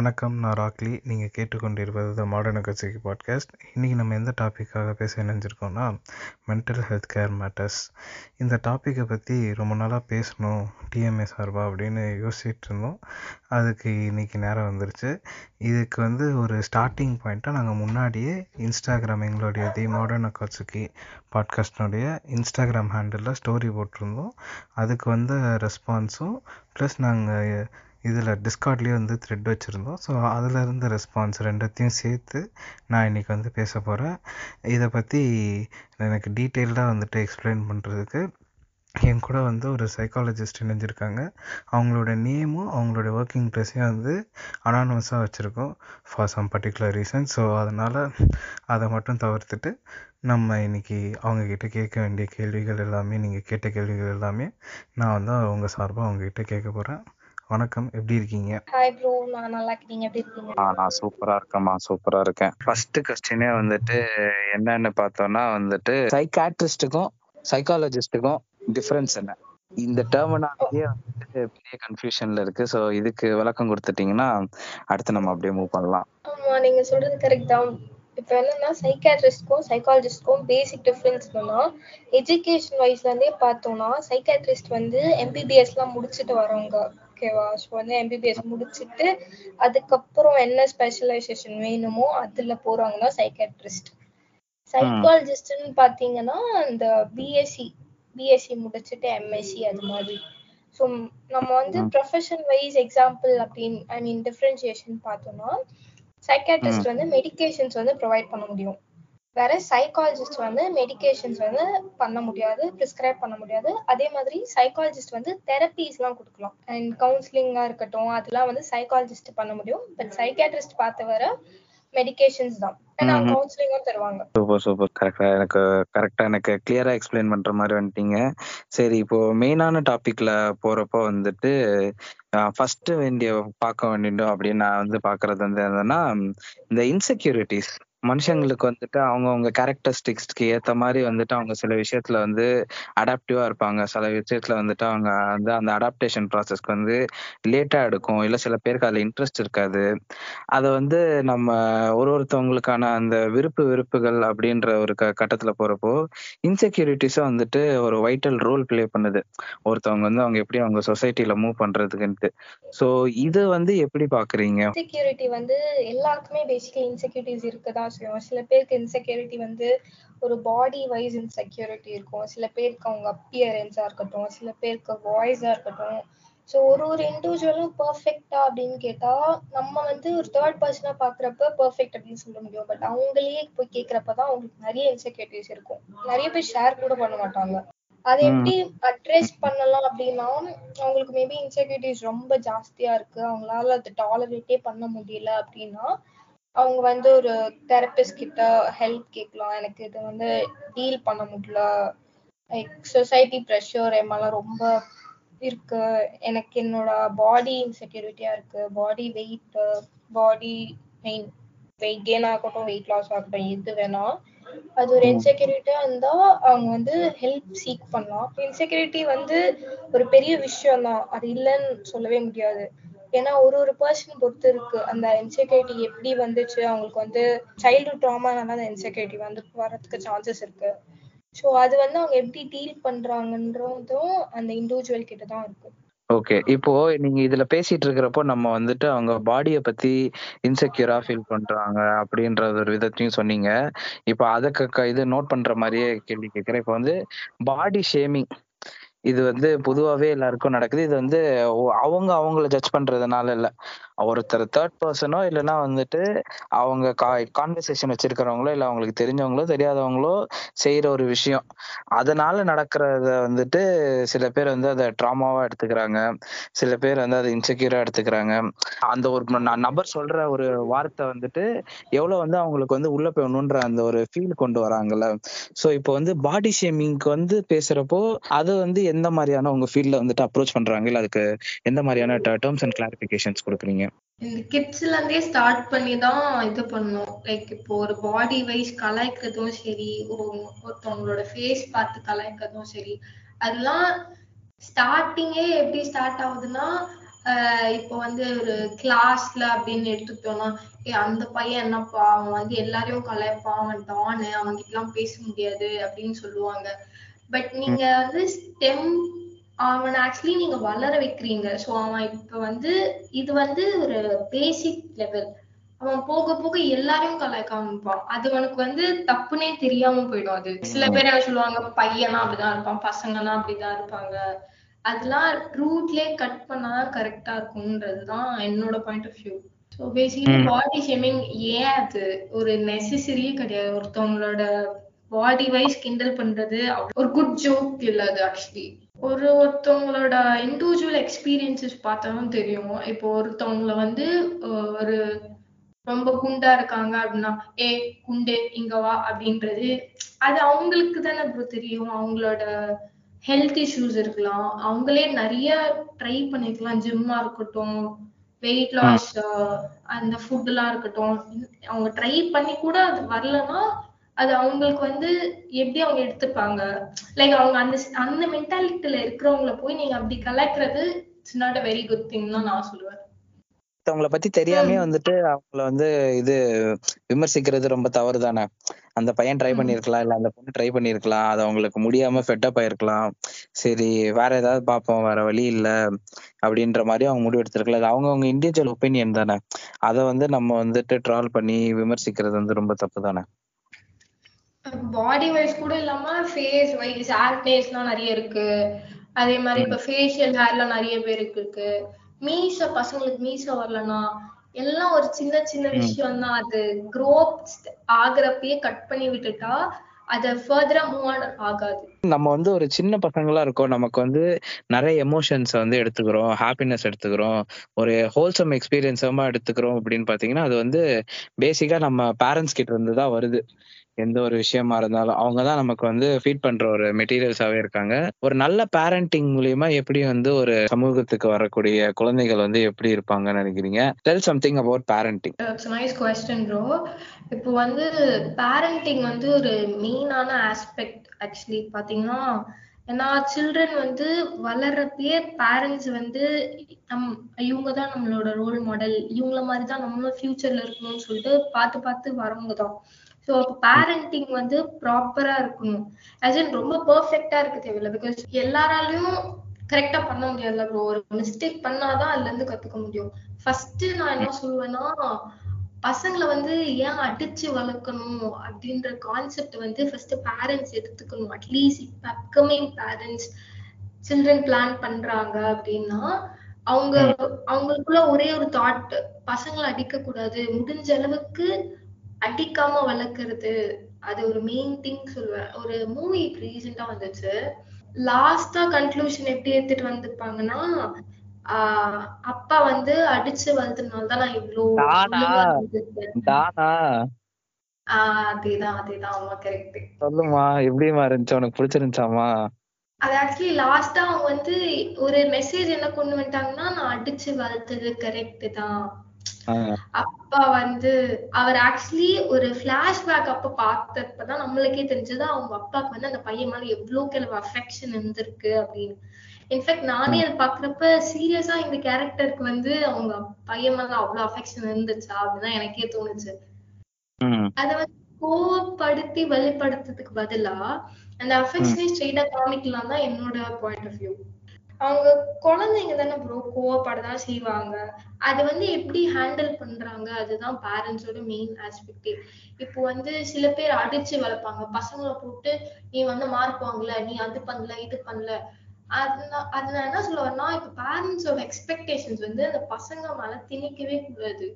வணக்கம் நான் ராக்லி. நீங்கள் கேட்டுக்கொண்டிருப்பது த மாடர்ன் கட்சிக்கு பாட்காஸ்ட் இன்றைக்கி நம்ம எந்த டாப்பிக்காக பேச இணைஞ்சிருக்கோம்னா மென்டல் ஹெல்த் கேர் மேட்டர்ஸ் இந்த டாப்பிக்கை பற்றி ரொம்ப நாளாக பேசணும் டிஎம்ஏ சார்பா அப்படின்னு யோசிச்சுட்டு இருந்தோம். அதுக்கு இன்றைக்கி நேரம் வந்துருச்சு. இதுக்கு வந்து ஒரு ஸ்டார்டிங் பாயிண்ட்டாக நாங்கள் முன்னாடியே இன்ஸ்டாகிராம் எங்களுடைய தி மாடர்ன் அக்காட்சுக்கி பாட்காஸ்டினுடைய இன்ஸ்டாகிராம் ஹேண்டிலில் ஸ்டோரி போட்டிருந்தோம். அதுக்கு வந்த ரெஸ்பான்ஸும் ப்ளஸ் நாங்கள் இதில் டிஸ்கார்ட்லேயே வந்து த்ரெட் வச்சுருந்தோம். ஸோ அதில் இருந்த ரெஸ்பான்ஸ் ரெண்டத்தையும் சேர்த்து நான் இன்றைக்கி வந்து பேச போகிறேன் இதை பற்றி எனக்கு டீட்டெயில்டாக வந்துட்டு எக்ஸ்பிளைன் பண்ணுறதுக்கு என் கூட வந்து ஒரு சைக்காலஜிஸ்ட் இணைஞ்சிருக்காங்க. அவங்களோட நேமும் அவங்களோட ஒர்க்கிங் ப்ளேஸையும் வந்து அனானமஸாக வச்சுருக்கோம் for some particular reason so அதனால் அதை மட்டும் தவிர்த்துட்டு நம்ம இன்றைக்கி அவங்கக்கிட்ட கேட்க வேண்டிய கேள்விகள் எல்லாமே நீங்கள் கேட்ட கேள்விகள் எல்லாமே நான் வந்து அவங்க சார்பாக அவங்கக்கிட்ட கேட்க போகிறேன் வணக்கம். எப்படி இருக்கீங்க? ஹாய் ப்ரோ நான் நல்லா இருக்கேன். நீங்க எப்படி இருக்கீங்க? ஆ நான் சூப்பரா இருக்கேன்மா. சூப்பரா இருக்கேன். ஃபர்ஸ்ட் கொஸ்டினே வந்துட்டு என்னன்னு பார்த்தோம்னா வந்துட்டு சைக்காட்ரிஸ்டுக்கும் சைக்காலஜிஸ்டுக்கும் டிஃபரன்ஸ் என்ன? இந்த டெர்மினாலஜியே வந்துட்டு பெரிய கன்ஃபியூஷன்ல இருக்கு. ஸோ இதுக்கு விளக்கம் கொடுத்துட்டீங்கன்னா அடுத்து நம்ம அப்படியே மூவ் பண்ணலாம். ஆமா நீங்க சொல்றது கரெக்ட் தான். இப்போ என்னன்னா சைக்காட்ரிஸ்ட்க்கும் சைக்காலஜிஸ்ட்க்கும் பேசிக் டிஃபரன்ஸ் என்னன்னா எஜுகேஷன் வைஸ்ல இருந்தே பார்த்தோம்னா சைக்காட்ரிஸ்ட் வந்து எம்பிபிஎஸ்லாம் முடிச்சுட்டு வரவங்க ஓகேவா ஸோ வந்து எம்பிபிஎஸ் முடிச்சுட்டு அதுக்கப்புறம் என்ன ஸ்பெஷலைசேஷன் வேணுமோ அதுல போறாங்கன்னா சைக்காட்ரிஸ்ட் சைக்காலஜிஸ்ட்னு பாத்தீங்கன்னா இந்த பிஎஸ்சி பிஎஸ்சி முடிச்சுட்டு எம்எஸ்சி அது மாதிரி. ஸோ நம்ம வந்து ப்ரொஃபஷன் வைஸ் எக்ஸாம்பிள் அப்படின்னு ஐ மீன் டிஃப்ரென்சியேஷன் பார்த்தோம்னா சைக்காட்ரிஸ்ட் வந்து மெடிகேஷன்ஸ் வந்து ப்ரொவைட் பண்ண முடியும். வேற சைக்காலஜிஸ்ட் வந்து மெடிகேஷன்ஸ் வந்து பண்ண முடியாது ப்ரிஸ்கிரைப் பண்ண முடியாது. அதே மாதிரி சைக்காலஜிஸ்ட் வந்து தெரப்பீஸ்லாம் கொடுக்கலாம். அண்ட் கவுன்சிலிங்கா இருக்கட்டும் அதெல்லாம் வந்து சைக்காலஜிஸ்ட் பண்ண முடியும். பட் சைக்காட்ரிஸ்ட் பார்த்த வர மெடிகேஷன்ஸ் தான். கவுன்சிலிங்கும் தருவாங்க. சூப்பர் சூப்பர் கரெக்டா எனக்கு கரெக்டா எனக்கு கிளியரா எக்ஸ்பிளைன் பண்ற மாதிரி வந்துட்டீங்க. சரி இப்போ மெயினான டாபிக்ல போறப்போ வந்துட்டு ஃபர்ஸ்ட் வேண்டிய பார்க்க வேண்டியது அப்படின்னு நான் வந்து பாக்குறது வந்து என்னன்னா இந்த இன்செக்யூரிட்டிஸ் மனுஷங்களுக்கு வந்துட்டு அவங்கவுங்க கேரக்டரிஸ்டிக்ஸ்க்கு ஏத்த மாதிரி வந்துட்டு அவங்க சில விஷயத்துல வந்து அடாப்டிவா இருப்பாங்க. சில விஷயத்துல வந்துட்டு அவங்க வந்து அந்த அடாப்டேஷன் ப்ராசஸ்க்கு வந்து லேட்டா எடுக்கும். இல்ல சில பேருக்கு அதுல இன்ட்ரெஸ்ட் இருக்காது. அதை வந்து நம்ம ஒரு ஒருத்தவங்களுக்கான அந்த விருப்பு விருப்புகள் அப்படின்ற ஒரு க கட்டத்துல போறப்போ இன்செக்யூரிட்டிஸும் வந்துட்டு ஒரு வைட்டல் ரோல் பிளே பண்ணுது. ஒருத்தவங்க வந்து அவங்க எப்படி அவங்க சொசைட்டில மூவ் பண்றதுக்குன்ட்டு. ஸோ இது வந்து எப்படி பாக்குறீங்க? இன்செக்யூரிட்டி வந்து எல்லாருக்குமே பேசிக்கலி இன்செக்யூரிட்டிஸ் இருக்குதான் செய்யும் சில பேருக்கு இன்செக்யூரிட்டி வந்து ஒரு பாடி வைஸ் இன்செக்யூரிட்டி இருக்கும். சில பேருக்கு அவங்க அப்பியரன்ஸா இருக்கட்டும் சில பேருக்கு வாய்ஸா இருக்கட்டும். ஸோ ஒரு ஒரு இண்டிவிஜுவலும் பர்ஃபெக்டா அப்படின்னு கேட்டா நம்ம வந்து ஒரு தேர்ட் பர்சனா பாக்குறப்ப பர்ஃபெக்ட் அப்படின்னு சொல்ல முடியும். பட் அவங்களே போய் கேட்கறப்பதான் அவங்களுக்கு நிறைய இன்செக்யூரிட்டிஸ் இருக்கும். நிறைய பேர் ஷேர் கூட பண்ண மாட்டாங்க. அதை எப்படி அட்ரஸ் பண்ணலாம் அப்படின்னா அவங்களுக்கு மேபி இன்செக்யூரிட்டிஸ் ரொம்ப ஜாஸ்தியா இருக்கு. அவங்களால அதை டாலரேட்டே பண்ண முடியல அப்படின்னா அவங்க வந்து ஒரு தெரபிஸ்ட் கிட்ட ஹெல்ப் கேட்கலாம். எனக்கு இது வந்து டீல் பண்ண முடியல. லைக் சொசைட்டி ப்ரெஷர் எம்மாலாம் ரொம்ப இருக்கு. எனக்கு என்னோட பாடி இன்செக்யூரிட்டியா இருக்கு. Body weight body main weight gain ஆகட்டும் வெயிட் லாஸ் ஆகட்டும் எது வேணா அது ஒரு இன்செக்யூரிட்டியா இருந்தா அவங்க வந்து ஹெல்ப் சீக் பண்ணலாம். இன்செக்யூரிட்டி வந்து ஒரு பெரிய விஷயம் தான் அது இல்லைன்னு சொல்லவே முடியாது. ஏன்னா ஒரு ஒரு பர்சன் பொறுத்து இருக்கு. அந்த இன்செக்யூரிட்டி எப்படி வந்துச்சு? அவங்களுக்கு வந்து சைல்டு ட்ராமானால அந்த இன்செக்யூரிட்டி வந்து வரதுக்கு சான்சஸ் இருக்கு. ஸோ அது வந்து அவங்க எப்படி டீல் பண்றாங்கன்றதும் அந்த இண்டிவிஜுவல் கிட்ட தான் இருக்கு. ஓகே இப்போ நீங்க இதுல பேசிட்டு இருக்கிறப்போ நம்ம வந்துட்டு அவங்க பாடிய பத்தி இன்செக்யூரா ஃபீல் பண்றாங்க அப்படின்ற ஒரு விதத்தையும் சொன்னீங்க. இப்போ அதுக்கு இது நோட் பண்ற மாதிரியே கேள்வி கேட்கிறேன். இப்போ வந்து பாடி ஷேமிங் இது வந்து பொதுவாவே எல்லாருக்கும் நடக்குது. இது வந்து அவங்க அவங்கள ஜட்ஜ் பண்றதுனால இல்ல. ஒருத்தர் தேர்ட் பர்சனோ இல்லைன்னா வந்துட்டு அவங்க கான்வர்சேஷன் வச்சிருக்கிறவங்களோ இல்லை அவங்களுக்கு தெரிஞ்சவங்களோ தெரியாதவங்களோ செய்யற ஒரு விஷயம். அதனால நடக்கிறத வந்துட்டு சில பேர் வந்து அதை ட்ராமாவா எடுத்துக்கிறாங்க. சில பேர் வந்து அதை இன்செக்யூரா எடுத்துக்கிறாங்க. அந்த ஒரு நபர் சொல்ற ஒரு வார்த்தை வந்துட்டு எவ்வளவு வந்து அவங்களுக்கு வந்து உள்ள போயணுன்ற அந்த ஒரு ஃபீல் கொண்டு வராங்கல்ல. ஸோ இப்போ வந்து பாடி ஷேமிங்க்கு வந்து பேசுறப்போ அது வந்து எந்த மாதிரியான உங்க ஃபீல்ட்ல வந்துட்டு அப்ரோச் பண்றாங்க? இல்ல அதுக்கு எந்த மாதிரியான டேர்ம்ஸ் அண்ட் கிளாரிபிகேஷன்ஸ் கொடுக்குறீங்க? இந்த கிட்ஸ்ல இருந்தே ஸ்டார்ட் பண்ணி தான் இது பண்ணும். லைக் இப்போ ஒரு பாடி வைஸ் கலாய்க்கிறதும் சரி ஒருத்தவங்களோட ஃபேஸ் பார்த்து கலாய்க்கிறதும் சரி அதெல்லாம் ஸ்டார்டிங்கே எப்படி ஸ்டார்ட் ஆகுதுன்னா ஆஹ் இப்போ வந்து ஒரு கிளாஸ்ல அப்படின்னு எடுத்துக்கிட்டோம்னா ஏ அந்த பையன் என்னப்பா? அவன் வந்து எல்லாரையும் கலாய்ப்பான் அவன் டானு அவன்கிட்ட எல்லாம் பேச முடியாது அப்படின்னு சொல்லுவாங்க. பட் நீங்க வந்து ஸ்டெம் அவனை ஆக்சுவலி நீங்க வளர வைக்கிறீங்க. சோ அவன் இப்ப வந்து இது வந்து ஒரு பேசிக் லெவல் அவன் போக போக எல்லாரையும் கலாய்க்க ஆரம்பிப்பான் அது அவனுக்கு வந்து தப்புனே தெரியாம போயிடும் அது. சில பேர் என்ன சொல்லுவாங்க பையனா அப்படிதான் இருப்பான் பசங்கன்னா அப்படிதான் இருப்பாங்க. அதெல்லாம் ரூட்லயே கட் பண்ணாதான் கரெக்டா இருக்கும்ன்றதுதான் என்னோட point of view so basically body shaming ஏன் அது? ஒரு நெசசரியே கிடையாது. ஒருத்தவங்களோட பாடி வைஸ் கிண்டல் பண்றது ஒரு குட் ஜோக் இல்ல அது ஆக்சுவலி ஒரு ஒருத்தவங்களோட இண்டிவிஜுவல் எக்ஸ்பீரியன்சஸ் பார்த்தாலும் தெரியும். இப்போ ஒருத்தவங்கள வந்து ஒரு ரொம்ப குண்டா இருக்காங்க அப்படின்னா ஏ குண்டு இங்க வா அப்படின்றது அது அவங்களுக்கு தானே ப்ரோ தெரியும். அவங்களோட ஹெல்த் இஷ்யூஸ் இருக்கலாம். அவங்களே நிறைய ட்ரை பண்ணிருக்கலாம் ஜிம்மா இருக்கட்டும் வெயிட் லாஸ் அந்த ஃபுட் எல்லாம் இருக்கட்டும். அவங்க ட்ரை பண்ணி கூட அது வரலன்னா அது அவங்களுக்கு வந்து எப்படி அவங்க எடுத்துப்பாங்க? லைக் அவங்க அந்த அந்த மென்டாலிட்டில இருக்கிறவங்கள போய் நீங்க அப்படி கலாய்க்கிறது it's not a very good thing தான் நான் சொல்லுவேன். அவங்கள பத்தி தெரியாமே வந்துட்டு அவங்கள வந்து இது விமர்சிக்கிறது ரொம்ப தவறு தானே அந்த பையன் ட்ரை ம். பண்ணிருக்கலாம் இல்ல அந்த பொண்ணு ட்ரை பண்ணிருக்கலாம் அது அவங்களுக்கு முடியாம ஃபெட்டப் ஆயிருக்கலாம். சரி வேற ஏதாவது பார்ப்போம் வேற வழி இல்ல அப்படின்ற மாதிரி அவங்க முடிவு எடுத்திருக்கலாம் அது அவங்க அவங்க இண்டிவிஜுவல் ஒப்பீனியன் தானே? அதை வந்து நம்ம வந்துட்டு ட்ரால் பண்ணி விமர்சிக்கிறது வந்து ரொம்ப தப்பு தானே பாடி வைஸ் கூட இல்லாம ஃபேஸ் வைஸ் ஆக்னேஸ்லாம் நிறைய இருக்கு. அதே மாதிரி இப்ப ஃபேஷியல் ஹேர்லாம் நிறைய பேருக்கு இருக்கு. மீச பசங்களுக்கு மீச வரலனா எல்லாம் ஒரு சின்ன சின்ன விஷயம் தான் அது க்ரோத் ஆகுறப்பயே கட் பண்ணி விட்டுட்டா அத ஃபர்தரா மூவ் ஆன் ஆகாது. நம்ம வந்து ஒரு சின்ன பசங்களா இருக்கோம். நமக்கு வந்து நிறைய எமோஷன்ஸ் வந்து எடுத்துக்கிறோம். ஹாப்பினஸ் எடுத்துக்கிறோம். ஒரு ஹோல்சம் எக்ஸ்பீரியன்ஸமா எடுத்துக்கிறோம் அப்படின்னு பாத்தீங்கன்னா அது வந்து பேசிக்கா நம்ம பேரண்ட்ஸ் கிட்ட இருந்து தான் வருது. எந்த ஒரு விஷயமா இருந்தாலும் அவங்க தான் நமக்கு வந்து ஃபீட் பண்ற ஒரு மெட்டீரியல்ஸாவே இருக்காங்க. ஒரு நல்ல பேரண்டிங் மூலியமா எப்படி வந்து ஒரு சமூகத்துக்கு வரக்கூடிய குழந்தைகள் வந்து எப்படி இருப்பாங்கன்னு நினைக்கிறீங்க? Tell something about parenting nice question bro இப்போ வந்து பேரண்டிங் வந்து ஒரு மெயினான ஆஸ்பெக்ட் ஆக்சுவலி பாத்தீங்கன்னா ஏன்னா சில்ட்ரன் வந்து வளர்றப்பயே பேரண்ட்ஸ் வந்து நம் இவங்க தான் நம்மளோட ரோல் மாடல் இவங்கள மாதிரி தான் நம்மளும் ஃபியூச்சர்ல இருக்கணும்னு சொல்லிட்டு பார்த்து பார்த்து வரவங்க தான். ஸோ அப்போ பேரண்டிங் வந்து ப்ராப்பரா இருக்கணும். As in ரொம்ப பெர்ஃபெக்டா இருக்க தேவையில்லை. பிகாஸ் எல்லாராலையும் கரெக்டா பண்ண முடியாதுல்ல ப்ரோ ஒரு மிஸ்டேக் பண்ணாதான் அதுல இருந்து கத்துக்க முடியும். ஃபர்ஸ்ட் நான் என்ன சொல்லுவேன்னா பசங்களை வந்து ஏன் அடிச்சு வளர்க்கணும் அப்படின்ற கான்செப்ட் வந்து ஃபர்ஸ்ட் பேரண்ட்ஸ் எடுத்துக்கணும். அட்லீஸ்ட் இப்ப அப்கமிங் பேரண்ட்ஸ் சில்ட்ரன் பிளான் பண்றாங்க அப்படின்னா அவங்க அவங்களுக்குள்ள ஒரே ஒரு தாட் பசங்களை அடிக்க கூடாது முடிஞ்ச அளவுக்கு அடிக்காம வளர்க்கறது அது ஒரு மெயின் திங் சொல்லுவேன். ஒரு மூவி ரீசெண்டா வந்துச்சு. லாஸ்டா கன்க்ளூஷன் எப்படி எடுத்துட்டு வந்திருப்பாங்கன்னா ஆஹ் அப்பா வந்து அடிச்சு வளர்த்ததுனால தான் நான் ஆஹ் அதேதான் அதேதான். ஆமா கரெக்ட் சொல்லுமா எப்படிமா இருந்துச்சு? உனக்கு பிடிச்சிருந்துச்சாமா அது ஆக்சுவலி லாஸ்டா அவங்க வந்து ஒரு மெசேஜ் என்ன கொண்டு வந்துட்டாங்கன்னா நான் அடிச்சு வளர்த்தது கரெக்ட் தான். அப்பா வந்து அவர் ஆக்சுவலி ஒரு பிளாஷ்பேக் அப்ப பார்த்தப்பதான் நம்மளுக்கே தெரிஞ்சது அவங்க அப்பாவுக்கு வந்து அந்த பையன் மேல எவ்வளவு கிளவு அஃபெக்ஷன் இருந்திருக்கு அப்படின்னு. இன்ஃபேக்ட் நானே அதை பாக்குறப்ப சீரியஸா இந்த கேரக்டருக்கு வந்து அவங்க பையன் மேல அவ்வளவு அஃபெக்ஷன் இருந்துச்சா அப்படிதான் எனக்கே தோணுச்சு. அத வந்து கோவப்படுத்தி வெளிப்படுத்துறதுக்கு பதிலா அந்த அஃபெக்ஷனே ஸ்ட்ரெயிட்டா காமிக்கலாம் தான் என்னோட பாயிண்ட் ஆஃப் வியூ அவங்க குழந்தைங்க தானே ப்ரோ கோவப்படதான் செய்வாங்க. அது வந்து எப்படி ஹேண்டில் பண்றாங்க? அதுதான் பேரண்ட்ஸோட மெயின் ஆஸ்பெக்டே இப்போ வந்து சில பேர் அடிச்சு வளர்ப்பாங்க. பசங்களை போட்டு நீ வந்து மார்க் வாங்கல நீ அது பண்ணல இது பண்ணல. அது அது நான் என்ன சொல்ல வரேன்னா இப்ப பேரண்ட்ஸோட எக்ஸ்பெக்டேஷன்ஸ் வந்து அந்த பசங்க மேல திணிக்கவே கூடாது.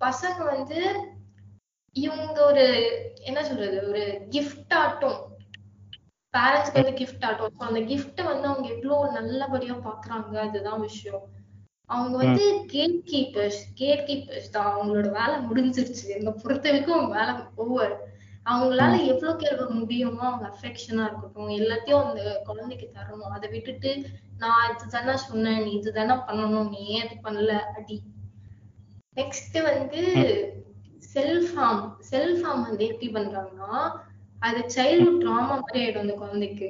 பசங்க வந்து இவங்க ஒரு என்ன சொல்றது ஒரு கிஃப்ட் ஆட்டும். பேரண்ட்ஸ்க்கு வந்து கிஃப்ட் ஆட்டம் அந்த கிஃப்ட் வந்து அவங்க எவ்வளவு நல்லபடியா பாக்குறாங்க அதுதான் விஷயம். அவங்க வந்து கேட் கீப்பர்ஸ் கேட் கீப்பர்ஸ் தான். அவங்களோட வேலை முடிஞ்சிருச்சு. என்னை பொறுத்த வரைக்கும் அவங்க வேலை ஓவர் அவங்களால எவ்வளவுக்கு எவ்வளவு முடியுமோ அவங்க அஃபெக்ஷனா இருக்கட்டும். எல்லாத்தையும் அந்த குழந்தைக்கு தரணும். அதை விட்டுட்டு நான் இதுதானே சொன்னேன். நீ இதுதானே பண்ணணும். நீ ஏன் இது பண்ணல? அடி. நெக்ஸ்ட் வந்து செல்ஃப் ஹார்ம் செல்ஃப் ஹார்ம் வந்து எப்படி பண்றாங்கன்னா அது சைல்ட்ஹுட் ட்ராமா மாதிரி ஆயிடும் அந்த குழந்தைக்கு.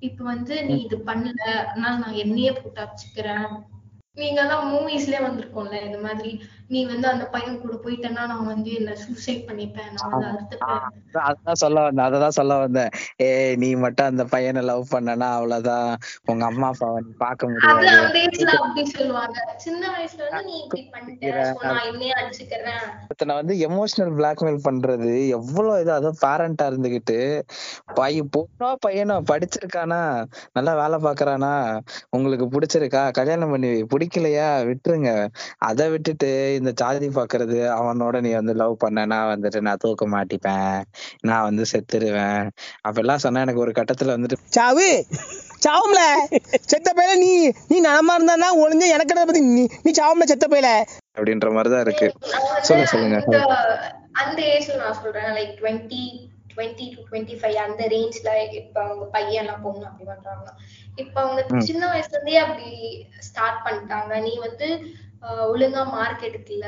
இப்ப வந்து நீ இது பண்ணல அதனால நான் என்னையே போட்டு அடிச்சுக்கிறேன். நீங்க எல்லாம் மூவிஸ்லயே வந்திருக்கோம்ல இந்த மாதிரி நீ வந்து அந்த பையன் கூட போயிட்டேன்னா நான் வந்து என்ன சூசைட் பண்ணிப்பேன். நான் வந்து அறுத்துப்பேன். அதான் சொல்ல வந்தேன். அததான் சொல்ல வந்தேன். ஏய் நீ மட்டும் அந்த பையனை லவ் பண்ணனா அவ்வளவுதான். உங்க அம்மா அப்பாவை நீ பார்க்க முடியாது. அப்படி சொல்லுவாங்க. சின்ன வயசுல வந்து நீ இப்படி பண்ணிட்ட. so நான் வந்து எமோஷனல் பிளாக்மெயில் பண்றது எவ்வளவு இது அதுவும் பேரண்டா இருந்துகிட்டு பையன் பொண்ணோ பையனோ படிச்சிருக்கானா? நல்லா வேலை பாக்குறானா உங்களுக்கு பிடிச்சிருக்கா? கல்யாணம் பண்ணி. பிடிக்கலையா? விட்டுருங்க. அதை விட்டுட்டு இந்த ஜாதி பாக்குறது அவனோட நீ வந்து லவ் பண்ணனா வந்துட்டு நான் தூக்க மாட்டிப்பேன் நான் வந்து செத்துருவேன் அப்பெல்லாம் சொன்னா எனக்கு ஒரு கட்டத்துல வந்துட்டு சாவு சாவும்ல. செத்த பையல நீ நீ நலமா இருந்தானா ஒளிஞ்ச எனக்கு பத்தி நீ நீ சாவும்ல செத்த பையல அப்படின்ற மாதிரிதான் இருக்கு. சொல்லுங்க, சொல்லுங்க. அந்த ஏஜ்ல நான் சொல்றேன் like twenty twenty to twenty five அந்த ரேஞ்ச்ல இப்ப அவங்க பையன் எல்லாம் பொண்ணு அப்படி பண்றாங்க. இப்ப அவங்க சின்ன வயசுல இருந்தே அப்படி ஸ்டார்ட் பண்ணிட்டாங்க. நீ வந்து ஒழுங்கா மார்க் எடுக்கல.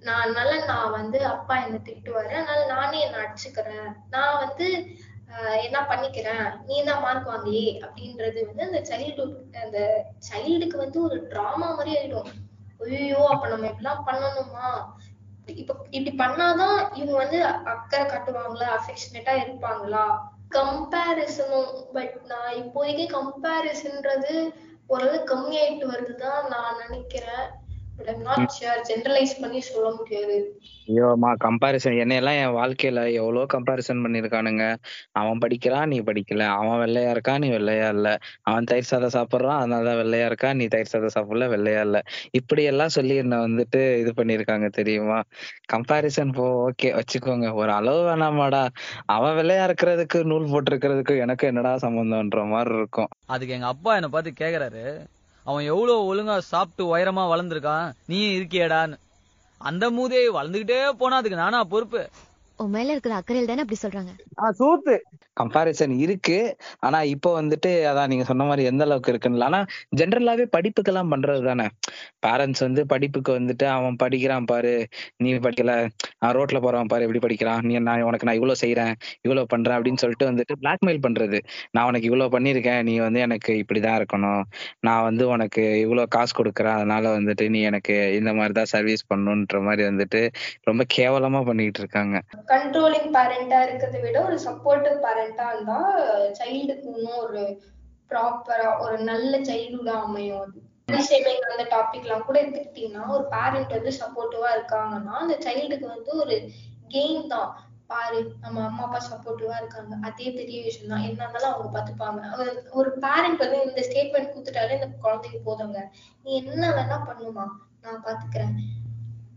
நான் அதனால நான் வந்து அப்பா என்ன திட்டுவாரு அதனால நானே என்ன அடிச்சுக்கிறேன். நான் வந்து ஆஹ், என்ன பண்ணிக்கிறேன்? நீ தான் மார்க் வாங்கலையே அப்படின்றது வந்து அந்த சைல்டுஹுட் அந்த சைல்டுக்கு வந்து ஒரு ட்ராமா மாதிரி ஆயிடும். ஐயோ அப்ப நம்ம இப்படிலாம் பண்ணணுமா? இப்ப இப்படி பண்ணாதான் இவங்க வந்து அக்கறை காட்டுவாங்களா? அஃபெக்ஷனேட்டா இருப்பாங்களா? கம்பேரிசனும் பட் நான் இப்போதைக்கு கம்பேரிசன்றது ஓரளவு கம்மியாயிட்டு வருதுதான் நான் நினைக்கிறேன். ஐயோமா கம்பாரிசன் என்னையெல்லாம் என் வாழ்க்கையில எவ்வளவு கம்பாரிசன் பண்ணிருக்கானுங்க அவன் படிக்கிறான் நீ படிக்கல. அவன் வெள்ளையா இருக்கான் நீ வெள்ளையா இல்ல. அவன் தயிர் சாதம் சாப்பிடுறான் அதனாலதான் வெள்ளையா இருக்கான் நீ தயிர் சாதம் சாப்பிடல வெள்ளையா இல்ல. இப்படி எல்லாம் சொல்லி என்ன வந்துட்டு இது பண்ணிருக்காங்க தெரியுமா? கம்பாரிசன் போ ஓகே வச்சுக்கோங்க. ஒரு அளவு வேணாமாடா. அவன் வெள்ளையா இருக்கிறதுக்கு நூல் போட்டிருக்கிறதுக்கு எனக்கு என்னடா சம்பந்தம்ன்ற மாதிரி இருக்கும். அதுக்கு எங்க அப்பா என்ன பார்த்து கேக்குறாரு. அவன் எவ்வளவு ஒழுங்கா சாப்பிட்டு உயரமா வளர்ந்துருக்கான் நீயும் இருக்கியேடான்னு. அந்த மூதே வளர்ந்துகிட்டே போனா அதுக்கு நானா பொறுப்பு? உன் மேல இருக்கிற அக்கறையில் தானே அப்படி சொல்றாங்க? சூத்து. கம்பாரிசன் இருக்கு. ஆனா இப்போ வந்துட்டு அதான் நீங்க சொன்ன மாதிரி எந்த அளவுக்கு இருக்குன்னு ஆனா ஜென்ரலாவே படிப்புக்கெல்லாம் பண்றது தானே. பேரண்ட்ஸ் வந்து படிப்புக்கு வந்துட்டு அவன் படிக்கிறான் பாரு. நீ படிக்கல. ரோட்ல போறான் பாரு. எப்படி படிக்கிறான்? நீ நான் உனக்கு நான் இவ்வளவு செய்யறேன் இவ்வளவு பண்றேன். அப்படின்னு சொல்லிட்டு வந்துட்டு பிளாக்மெயில் பண்றது. நான் உனக்கு இவ்வளவு பண்ணிருக்கேன் நீ வந்து எனக்கு இப்படிதான் இருக்கணும். நான் வந்து உனக்கு இவ்வளவு காசு கொடுக்குறேன். அதனால வந்துட்டு நீ எனக்கு இந்த மாதிரி தான் சர்வீஸ் பண்ணணுன்ற மாதிரி வந்துட்டு ரொம்ப கேவலமா பண்ணிட்டு இருக்காங்க. கண்ட்ரோலிங் பேரண்டா இருக்கிறத விட ஒரு சப்போர்ட்டிவ் பேரண்டா இருந்தா சைல்டுக்கு இன்னும் ஒரு ப்ராப்பரா ஒரு நல்ல சைல்டுஹுடா அமையும் அது. ஷேமிங் அந்த டாபிக் எல்லாம் கூட எடுத்துக்கிட்டீங்கன்னா ஒரு பேரண்ட் வந்து சப்போர்ட்டிவா இருக்காங்கன்னா அந்த சைல்டுக்கு வந்து ஒரு கெயின் தான். பாரு நம்ம அம்மா அப்பா சப்போர்ட்டிவா இருக்காங்க. அதே பெரிய விஷயம் தான். என்ன இருந்தாலும் அவங்க பாத்துப்பாங்க ஒரு- ஒரு பேரண்ட் வந்து இந்த ஸ்டேட்மெண்ட் கொடுத்துட்டாலே இந்த குழந்தைக்கு போதுங்க. நீ என்ன வேணா பண்ணுமா? நான் பாத்துக்கிறேன்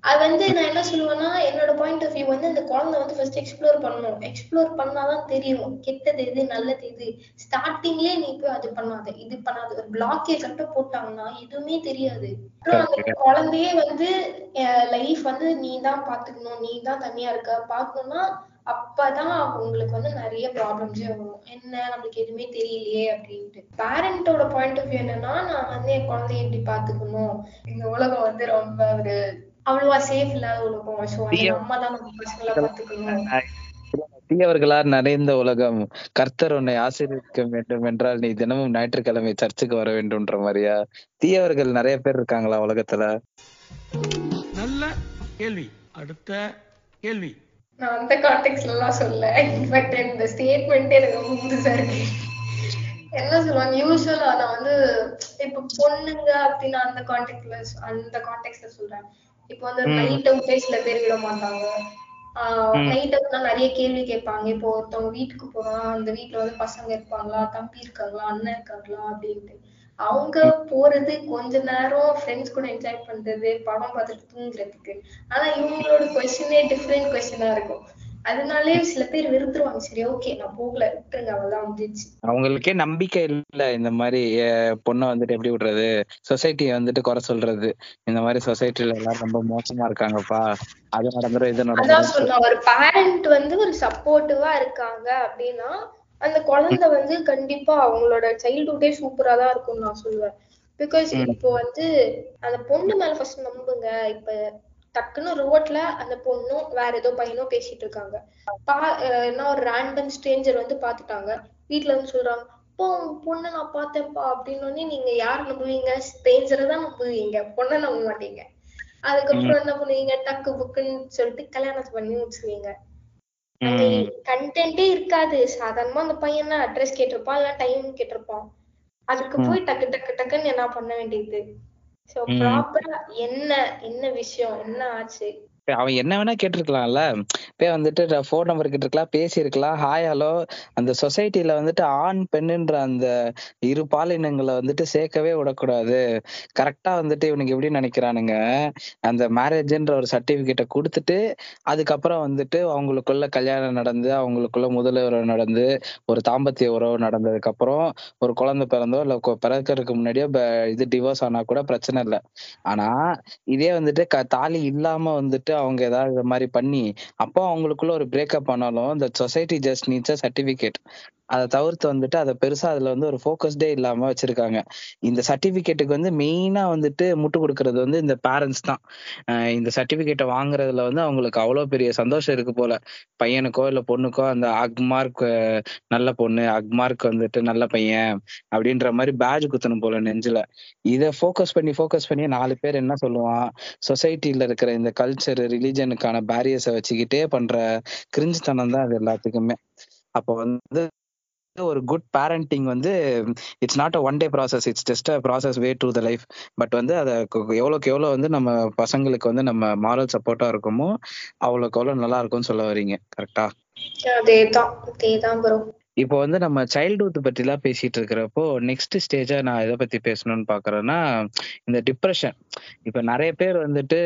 அது வந்து நான் என்ன சொல்லுவேன்னா என்னோட பாயிண்ட் ஆஃப் வியூ வந்து அந்த குழந்தை வந்து ஃபர்ஸ்ட் எக்ஸ்ப்ளோர் பண்ணணும். எக்ஸ்ப்ளோர் பண்ணாதான் தெரியும். கெட்டது எது நல்லது எது. ஸ்டார்டிங்லயே நீ போய் அது பண்ணாத. இது பண்ணாத. ஒரு பிளாக்கே கட்ட போட்டாங்கன்னா எதுவுமே தெரியாது. அப்புறம் அந்த குழந்தையே வந்து லைஃப் வந்து நீ தான் பாத்துக்கணும். நீ தான் தனியா இருக்க. பாக்கணும்னா அப்பதான் உங்களுக்கு வந்து நிறைய ப்ராப்ளம்ஸே வரும். என்ன? நம்மளுக்கு எதுவுமே தெரியலையே அப்படின்ட்டு. பேரண்டோட பாயிண்ட் ஆஃப் வியூ என்னன்னா நான் வந்து என் குழந்தைய எப்படி பாத்துக்கணும்? இந்த உலகம் வந்து ரொம்ப ஒரு அவ்வளவா சேஃப் இல்லாத உலகம். ஸோ நம்ம தான் நம்ம பசங்களை பாத்துக்கணும் தீயவர்களால் நிறைந்த உலகம். கர்த்தர் உன்னை ஆசீர்வதிக்க வேண்டும் என்றால் நீ தினமும் ஞாயிற்றுக்கிழமை சர்ச்சுக்கு வர வேண்டும்ன்ற மாதிரியா? தீயவர்கள் நிறைய பேர் இருக்காங்களா உலகத்துல? நல்ல கேள்வி. அடுத்த கேள்வி. நான் அந்த கான்டெக்ட்ல எல்லாம் சொல்ல பட் இந்த ஸ்டேட்மெண்ட் எனக்கு ரொம்ப புதுசா இருக்கு. என்ன சொல்லுவாங்க? யூஸ்வலா நான் வந்து இப்ப பொண்ணுங்க அப்படின்னா அந்த கான்டெக்ட்ல அந்த கான்டெக்ட்ல சொல்றேன். இப்போ வந்து. நைட் அவுட்டே சில பேர் விட மாட்டாங்க. நைட் அவுட்னா நிறைய கேள்வி கேட்பாங்க. இப்போ ஒருத்தவங்க வீட்டுக்கு போறோம் அந்த வீட்ல வந்து பசங்க இருப்பாங்களா தம்பி இருக்காங்களா அண்ணன் இருக்காங்களா அப்படின்ட்டு. அவங்க போறது கொஞ்ச நேரம் ஃப்ரெண்ட்ஸ் கூட என்ஜாய் பண்றது படம் பார்த்துட்டு தூங்குறதுக்கு. ஆனா இவங்களோட கொஸ்டினே டிஃப்ரெண்ட் கொஸ்டினா இருக்கும். அதனாலே சில பேர் வெறுத்துருவாங்க. சரி ஓகே நான் போகல விட்டுருங்க அவ்வளவுதான் வந்துச்சு அவங்களுக்கே நம்பிக்கை இல்ல இந்த மாதிரி பொண்ணை வந்துட்டு எப்படி விடுறது? சொசைட்டியை வந்துட்டு குறை சொல்றது. இந்த மாதிரி சொசைட்டில எல்லாரும் ரொம்ப மோசமா இருக்காங்கப்பா. அது நடந்துரும் இது நடந்துரும். சொன்னேன் ஒரு பேரண்ட் வந்து ஒரு சப்போர்ட்டிவா இருக்காங்க அப்படின்னா அந்த குழந்தை வந்து கண்டிப்பா அவங்களோட சைல்ட்ஹுட்டே சூப்பரா தான் இருக்கும்னு நான் சொல்லுவேன். பிகாஸ். இப்போ வந்து அந்த பொண்ணு மேல ஃபர்ஸ்ட் நம்புங்க. இப்ப டக்குன்னு ரோட்ல அந்த பொண்ணும் வேற ஏதோ பையனும் பேசிட்டு இருக்காங்க. பா என்ன ஒரு ரேண்டம் ஸ்ட்ரேஞ்சர் வந்து பாத்துட்டாங்க. வீட்ல வந்து சொல்றாங்க உங்க பொண்ணை நான் பார்த்தேன்ப்பா அப்படின்னு நீங்க யார் நம்புவீங்க? ஸ்ட்ரேஞ்சரை தான் நம்புவீங்க. பொண்ணை நம்ப மாட்டீங்க. அதுக்கப்புறம் என்ன பண்ணுவீங்க? டக்கு புக்குன்னு சொல்லிட்டு கல்யாணத்தை பண்ணி முடிச்சுவீங்க. கண்டென்ட்டே இருக்காது. சாதாரணமா அந்த பையன் அட்ரஸ் கேட்டிருப்பான் இல்ல டைம் கேட்டிருப்பான். அதுக்கு. போய் டக்கு டக்கு டக்குன்னு என்ன பண்ண வேண்டியது? சோ. ப்ராப்பரா என்ன என்ன விஷயம் என்ன ஆச்சு அவன் என்ன வேணா கேட்டிருக்கலாம்ல. இப்போ வந்துட்டு ஃபோன் நம்பர் கேட்டிருக்கலாம் பேசியிருக்கலாம். ஹாய் ஹலோ அந்த சொசைட்டில வந்துட்டு ஆண் பெண்ணுன்ற அந்த இரு பாலினங்களை வந்துட்டு சேர்க்கவே விடக்கூடாது. கரெக்டா வந்துட்டு இவனுக்கு எப்படி நினைக்கிறானுங்க? அந்த மேரேஜ்ன்ற ஒரு சர்டிபிகேட்டை கொடுத்துட்டு அதுக்கப்புறம் வந்துட்டு அவங்களுக்குள்ள கல்யாணம் நடந்து அவங்களுக்குள்ள முதல் உறவு நடந்து ஒரு தாம்பத்திய உறவு நடந்ததுக்கு அப்புறம் ஒரு குழந்தை பிறந்தோ இல்ல பிறக்கிறதுக்கு பிறக்கறதுக்கு முன்னாடியோ இது டிவோர்ஸ் ஆனா கூட பிரச்சனை இல்லை. ஆனா இதே வந்துட்டு க தாலி இல்லாம வந்துட்டு அவங்க ஏதாவது இது மாதிரி பண்ணி அப்போ அவங்களுக்குள்ள ஒரு பிரேக்கப் ஆனாலும் இந்த society just needs a certificate அதை தவிர்த்து வந்துட்டு அதை பெருசா அதுல வந்து ஒரு ஃபோக்கஸ்டே இல்லாம வச்சிருக்காங்க. இந்த சர்டிபிகேட்டுக்கு வந்து மெயினா வந்துட்டு முட்டு கொடுக்கறது வந்து இந்த பேரண்ட்ஸ் தான். இந்த சர்டிபிகேட்டை வாங்குறதுல வந்து அவங்களுக்கு அவ்வளவு பெரிய சந்தோஷம் இருக்கு போல. பையனுக்கோ இல்ல பொண்ணுக்கோ அந்த அக்மார்க் நல்ல பொண்ணு அக்மார்க் வந்துட்டு நல்ல பையன் அப்படின்ற மாதிரி பேஜ் குத்தணும் போல நெஞ்சில. இதை ஃபோக்கஸ் பண்ணி ஃபோக்கஸ் பண்ணி நாலு பேர் என்ன சொல்லுவான்? சொசைட்டில இருக்கிற இந்த கல்ச்சர் ரிலிஜனுக்கான பேரியர்ஸை வச்சுக்கிட்டே பண்ற கிரிஞ்சுத்தனம் தான் அது எல்லாத்துக்குமே. அப்போ வந்து ஒரு குட் பேரண்டிங் வந்து it's not a one day process it's just a process way to the life but வந்து அதை கு- எவ்வளவுக்கு எவ்வளோ வந்து நம்ம பசங்களுக்கு வந்து நம்ம மாரல் சப்போர்ட்டா இருக்குமோ அவ்வளோக்கு எவ்வளோ நல்லா இருக்கும்னு சொல்ல வர்றீங்க கரெக்டா அதேதான் அதேதான் ப்ரோ இப்போ வந்து நம்ம சைல்ட்ஹுட் பத்திலாம் பேசிட்டு இருக்கிறப்போ நெக்ஸ்ட் ஸ்டேஜா நான் எதை பத்தி பேசணும்னு பாக்குறேன்னா இந்த டிப்ரெஷன் இப்ப நிறைய பேர் வந்துட்டு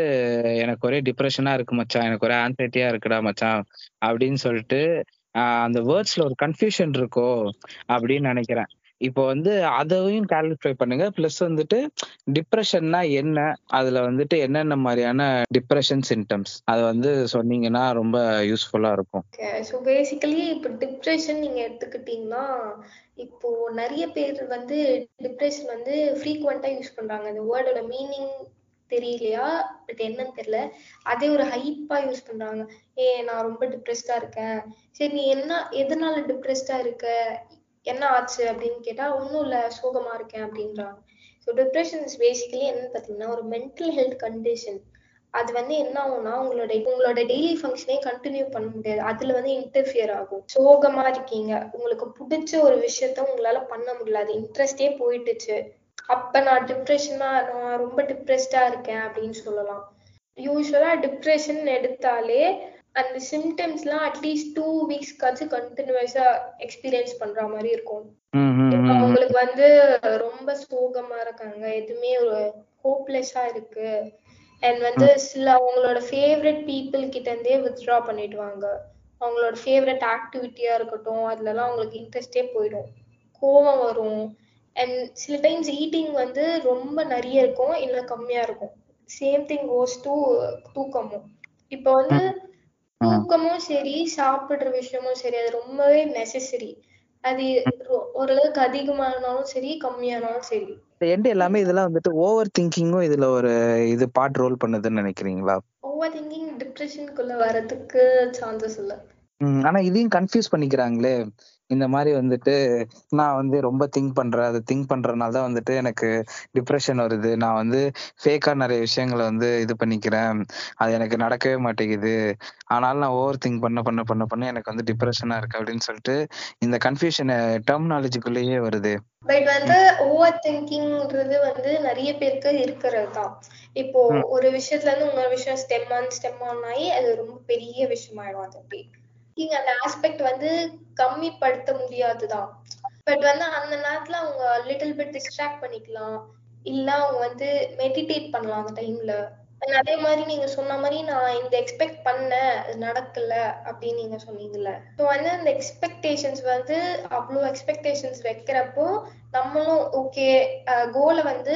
எனக்கு ஒரே டிப்ரெஷனா இருக்கு மச்சான் எனக்கு ஒரே ஆன்சைட்டியா இருக்குடா மச்சான் அப்படின்னு சொல்லிட்டு அந்த வேர்ட்ஸ்ல ஒரு கன்ஃபியூஷன் இருக்கோ அப்படின்னு நினைக்கிறேன். இப்போ வந்து அதையும் கேலிஃபை பண்ணுங்க. ப்ளஸ் வந்துட்டு டிப்ரெஷன்னா என்ன? அதுல வந்துட்டு என்னென்ன மாதிரியான டிப்ரெஷன் சிம்டம்ஸ் அதை வந்து சொன்னீங்கன்னா ரொம்ப யூஸ்ஃபுல்லா இருக்கும். ஸோ பேசிக்கலி இப்போ டிப்ரெஷன் நீங்க எடுத்துக்கிட்டீங்கன்னா இப்போ நிறைய பேர் வந்து டிப்ரெஷன் வந்து ஃப்ரீக்வெண்டா யூஸ் பண்றாங்க. அந்த வேர்டோட மீனிங் தெரியலையா? பட் என்னன்னு தெரியல. அதே ஒரு ஹைப்பா யூஸ் பண்றாங்க. ஏ நான் ரொம்ப டிப்ரெஸ்டா இருக்கேன். சரி நீ என்ன எதனால டிப்ரெஸ்டா இருக்க? என்ன ஆச்சு அப்படின்னு கேட்டா ஒன்றும் இல்லை சோகமா இருக்கேன் அப்படின்றாங்க. ஸோ டிப்ரெஷன் இஸ் பேசிக்கலி என்னன்னு பார்த்தீங்கன்னா ஒரு மென்டல் ஹெல்த் கண்டிஷன் அது வந்து என்ன ஆகும்னா உங்களோட உங்களோட டெய்லி ஃபங்க்ஷனே கண்டினியூ பண்ண முடியாது. அதுல வந்து இன்டர்ஃபியர் ஆகும். சோகமா இருக்கீங்க. உங்களுக்கு பிடிச்ச ஒரு விஷயத்த உங்களால பண்ண முடியல. அது இன்ட்ரெஸ்டே போயிட்டுச்சு. அப்ப நான் டிப்ரெஷனா நான் ரொம்ப டிப்ரெஸ்டா இருக்கேன் அப்படின்னு சொல்லலாம். யூஸ்வலா டிப்ரெஷன் எடுத்தாலே அந்த சிம்டம்ஸ்லாம் அட்லீஸ்ட் டூ வீக்ஸ்க்காச்சும் கண்டினியூஸா எக்ஸ்பீரியன்ஸ் பண்ற மாதிரி இருக்கும். அவங்களுக்கு வந்து ரொம்ப சோகமா இருக்காங்க எதுவுமே ஒரு ஹோப்லெஸ்ஸா இருக்கு. அண்ட் வந்து சில அவங்களோட ஃபேவரட் பீப்புள் கிட்ட இருந்தே வித்ட்ரா பண்ணிடுவாங்க. அவங்களோட ஃபேவரட் ஆக்டிவிட்டியா இருக்கட்டும் அதுலலாம் அவங்களுக்கு இன்ட்ரெஸ்டே போயிடும். கோவம் வரும். அண்ட் சில டைம்ஸ் ஈட்டிங் வந்து ரொம்ப நிறைய இருக்கும் இல்ல கம்மியா இருக்கும். சேம் திங் கோஸ் டு தூக்கமும். இப்போ வந்து தூக்கமும் சரி சாப்பிடுற விஷயமும் சரி அது ரொம்பவே நெசசரி அது ஓரளவுக்கு அதிகமானாலும் சரி கம்மியானாலும் சரி. எண்ட் எல்லாமே இதெல்லாம் வந்துட்டு ஓவர் திங்கிங்கும் இதுல ஒரு இது பார்ட் ரோல் பண்ணுதுன்னு நினைக்கிறீங்களா? ஓவர் திங்கிங் டிப்ரெஷனுக்குள்ள வர்றதுக்கு சான்சஸ் இல்ல. ஆனா இதையும் கன்ஃபியூஸ் பண்ணிக்கிறாங்களே. இந்த மாதிரி வந்துட்டு நான் வந்து ரொம்ப திங்க் பண்றேன். அதை திங்க் பண்றதுனால தான் வந்துட்டு எனக்கு டிப்ரெஷன் வருது. நான் வந்து ஃபேக்கா நிறைய விஷயங்களை வந்து இது பண்ணிக்கிறேன். அது எனக்கு நடக்கவே மாட்டேங்குது. ஆனாலும் நான் ஓவர் திங்க் பண்ண பண்ண பண்ண பண்ண எனக்கு வந்து டிப்ரெஷனா இருக்கு அப்படின்னு சொல்லிட்டு இந்த கன்ஃபியூஷன் டெர்மினாலஜிக்குள்ளேயே வருது. பட் வந்து ஓவர் திங்கிங்ன்றது வந்து நிறைய பேருக்கு இருக்கிறது தான். இப்போ. ஒரு விஷயத்துல இருந்து இன்னொரு விஷயம் ஸ்டெம் ஆன் ஸ்டெம் ஆன் ஆகி அது ரொம்ப பெரிய விஷயமாயிடும் அது அப்படி திங்கிங் அந்த ஆஸ்பெக்ட் வந்து கம்மிப்படுத்த முடியாதுதான். பட் வந்து அந்த நேரத்துல அவங்க லிட்டில் பிட் டிஸ்ட்ராக்ட் பண்ணிக்கலாம். இல்ல அவங்க வந்து மெடிடேட் பண்ணலாம் அந்த டைம்ல அதே மாதிரி நீங்க சொன்ன மாதிரி நான் இந்த எக்ஸ்பெக்ட் பண்ணேன் அது நடக்கல அப்படின்னு நீங்க சொன்னீங்கல்ல. ஸோ வந்து அந்த எக்ஸ்பெக்டேஷன்ஸ் வந்து அவ்வளோ எக்ஸ்பெக்டேஷன்ஸ் வைக்கிறப்போ நம்மளும் ஓகே கோலை வந்து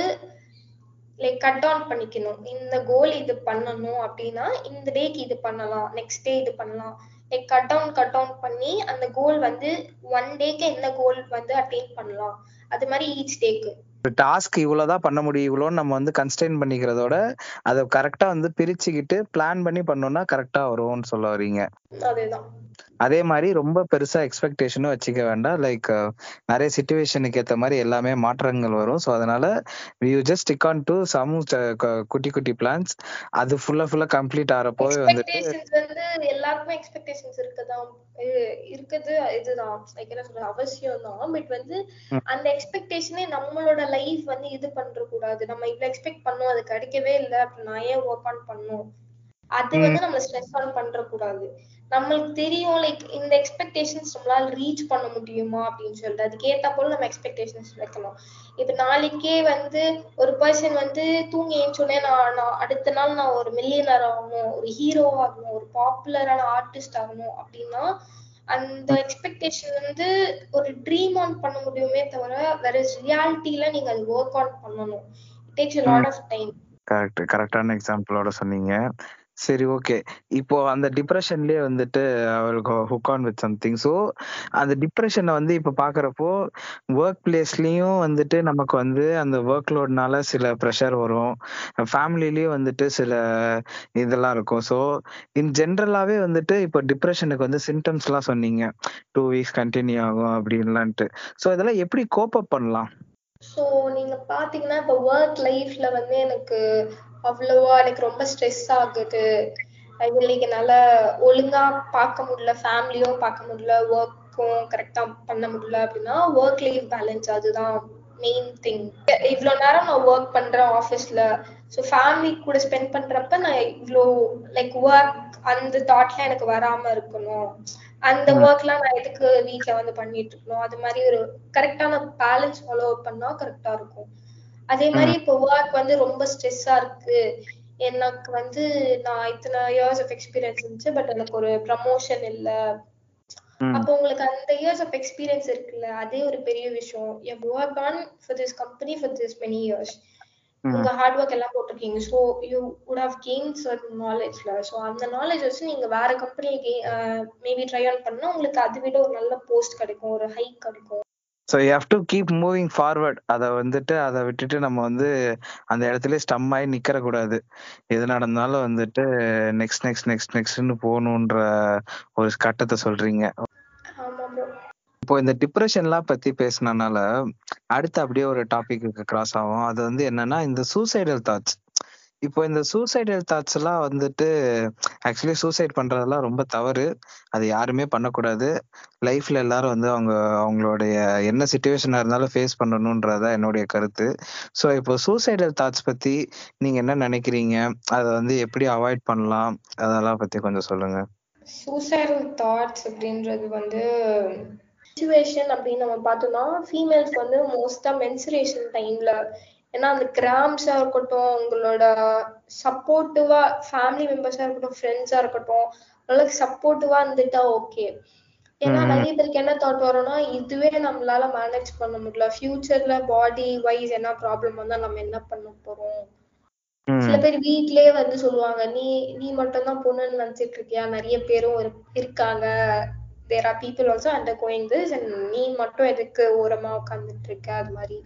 லைக் கட் டவுன் பண்ணிக்கணும். இந்த கோல் இது பண்ணணும் அப்படின்னா இந்த டேக்கு இது பண்ணலாம் நெக்ஸ்ட் டே இது பண்ணலாம். Like cut down cut down பண்ணி அந்த கோல் வந்து ஒன் டேக்கு என்ன கோல் வந்து அட்டைன் பண்ணலாம்? அது மாதிரி ஈச் டேக்கு டாஸ்க் இவ்வளவுதான் பண்ண முடியும் இவ்வளோன்னு நம்ம வந்து கன்ஸ்டைன் பண்ணிக்கிறதோட அதை கரெக்டா வந்து பிரிச்சுக்கிட்டு பிளான் பண்ணி பண்ணோம்னா கரெக்டா வரும்னு சொல்ல வரீங்க அதேதான். அதே மாதிரி ரொம்ப பெருசா எக்ஸ்பெக்டேஷனும் வச்சுக்க வேண்டாம். லைக் நிறைய சுச்சுவேஷனுக்கு ஏத்த மாதிரி எல்லாமே மாற்றங்கள் வரும். ஸோ அதனால you just stick on to some குட்டி குட்டி பிளான்ஸ் அது ஃபுல்லா ஃபுல்லா கம்ப்ளீட் ஆகிறப்போ வந்துட்டு எக்ஸ்பெக்டேஷன்ஸ் வந்து எல்லாருக்குமே எக்ஸ்பெக்டேஷன்ஸ் இருக்குதான் இருக்குது. இதுதான். லைக் என்ன சொல்றது? அவசியம் தான் பட் வந்து. அந்த எக்ஸ்பெக்டேஷனே நம்மளோட லைஃப் வந்து இது பண்ற கூடாது நம்ம இவ்வளவு எக்ஸ்பெக்ட் பண்ணோம் அது கிடைக்கவே இல்லை நான் ஏன் ஒர்க் ஆன் பண்ணும்? அது. வந்து நம்ம ஸ்ட்ரெஸ் ஆன் பண்ற கூடாது நம்மளுக்கு தெரியும் லைக் இந்த எக்ஸ்பெக்டேஷன்ஸ் நம்மளால ரீச் பண்ண முடியுமா அப்படின்னு சொல்லிட்டு. அதுக்கு ஏத்தா போல நம்ம எக்ஸ்பெக்டேஷன்ஸ் வைக்கணும். இப்ப நாளைக்கே வந்து ஒரு பர்சன் வந்து தூங்கி ஏஞ்சோடனே நான் நான் அடுத்த நாள் நான் ஒரு மில்லியனர் ஆகணும் ஒரு ஹீரோ ஆகணும் ஒரு பாப்புலரான ஆர்டிஸ்ட் ஆகணும் அப்படின்னா அந்த எக்ஸ்பெக்டேஷன் வந்து ஒரு ட்ரீம் ஆன் பண்ண முடியுமே தவிர வேற ரியாலிட்டியில நீங்க அது ஒர்க் ஆன் பண்ணணும். It takes lot of time correct கரெக்டான எக்ஸாம்பிளோட சொன்னீங்க. சரி ஓகே இப்போ அந்த டிப்ரெஷன்லயே வந்துட்டு அவருக்கு hook on with something so அந்த டிப்ரெஷனை வந்து இப்போ பாக்குறப்போ ஒர்க் பிளேஸ்லயும் வந்துட்டு நமக்கு வந்து அந்த ஒர்க் லோட்னால சில ப்ரெஷர் வரும். ஃபேமிலிலயும் வந்துட்டு சில இதெல்லாம் இருக்கும். ஸோ இன் ஜென்ரலாவே வந்துட்டு இப்போ டிப்ரெஷனுக்கு வந்து சிம்டம்ஸ்லாம் சொன்னீங்க. டூ வீக்ஸ் கண்டினியூ ஆகும் அப்படின்லான்ட்டு. ஸோ இதெல்லாம் எப்படி கோப் அப் பண்ணலாம்? ஸோ நீங்க பாத்தீங்கன்னா இப்போ ஒர்க் லைஃப்ல வந்து எனக்கு அவ்வளவா எனக்கு ரொம்ப ஸ்ட்ரெஸ் ஆகுது. like என்னால ஒழுங்கா பார்க்க முடியல ஃபேமிலியும் பார்க்க முடியல ஒர்க்கும் கரெக்டா பண்ண முடியல அப்படின்னா ஒர்க் லைஃப் பேலன்ஸ் அதுதான் மெயின் திங் இவ்வளோ நேரம் நான் ஒர்க் பண்றேன் ஆஃபீஸ்ல ஸோ ஃபேமிலி கூட ஸ்பெண்ட் பண்றப்ப நான் இவ்வளோ லைக் ஒர்க் அந்த தாட்லாம் எனக்கு வராம இருக்கணும். அந்த. ஒர்க்லாம் நான் எதுக்கு வீட்ல வந்து பண்ணிட்டு இருக்கணும்? அது மாதிரி ஒரு கரெக்டான பேலன்ஸ் ஃபாலோ பண்ணா கரெக்டா இருக்கும். அதே மாதிரி இப்போ ஒர்க் வந்து ரொம்ப ஸ்ட்ரெஸ்ஸா இருக்கு. எனக்கு வந்து நான் இத்தனை இயர்ஸ் ஆஃப் எக்ஸ்பீரியன்ஸ் இருந்துச்சு பட் எனக்கு ஒரு ப்ரமோஷன் இல்ல. அப்போ உங்களுக்கு அந்த இயர்ஸ் ஆஃப் எக்ஸ்பீரியன்ஸ் இருக்குல்ல அதே ஒரு பெரிய விஷயம். Work on for this company for this many years. உங்க ஹார்ட் ஒர்க் எல்லாம் போட்டிருக்கீங்க. So you would have gain certain நாலேஜ்ல so அந்த நாலேஜ் வச்சு நீங்க வேற கம்பெனி மேபி ட்ரை ஆன் பண்ணா உங்களுக்கு அதை விட ஒரு நல்ல போஸ்ட் கிடைக்கும் ஒரு ஹைக் கிடைக்கும். So you have to keep moving forward அதை வந்துட்டு அதை விட்டுட்டு நம்ம வந்து அந்த இடத்துல ஸ்டம் ஆகி நிக்கிற கூடாது எது நடந்தாலும் வந்துட்டு நெக்ஸ்ட் நெக்ஸ்ட் நெக்ஸ்ட் நெக்ஸ்ட்னு போகணுன்ற ஒரு கட்டத்தை சொல்றீங்க. இப்போ இந்த டிப்ரெஷன்லாம் பத்தி பேசினனால அடுத்து அப்படியே ஒரு டாபிக்கு கிராஸ் ஆகும் அது வந்து என்னன்னா இந்த சூசைடல் தாட்ஸ் இப்போ இந்த சூசைடல் தாட்ஸ் எல்லாம் வந்துட்டு ஆக்சுவலி சூசைட் பண்றதெல்லாம் ரொம்ப தவறு. அது யாருமே பண்ணக்கூடாது. லைஃப்ல எல்லாரும் வந்து அவங்க அவங்களுடைய என்ன சுச்சுவேஷனா இருந்தாலும் ஃபேஸ் பண்ணணும்ன்றதா என்னுடைய கருத்து. ஸோ இப்போ சூசைடல் தாட்ஸ் பத்தி நீங்க என்ன நினைக்கிறீங்க? அதை வந்து எப்படி அவாய்ட் பண்ணலாம்? அதெல்லாம் பத்தி கொஞ்சம் சொல்லுங்க. சூசைடல் தாட்ஸ் அப்படின்றது வந்து சுச்சுவேஷன் அப்படின்னு நம்ம பார்த்தோம்னா ஃபீமேல்ஸ்க்கு வந்து மோஸ்டா மென்சுரேஷன் டைம்ல ஏன்னா அந்த கிராம்ஸா இருக்கட்டும் உங்களோட சப்போர்ட்டிவா ஃபேமிலி மெம்பர்ஸா இருக்கட்டும் ஃப்ரெண்ட்ஸா இருக்கட்டும் உங்களுக்கு சப்போர்ட்டிவா இருந்துட்டா ஓகே ஏன்னா. நிறைய பேருக்கு என்ன தாட் வரும்னா இதுவே நம்மளால மேனேஜ் பண்ண முடியல. ஃபியூச்சர்ல பாடி வைஸ் என்ன ப்ராப்ளம் வந்தா நம்ம என்ன பண்ண போறோம்? சில பேர் வீட்லயே வந்து சொல்லுவாங்க நீ நீ மட்டும் தான் பொண்ணுன்னு நினைச்சிட்டு இருக்கியா? நிறைய பேரும் இரு- இருக்காங்க. There are people also undergoing this and நீ மட்டும் எதுக்கு ஓரமா உட்காந்துட்டு இருக்க? அது மாதிரி.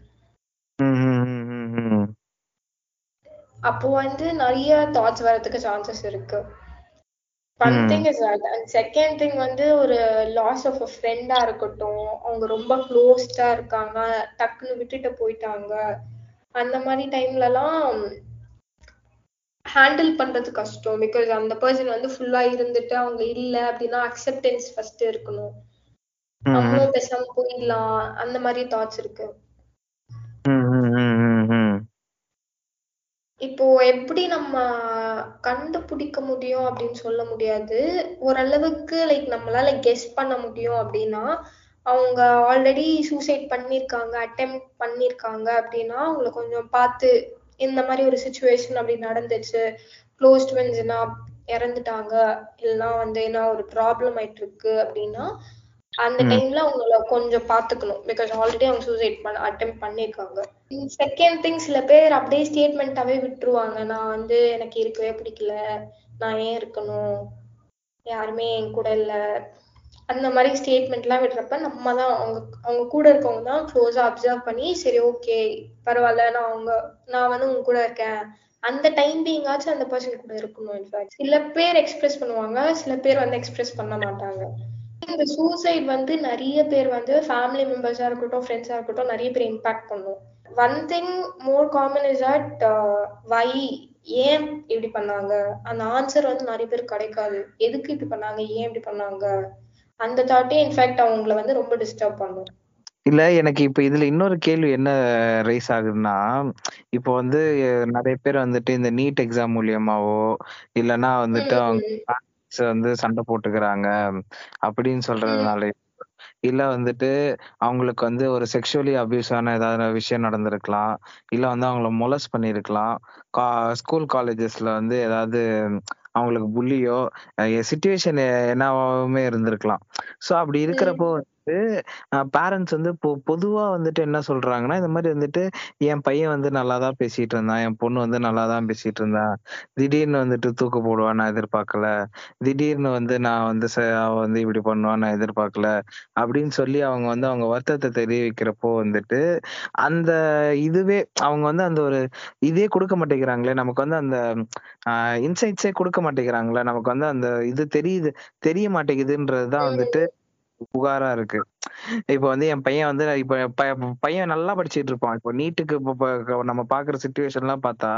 அப்போ வந்து நிறைய தாட்ஸ் வரதுக்கு சான்சஸ் இருக்கு one hmm. Thing is that and second thing வந்து ஒரு லாஸ் ஆஃப் அ ஃப்ரெண்டா இருக்கட்டும் அவங்க ரொம்ப க்ளோஸ்டா இருக்காங்க டக்குன்னு விட்டுட்டு போயிட்டாங்க அந்த மாதிரி டைம்லலாம் ஹேண்டில் பண்றது கஷ்டம் பிகாஸ் அந்த பர்சன் வந்து ஃபுல்லா இருந்துட்டு அவங்க இல்ல அப்படின்னா அக்செப்டன்ஸ் ஃபர்ஸ்ட் இருக்கணும். நம்மளும் பேசாம போயிடலாம் அந்த மாதிரி தாட்ஸ் இருக்கு. இப்போ எப்படி நம்ம கண்டுபிடிக்க முடியும் அப்படின்னு சொல்ல முடியாது. ஓரளவுக்கு லைக் நம்மளால கெஸ் பண்ண முடியும் அப்படின்னா அவங்க ஆல்ரெடி சூசைட் பண்ணிருக்காங்க அட்டெம்ட் பண்ணிருக்காங்க அப்படின்னா அவங்கள கொஞ்சம் பார்த்து இந்த மாதிரி ஒரு சுச்சுவேஷன் அப்படி நடந்துச்சு க்ளோஸ்ட் ஃப்ரெண்ட்ஸ்னா இறந்துட்டாங்க இல்லைன்னா வந்து என்ன ஒரு ப்ராப்ளம் ஆயிட்டு இருக்கு அப்படின்னா அந்த. டைம்ல அவங்கள கொஞ்சம் பாத்துக்கணும். பிகாஸ் ஆல்ரெடி அவங்க சூசைட் பண்ண அட்டெம்ட் பண்ணிருக்காங்க. செகண்ட் திங் சில பேர் அப்படியே ஸ்டேட்மெண்ட்டாவே விட்டுருவாங்க. நான் வந்து எனக்கு இருக்கவே பிடிக்கல. நான் ஏன் இருக்கணும்? யாருமே என் கூட இல்ல. அந்த மாதிரி ஸ்டேட்மெண்ட்லாம் விடுறப்ப நம்ம தான் அவங்க அவங்க கூட இருக்கவங்க தான் க்ளோஸா அப்சர்வ் பண்ணி சரி ஓகே பரவாயில்ல நான் அவங்க நான் வந்து உங்க கூட இருக்கேன். அந்த டைம் பீங்காச்சும் அந்த பர்சன் கூட இருக்கணும் இன்ஃபேக்ட் சில பேர் எக்ஸ்பிரஸ் பண்ணுவாங்க சில பேர் வந்து எக்ஸ்பிரஸ் பண்ண மாட்டாங்க. இந்த சூசைட் வந்து நிறைய பேர் வந்து ஃபேமிலி மெம்பர்ஸா இருக்கட்டும் ஃப்ரெண்ட்ஸா இருக்கட்டும் நிறைய பேர் இம்பாக்ட் பண்ணும். One thing more common is that why ஏன் இப்படி பண்ணாங்க? அந்த ஆன்சர் வந்து நிறைய பேர் கிடைக்காது. எதுக்கு இப்படி பண்ணாங்க? ஏன் இப்படி பண்ணாங்க? அந்த தாட்டே இன்ஃபேக்ட் அவங்கள வந்து ரொம்ப டிஸ்டர்ப் பண்ணும். இல்ல எனக்கு இப்ப இதுல இன்னொரு கேள்வி என்ன ரைஸ் ஆகுதுன்னா இப்போ வந்து நிறைய பேர் வந்துட்டு இந்த நீட் எக்ஸாம் மூலியமாவோ இல்லைன்னா வந்துட்டு அவங்க வந்து சண்டை போட்டுக்கிறாங்க அப்படின்னு சொல்றதுனால. இல்ல வந்துட்டு அவங்களுக்கு வந்து ஒரு செக்ஷுவலி அபியூஸான ஏதாவது விஷயம் நடந்திருக்கலாம். இல்ல வந்து அவங்கள மொலஸ் பண்ணியிருக்கலாம் கா ஸ்கூல் காலேஜஸ்ல வந்து ஏதாவது அவங்களுக்கு புள்ளியோ சுச்சுவேஷன் என்னவாவுமே இருந்திருக்கலாம். ஸோ அப்படி இருக்கிறப்போ வந்து பேரண்ட்ஸ் வந்து பொ பொதுவா வந்துட்டு என்ன சொல்றாங்கன்னா இந்த மாதிரி வந்துட்டு என் பையன் வந்து நல்லா தான் பேசிட்டு இருந்தான் என் பொண்ணு வந்து நல்லா தான் பேசிட்டு இருந்தா திடீர்னு வந்துட்டு தூக்கு போடுவான்னு நான் எதிர்பார்க்கல திடீர்னு வந்து நான் வந்து ச- அவ வந்து இப்படி பண்ணுவான்னு நான் எதிர்பார்க்கல அப்படின்னு சொல்லி அவங்க வந்து அவங்க வருத்தத்தை தெரிவிக்கிறப்போ வந்துட்டு அந்த இதுவே அவங்க வந்து அந்த ஒரு இதே கொடுக்க மாட்டேங்கிறாங்களே நமக்கு வந்து அந்த இன்சைட்ஸே கொடுக்க மாட்டேங்கிறாங்களே நமக்கு வந்து அந்த இது தெரியுது தெரிய மாட்டேங்குதுன்றதுதான் வந்துட்டு புகாரா இருக்கு. இப்போ வந்து என் பையன் வந்து இப்ப பையன் நல்லா படிச்சிட்டு இருப்பான். இப்போ நீட்டுக்கு இப்போ நம்ம பாக்குற சுச்சுவேஷன்லாம் பார்த்தா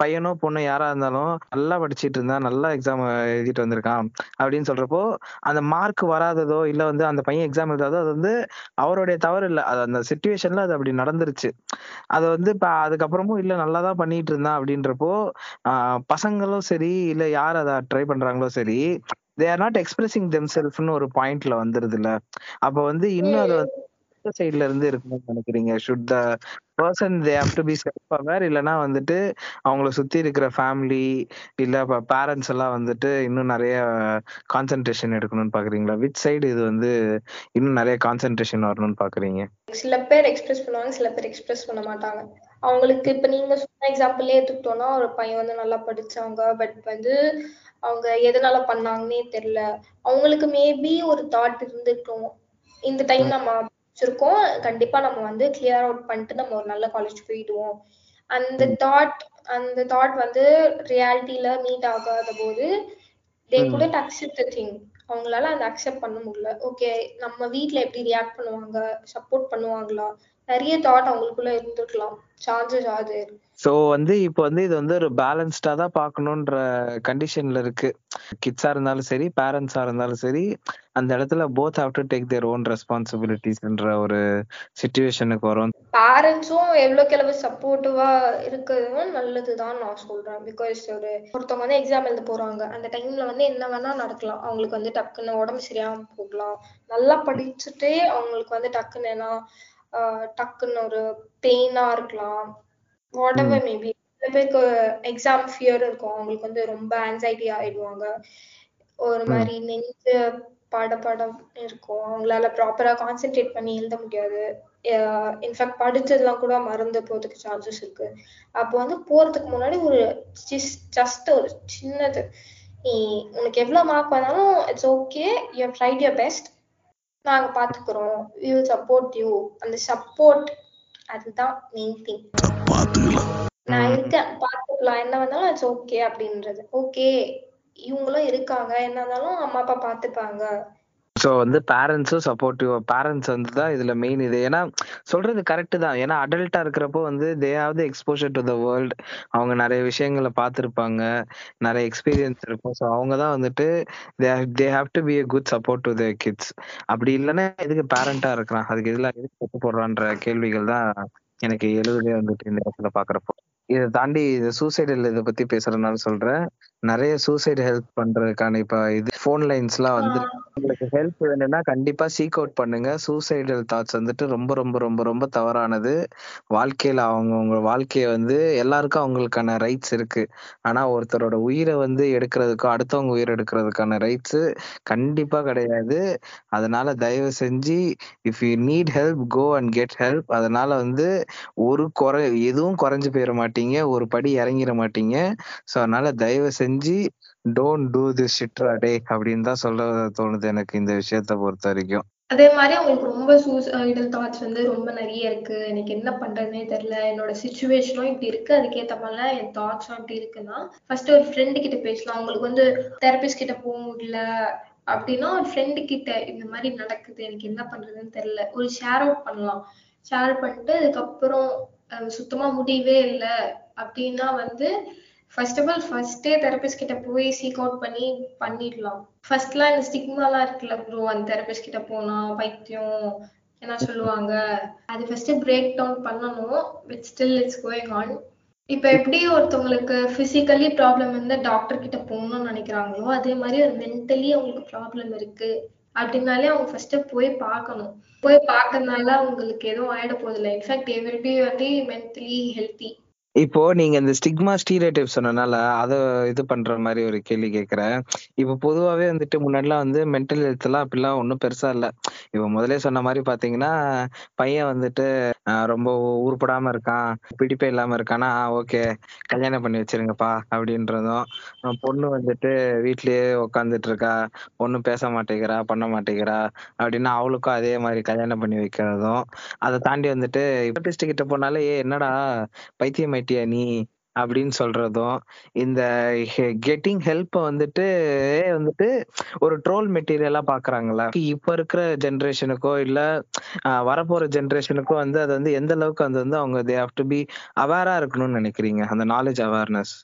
பையனோ பொண்ணோ யாரா இருந்தாலும் நல்லா படிச்சிட்டு இருந்தா நல்லா எக்ஸாம் எழுதிட்டு வந்திருக்கான் அப்படின்னு சொல்றப்போ அந்த மார்க் வராததோ இல்ல வந்து அந்த பையன் எக்ஸாம் எழுதாதோ அது வந்து அவருடைய தவறு இல்ல. அது அந்த சுச்சுவேஷன்ல அது அப்படி நடந்துருச்சு. அது வந்து இப்ப அதுக்கப்புறமும் இல்ல நல்லா தான் பண்ணிட்டு இருந்தான் அப்படின்றப்போ ஆஹ் பசங்களும் சரி இல்ல யார் அதை ட்ரை பண்றாங்களோ சரி they are not expressing them செல்ஃப்னு ஒரு பாயிண்ட்ல வந்துருது இல்ல அப்ப வந்து இன்னும் அது. வந்து சைட்ல இருந்து இருக்கணும்னு நினைக்கிறீங்க. Should the person they have to be self aware இல்லைன்னா வந்துட்டு அவங்கள சுத்தி இருக்கிற ஃபேமிலி இல்ல பேரண்ட்ஸ் எல்லாம் வந்துட்டு இன்னும் நிறைய கான்சென்ட்ரேஷன் எடுக்கணும்னு பாக்குறீங்களா? விச் சைடு இது வந்து இன்னும் நிறைய கான்சென்ட்ரேஷன் வரணும்னு பாக்குறீங்க? சில பேர் எக்ஸ்பிரஸ் பண்ணுவாங்க சில பேர் எக்ஸ்பிரஸ் பண்ண மாட்டாங்க. அவங்களுக்கு இப்ப நீங்க சொன்ன எக்ஸாம்பிளே எடுத்துக்கிட்டோம்னா ஒரு பையன் வந்து நல்லா படிச்சாங்க பட் வந்து அவங்க எதனால பண்ணாங்கன்னே தெரியல. அவங்களுக்கு மேபி ஒரு தாட் இருந்திருக்கும். இந்த டைம் நம்ம வச்சிருக்கோம். கண்டிப்பா நம்ம வந்து கிளியர் அவுட் பண்ணிட்டு நம்ம ஒரு நல்ல காலேஜ் போயிடுவோம். அந்த தாட் அந்த தாட் வந்து ரியாலிட்டியில மீட் ஆகாத போது தே couldn't accept the thing. அவங்களால அந்த அக்செப்ட் பண்ண முடியல. ஓகே நம்ம வீட்ல எப்படி ரியாக்ட் பண்ணுவாங்க? சப்போர்ட் பண்ணுவாங்களா? நிறைய தாட் அவங்களுக்குள்ள இருந்திருக்கலாம். சான்சஸ் ஆகுது சோ வந்து இப்போ வந்து இது வந்து ஒரு பேலன்ஸ்டா தான் பார்க்கணுன்ற கண்டிஷன்ல இருக்கு. கிட்ஸா இருந்தாலும் சரி பேரண்ட்ஸா இருந்தாலும் சரி அந்த இடத்துல both have to take their own ரெஸ்பான்சிபிலிட்டிஸ்ன்ற ஒரு சுச்சுவேஷனுக்கு வரும். பேரண்ட்ஸும் எவ்வளோக்கு எவ்வளவு சப்போர்ட்டிவா இருக்கிறதும் நல்லதுதான் நான் சொல்றேன். பிகாஸ் ஒரு ஒருத்தவங்க வந்து எக்ஸாம் எழுத போறாங்க. அந்த டைம்ல வந்து என்ன வேணா நடக்கலாம். அவங்களுக்கு வந்து டக்குன்னு உடம்பு சரியாம போகலாம். நல்லா படிச்சுட்டே அவங்களுக்கு வந்து டக்குன்னு ஏன்னா டக்குன்னு ஒரு பெயினா இருக்கலாம். வாட் எவர் மேபி சில பேருக்கு எக்ஸாம் ஃபியர் இருக்கும். அவங்களுக்கு வந்து ரொம்ப ஆன்சைட்டி ஆயிடுவாங்க. ஒரு மாதிரி நெஞ்சு பட படம் இருக்கும். அவங்களால ப்ராப்பரா கான்சென்ட்ரேட் பண்ணி எழுத முடியாது. இன்ஃபேக்ட் படிச்சதெல்லாம் கூட மறந்து போறதுக்கு சான்சஸ் இருக்கு. அப்போ வந்து போறதுக்கு முன்னாடி ஒரு ஜஸ்ட் ஒரு சின்னது. நீ உனக்கு எவ்வளவு மார்க் வந்தாலும் it's okay you tried your best நாங்க பாத்துக்கிறோம். வில் சப்போர்ட் யூ அந்த சப்போர்ட் அதுதான் மெயின் திங் நான் இருக்கேன் பாத்துக்கலாம் என்ன வந்தாலும் இட்ஸ் ஓகே அப்படின்றது. ஓகே இவங்களும் இருக்காங்க. என்ன இருந்தாலும் அம்மா அப்பா பாத்துப்பாங்க ஸோ வந்து பேரண்ட்ஸும் சப்போர்ட்டிவ் பேரண்ட்ஸ் வந்து தான் இதுல மெயின் இது. ஏன்னா சொல்றது கரெக்ட் தான். ஏன்னா அடல்ட்டா இருக்கிறப்போ வந்து they have the exposure to the world அவங்க நிறைய விஷயங்களை பார்த்துருப்பாங்க. நிறைய எக்ஸ்பீரியன்ஸ் இருக்கும். ஸோ அவங்க தான் வந்துட்டு they have to be a good support to the kids அப்படி இல்லைன்னா எதுக்கு பேரண்டா இருக்கிறான்? அதுக்கு இதெல்லாம் எதுக்கு போடுறான்ற கேள்விகள் தான் எனக்கு எழுதுதே வந்துட்டு இந்த இடத்துல பாக்குறப்போ இதை தாண்டி இது சூசைடல் இதை பத்தி பேசுறதுனால சொல்றேன். நிறைய சூசைட் ஹெல்ப் பண்றதுக்கான இப்ப இது ஃபோன் லைன்ஸ்லாம் வந்து உங்களுக்கு ஹெல்ப் வேணும்னா கண்டிப்பா சீக் அவுட் பண்ணுங்க. சூசைடல் தாட்ஸ் வந்துட்டு ரொம்ப ரொம்ப ரொம்ப ரொம்ப தவறானது. வாழ்க்கையில அவங்கவுங்க வாழ்க்கைய வந்து எல்லாருக்கும் அவங்களுக்கான ரைட்ஸ் இருக்கு. ஆனா ஒருத்தரோட உயிரை வந்து எடுக்கிறதுக்கோ அடுத்தவங்க உயிரை எடுக்கிறதுக்கான ரைட்ஸ் கண்டிப்பா கிடையாது. அதனால தயவு செஞ்சு if you need help go and get help அதனால வந்து ஒரு குறை எதுவும் குறைஞ்சு போயிட மாட்டீங்க. ஒரு படி இறங்கிட மாட்டீங்க. ஸோ அதனால தயவு செஞ்சு டோன்ட் டூ திஸ் ஷிட்ரா டே அப்படின்னு தான் சொல்ல தோணுது எனக்கு இந்த விஷயத்த பொறுத்த வரைக்கும். அதே மாதிரி அவங்களுக்கு ரொம்ப சூசைடல் தாட்ஸ் வந்து ரொம்ப நிறைய இருக்கு. எனக்கு என்ன பண்றதுனே தெரியல. என்னோட சுச்சுவேஷனும் இப்படி இருக்கு. அதுக்கேத்த மாதிரிலாம் என் தாட்ஸும் இப்படி இருக்குன்னா ஃபர்ஸ்ட் ஒரு ஃப்ரெண்டு கிட்ட பேசலாம். அவங்களுக்கு வந்து தெரபிஸ்ட் கிட்ட போக முடியல அப்படின்னா ஒரு ஃப்ரெண்டு கிட்ட இந்த மாதிரி நடக்குது எனக்கு என்ன பண்றதுன்னு தெரியல. ஒரு ஷேர் அவுட் பண்ணலாம். ஷேர் பண்ணிட்டு அதுக்கப்புறம் சுத்தமா முடியவே இல்லை அப்படின்னா வந்து ஃபர்ஸ்ட் ஆஃப் ஆல் ஃபர்ஸ்டே தெரபிஸ்ட் கிட்ட போய் சீக் அவுட் பண்ணி பண்ணிடலாம். ஃபர்ஸ்ட்லாம் இந்த ஸ்டிக்மாலாம் இருக்குல்ல ப்ரோ அந்த தெரபிஸ்ட் கிட்ட போனா பைத்தியம் என்ன சொல்லுவாங்க? அது ஃபர்ஸ்ட் பிரேக் டவுன் பண்ணணும் but still it's going on இப்ப எப்படி ஒருத்தவங்களுக்கு பிசிக்கலி ப்ராப்ளம் வந்து டாக்டர் கிட்ட போகணும்னு நினைக்கிறாங்களோ அதே மாதிரி ஒரு மென்டலி அவங்களுக்கு ப்ராப்ளம் இருக்கு. அப்படின்னாலே அவங்க ஃபர்ஸ்ட் போய் பார்க்கணும். போய் பார்க்கறதுனால அவங்களுக்கு எதுவும் ஆயிட போதில்லை இன்ஃபேக்ட் வில் பி வந்து மென்டலி ஹெல்த்தி இப்போ நீங்க இந்த ஸ்டிக்மா ஸ்டீரியோடைப் சொன்னனால அத இது பண்ற மாதிரி ஒரு கேள்வி கேக்குறேன். இப்ப பொதுவாவே வந்துட்டு முன்னாடிலாம் வந்து மென்டல் ஹெல்த் எல்லாம் அப்படிலாம் ஒன்றும் பெருசா இல்ல. இப்ப முதலே சொன்ன மாதிரி பாத்தீங்கன்னா பையன் வந்துட்டு ரொம்ப உருப்படாம இருக்கான் பிடிப்பே இல்லாம இருக்கானா ஓகே கல்யாணம் பண்ணி வச்சிருங்கப்பா அப்படின்றதும். பொண்ணு வந்துட்டு வீட்லயே உக்காந்துட்டு இருக்கா ஒன்னும் பேச மாட்டேங்கிறா பண்ண மாட்டேங்கிறா அப்படின்னா அவளுக்கும் அதே மாதிரி கல்யாணம் பண்ணி வைக்கிறதும். அதை தாண்டி வந்துட்டு கிட்ட போனாலே ஏ என்னடா பைத்தியம் ஐட்டியா நீ? அப்படின்னு சொல்றதும் இந்த கெட்டிங் ஹெல்ப் வந்துட்டு வந்துட்டு ஒரு ட்ரோல் மெட்டீரியலா பாக்குறாங்களா இப்ப இருக்கிற ஜென்ரேஷனுக்கோ இல்ல ஆஹ் வரப்போற ஜென்ரேஷனுக்கோ வந்து அது வந்து எந்த அளவுக்கு அது வந்து அவங்க தே ஹாவ் டு பி அவேரா இருக்கணும்னு நினைக்கிறீங்க? அந்த நாலேஜ் அவேர்னஸ்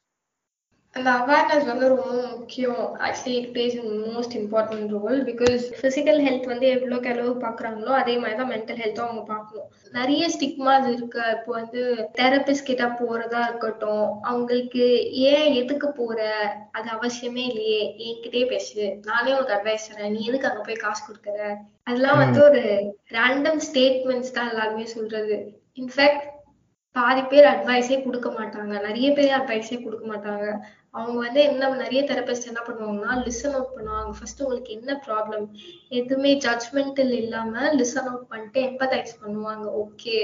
அந்த அவேர்னஸ் வந்து ரொம்ப முக்கியம். Actually it plays most important role because physical health வந்து எவ்வளோக்கு எவ்வளவு பாக்குறாங்களோ அதே மாதிரி தான் மென்டல் ஹெல்த்தும் அவங்க பார்க்கணும் நிறைய ஸ்டிக்மாஸ் இருக்கு. இப்போ வந்து தெரபிஸ்ட் கிட்ட போறதா இருக்கட்டும் அவங்களுக்கு ஏன் எதுக்கு போற? அது அவசியமே இல்லையே. என்கிட்டயே பேசு. நானே உனக்கு அட்வைஸ் தரேன். நீ எதுக்கு அங்க போய் காசு கொடுக்குற? அதெல்லாம் வந்து ஒரு ரேண்டம் ஸ்டேட்மெண்ட்ஸ் தான் எல்லாருமே சொல்றது. இன்ஃபேக்ட் பாதி பேர் அட்வைஸே கொடுக்க மாட்டாங்க. நிறைய பேர் அட்வைஸே கொடுக்க மாட்டாங்க. அவங்க வந்து என்ன நிறைய தெரபிஸ்ட் என்ன பண்ணுவாங்கன்னா லிசன் அவுட் பண்ணுவாங்க. ஃபர்ஸ்ட் உங்களுக்கு என்ன ப்ராப்ளம் எதுவுமே ஜட்மெண்டல் இல்லாம லிசன் அவுட் பண்ணிட்டு எம்பத்தைஸ் பண்ணுவாங்க. ஓகே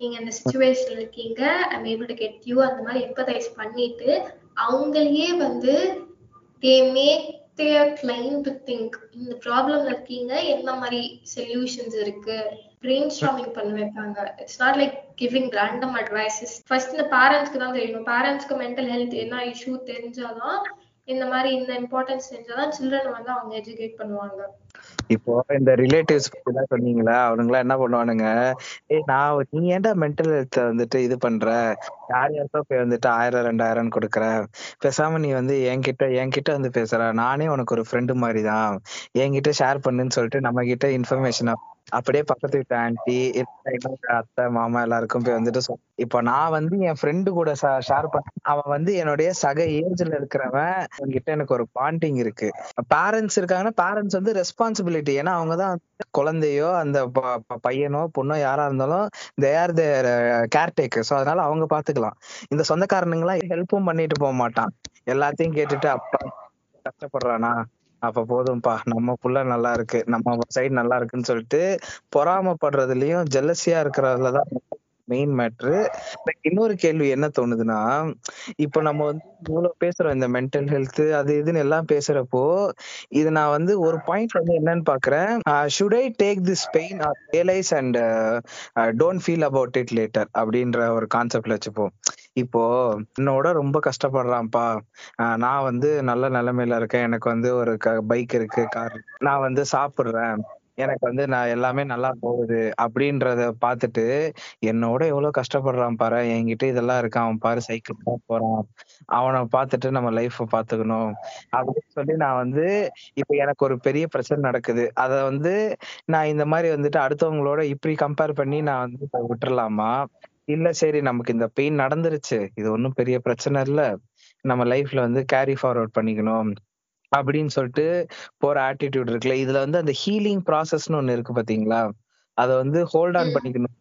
நீங்க அந்த சுச்சுவேஷன்ல இருக்கீங்க. I'm able to get you அந்த மாதிரி எம்பத்தைஸ் பண்ணிட்டு அவங்களையே வந்து they make their claim to think இந்த ப்ராப்ளம்ல இருக்கீங்க என்ன மாதிரி சொல்யூஷன்ஸ் இருக்கு? பிரெயின் ஸ்டாமிங் பண்ண வைப்பாங்க it's not like giving random advices first இந்த பேரண்ட்ஸ்க்கு தான் தெரியணும் பேரண்ட்ஸ்க்கு மென்டல் ஹெல்த் என்ன இஷ்யூ தெரிஞ்சாதான் இந்த மாதிரி இந்த இம்பார்ட்டன்ஸ் தெரிஞ்சாதான் சில்ட்ரன் வந்து அவங்க எஜுகேட் பண்ணுவாங்க. இப்போ இந்த ரிலேட்டிவ்ஸ் பத்தி எல்லாம் சொன்னீங்களா? அவனுங்களாம் என்ன பண்ணுவானுங்க? ஏய் நான் நீ ஏன்டா மென்டல் ஹெல்த் வந்துட்டு இது பண்ற? யார் யாருக்கோ போய் வந்துட்டு ஆயிரம் ரெண்டாயிரம் கொடுக்குற? பேசாம நீ வந்து என்கிட்ட என்கிட்ட வந்து பேசுற. நானே உனக்கு ஒரு ஃப்ரெண்டு மாதிரி தான். என்கிட்ட ஷேர் பண்ணுன்னு சொல்லிட்டு நம்ம கிட்ட இன்ஃபர்மேஷன் அப்படியே பக்கத்து வீட்டு ஆண்டி அத்தை மாமா எல்லாருக்கும் போய் வந்துட்டு சொல் நான் வந்து என் ஃப்ரெண்டு கூட ஷேர் பண்ண அவன் வந்து என்னுடைய சக ஏஜ்ல இருக்கிறவன் கிட்ட எனக்கு ஒரு பாண்டிங் இருக்கு. பேரண்ட்ஸ் இருக்காங்கன்னா பேரண்ட்ஸ் வந்து ரெஸ்பான்சிபிலிட்டி ஏன்னா அவங்க தான் குழந்தையோ அந்த ப- ப- பையனோ பொண்ணோ யாரா இருந்தாலும் they are their care so so அதனால அவங்க பாத்துக்கலாம். இந்த சொந்தக்காரனுங்களாம் ஹெல்ப்பும் பண்ணிட்டு போக மாட்டான். எல்லாத்தையும் கேட்டுட்டு அப்பா கஷ்டப்படுறானா? அப்ப போதும்பா. நம்ம புள்ள நல்லா இருக்கு நம்ம சைடு நல்லா இருக்குன்னு சொல்லிட்டு பொறாமப்படுறதுலயும் ஜெல்லசியா இருக்கிறதுலதான் மெயின் மேட்ரு இன்னொரு கேள்வி என்ன தோணுதுன்னா இப்ப நம்ம வந்து இவ்வளவு பேசுறோம் இந்த மென்டல் ஹெல்த் அது இதுன்னு எல்லாம் பேசுறப்போ இது நான் வந்து ஒரு பாயிண்ட் வந்து என்னன்னு பாக்குறேன். Should I take this pain or realise and don't feel about it later அப்படின்ற ஒரு கான்செப்ட்ல வச்சுப்போம். இப்போ என்னோட ரொம்ப கஷ்டப்படுறான்ப்பா. ஆஹ் நான் வந்து நல்ல நிலைமையில இருக்கேன். எனக்கு வந்து ஒரு பைக் இருக்கு கார் நான் வந்து சாப்பிடுறேன். எனக்கு வந்து நான் எல்லாமே நல்லா போகுது அப்படின்றத பார்த்துட்டு என்னோட எவ்வளவு கஷ்டப்படுறான் பாரு. என்கிட்ட இதெல்லாம் இருக்கு? அவன் பாரு சைக்கிள் தான் போறான். அவனை பார்த்துட்டு நம்ம லைஃப பாத்துக்கணும் அப்படின்னு சொல்லி நான் வந்து இப்ப எனக்கு ஒரு பெரிய பிரச்சனை நடக்குது. அத வந்து நான் இந்த மாதிரி வந்துட்டு அடுத்தவங்களோட இப்படி கம்பேர் பண்ணி நான் வந்து விட்டுறலாமா? இல்ல சரி நமக்கு இந்த பெயின் நடந்துருச்சு. இது ஒன்றும் பெரிய பிரச்சனை இல்ல. நம்ம லைஃப்ல வந்து கேரி ஃபார்வர்ட் பண்ணிக்கணும் அப்படின்னு சொல்லிட்டு போற ஆட்டிடியூட் இருக்குல்ல. இதுல வந்து அந்த ஹீலிங் ப்ராசஸ்னு ஒண்ணு இருக்கு பாத்தீங்களா? அத வந்து ஹோல்ட் ஆன். பண்ணிக்கணும்?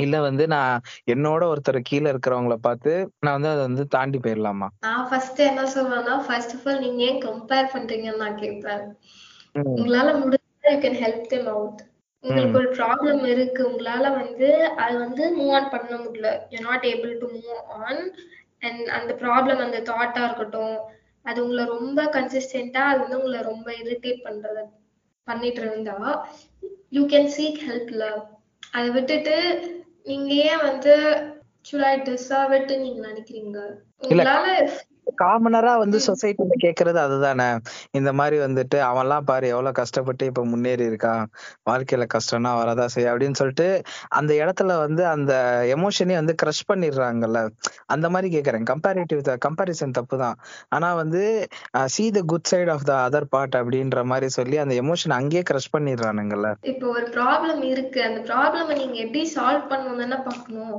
இல்ல வந்து நான் என்னோட ஒருத்தர் கீழே இருக்கிறவங்கள பார்த்து நான் வந்து அதை வந்து தாண்டி போயிடலாமா? நான் ஃபர்ஸ்ட் என்ன சொல்லுவேன்னா ஃபர்ஸ்ட் ஆஃப் ஆல் நீங்க ஏன் கம்பேர் பண்றீங்கன்னு நான் கேட்பேன். உங்களால முடிஞ்சா you can help them out உங்களுக்கு ஒரு ப்ராப்ளம் இருக்கு உங்களால வந்து அது வந்து மூவ் ஆன் பண்ண முடியல. You not able to move on and அந்த ப்ராப்ளம் அந்த தாட்டா இருக்கட்டும் அது உங்களை ரொம்ப கன்சிஸ்டன்டா அது வந்து உங்களை ரொம்ப இரிட்டேட் பண்றத பண்ணிட்டு இருந்தா you can seek help love அதை விட்டுட்டு நீங்க ஏன் வந்து it ன்னு நீங்க நினைக்கிறீங்க? உங்களால காமனரா வந்து சொசைட்டில கேக்குறது அதுதானே? இந்த மாதிரி வந்துட்டு அவன் எல்லாம் பாரு எவ்வளவு கஷ்டப்பட்டு இப்ப முன்னேறி இருக்கான் வாழ்க்கையில கஷ்டம்னா வரதா செய்ய அப்படின்னு சொல்லிட்டு அந்த இடத்துல வந்து அந்த எமோஷனே வந்து கிரஷ் பண்ணிடுறாங்கல்ல. அந்த மாதிரி கேக்குறேன். கம்பேரிட்டிவ் கம்பாரிசன் தப்பு தான் ஆனா வந்து see the good side of the other part அப்படின்ற மாதிரி சொல்லி அந்த எமோஷன் அங்கேயே கிரஷ் பண்ணிடுறானுங்கல்ல. இப்போ ஒரு ப்ராப்ளம் இருக்கு. அந்த ப்ராப்ளம் நீங்க எப்படி சால்வ் பண்ணணும் பாக்கணும்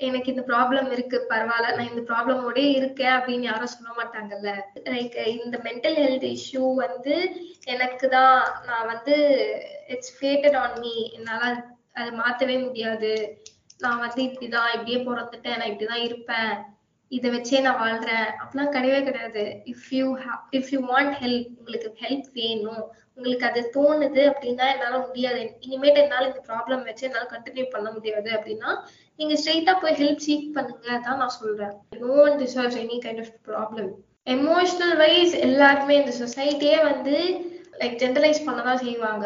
எனக்கு இந்த ப்ராப்ளம் இருக்கு பரவாயில்ல நான் இந்த ப்ராப்ளமோட இருக்கேன் அப்படின்னு யாரும் சொல்ல மாட்டாங்கல்ல. லைக் இந்த மென்டல் ஹெல்த் இஷ்யூ வந்து எனக்கு தான் நான் வந்து இட்ஸ் ஃபேட்டட் ஆன் மீ என்னால அதை மாத்தவே முடியாது. நான் வந்து இப்படிதான் இப்படியே பிறந்துட்டேன் நான் இப்படிதான் இருப்பேன். இதை வச்சே நான் வாழ்றேன். அப்படிலாம் கிடையவே கிடையாது. If you if you want help உங்களுக்கு ஹெல்ப் வேணும். உங்களுக்கு அது தோணுது அப்படின்னா என்னால முடியாது. இனிமேட்டு என்னால இந்த ப்ராப்ளம் வச்சு என்னால கண்டினியூ பண்ண முடியாது அப்படின்னா நீங்க ஸ்ட்ரெயிட்டா போய் ஹெல்ப் சீக் பண்ணுங்க தான் நான் சொல்றேன். No one deserves any kind of problem emotional wise எல்லாருமே இந்த சொசைட்டியே வந்து லைக் ஜென்ரலைஸ் பண்ணதான் செய்வாங்க.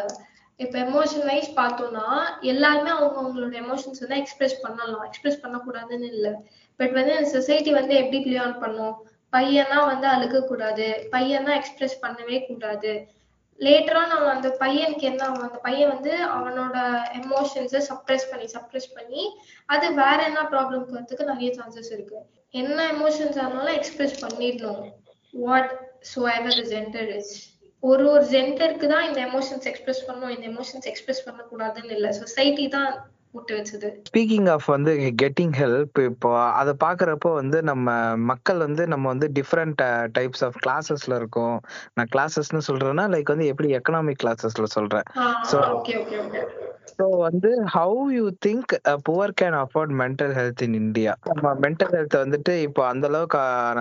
இப்ப எமோஷன் வைஸ் பார்த்தோம்னா எல்லாருமே அவங்க அவங்களோட எமோஷன்ஸ் வந்து எக்ஸ்பிரஸ் பண்ணலாம். எக்ஸ்பிரஸ் பண்ணக்கூடாதுன்னு இல்லை. பட் வந்து இந்த சொசைட்டி வந்து எப்படி பிளியான் பண்ணும்? பையனா வந்து அழுகக்கூடாது. பையனா எக்ஸ்பிரஸ் பண்ணவே கூடாது. லேட்டரா நம்ம அந்த பையனுக்கு என்ன ஆகும் அந்த பையன் வந்து அவனோட எமோஷன்ஸை சப்ரெஸ் பண்ணி சப்ரெஸ் பண்ணி அது வேற என்ன ப்ராப்ளம்க்கு வரதுக்கு நிறைய சான்சஸ் இருக்கு. என்ன எமோஷன்ஸ் ஆனாலும் எக்ஸ்பிரஸ் பண்ணிடணும். Whatsoever the is ஒரு ஒரு ஜெண்டருக்கு தான் இந்த எமோஷன்ஸ் எக்ஸ்பிரஸ் பண்ணணும் இந்த எமோஷன்ஸ் எக்ஸ்பிரஸ் பண்ணக்கூடாதுன்னு இல்லை. சொசைட்டி தான் ஸ்பீக்கிங் ஆஃப் வந்து கெட்டிங் ஹெல்ப் இப்போ அதை பாக்குறப்போ வந்து நம்ம மக்கள் வந்து நம்ம வந்து டிஃப்ரெண்ட் டைப்ஸ் ஆஃப் கிளாஸஸ்ல இருக்கோம். நான் கிளாஸஸ்னு சொல்றேன்னா லைக் வந்து எப்படி எக்கனாமிக் கிளாஸஸ்ல சொல்றேன். ஓகே ஸோ வந்து how you think poor can afford mental health in India நம்ம மென்டல் ஹெல்த் வந்துட்டு இப்போ அந்த அளவுக்கான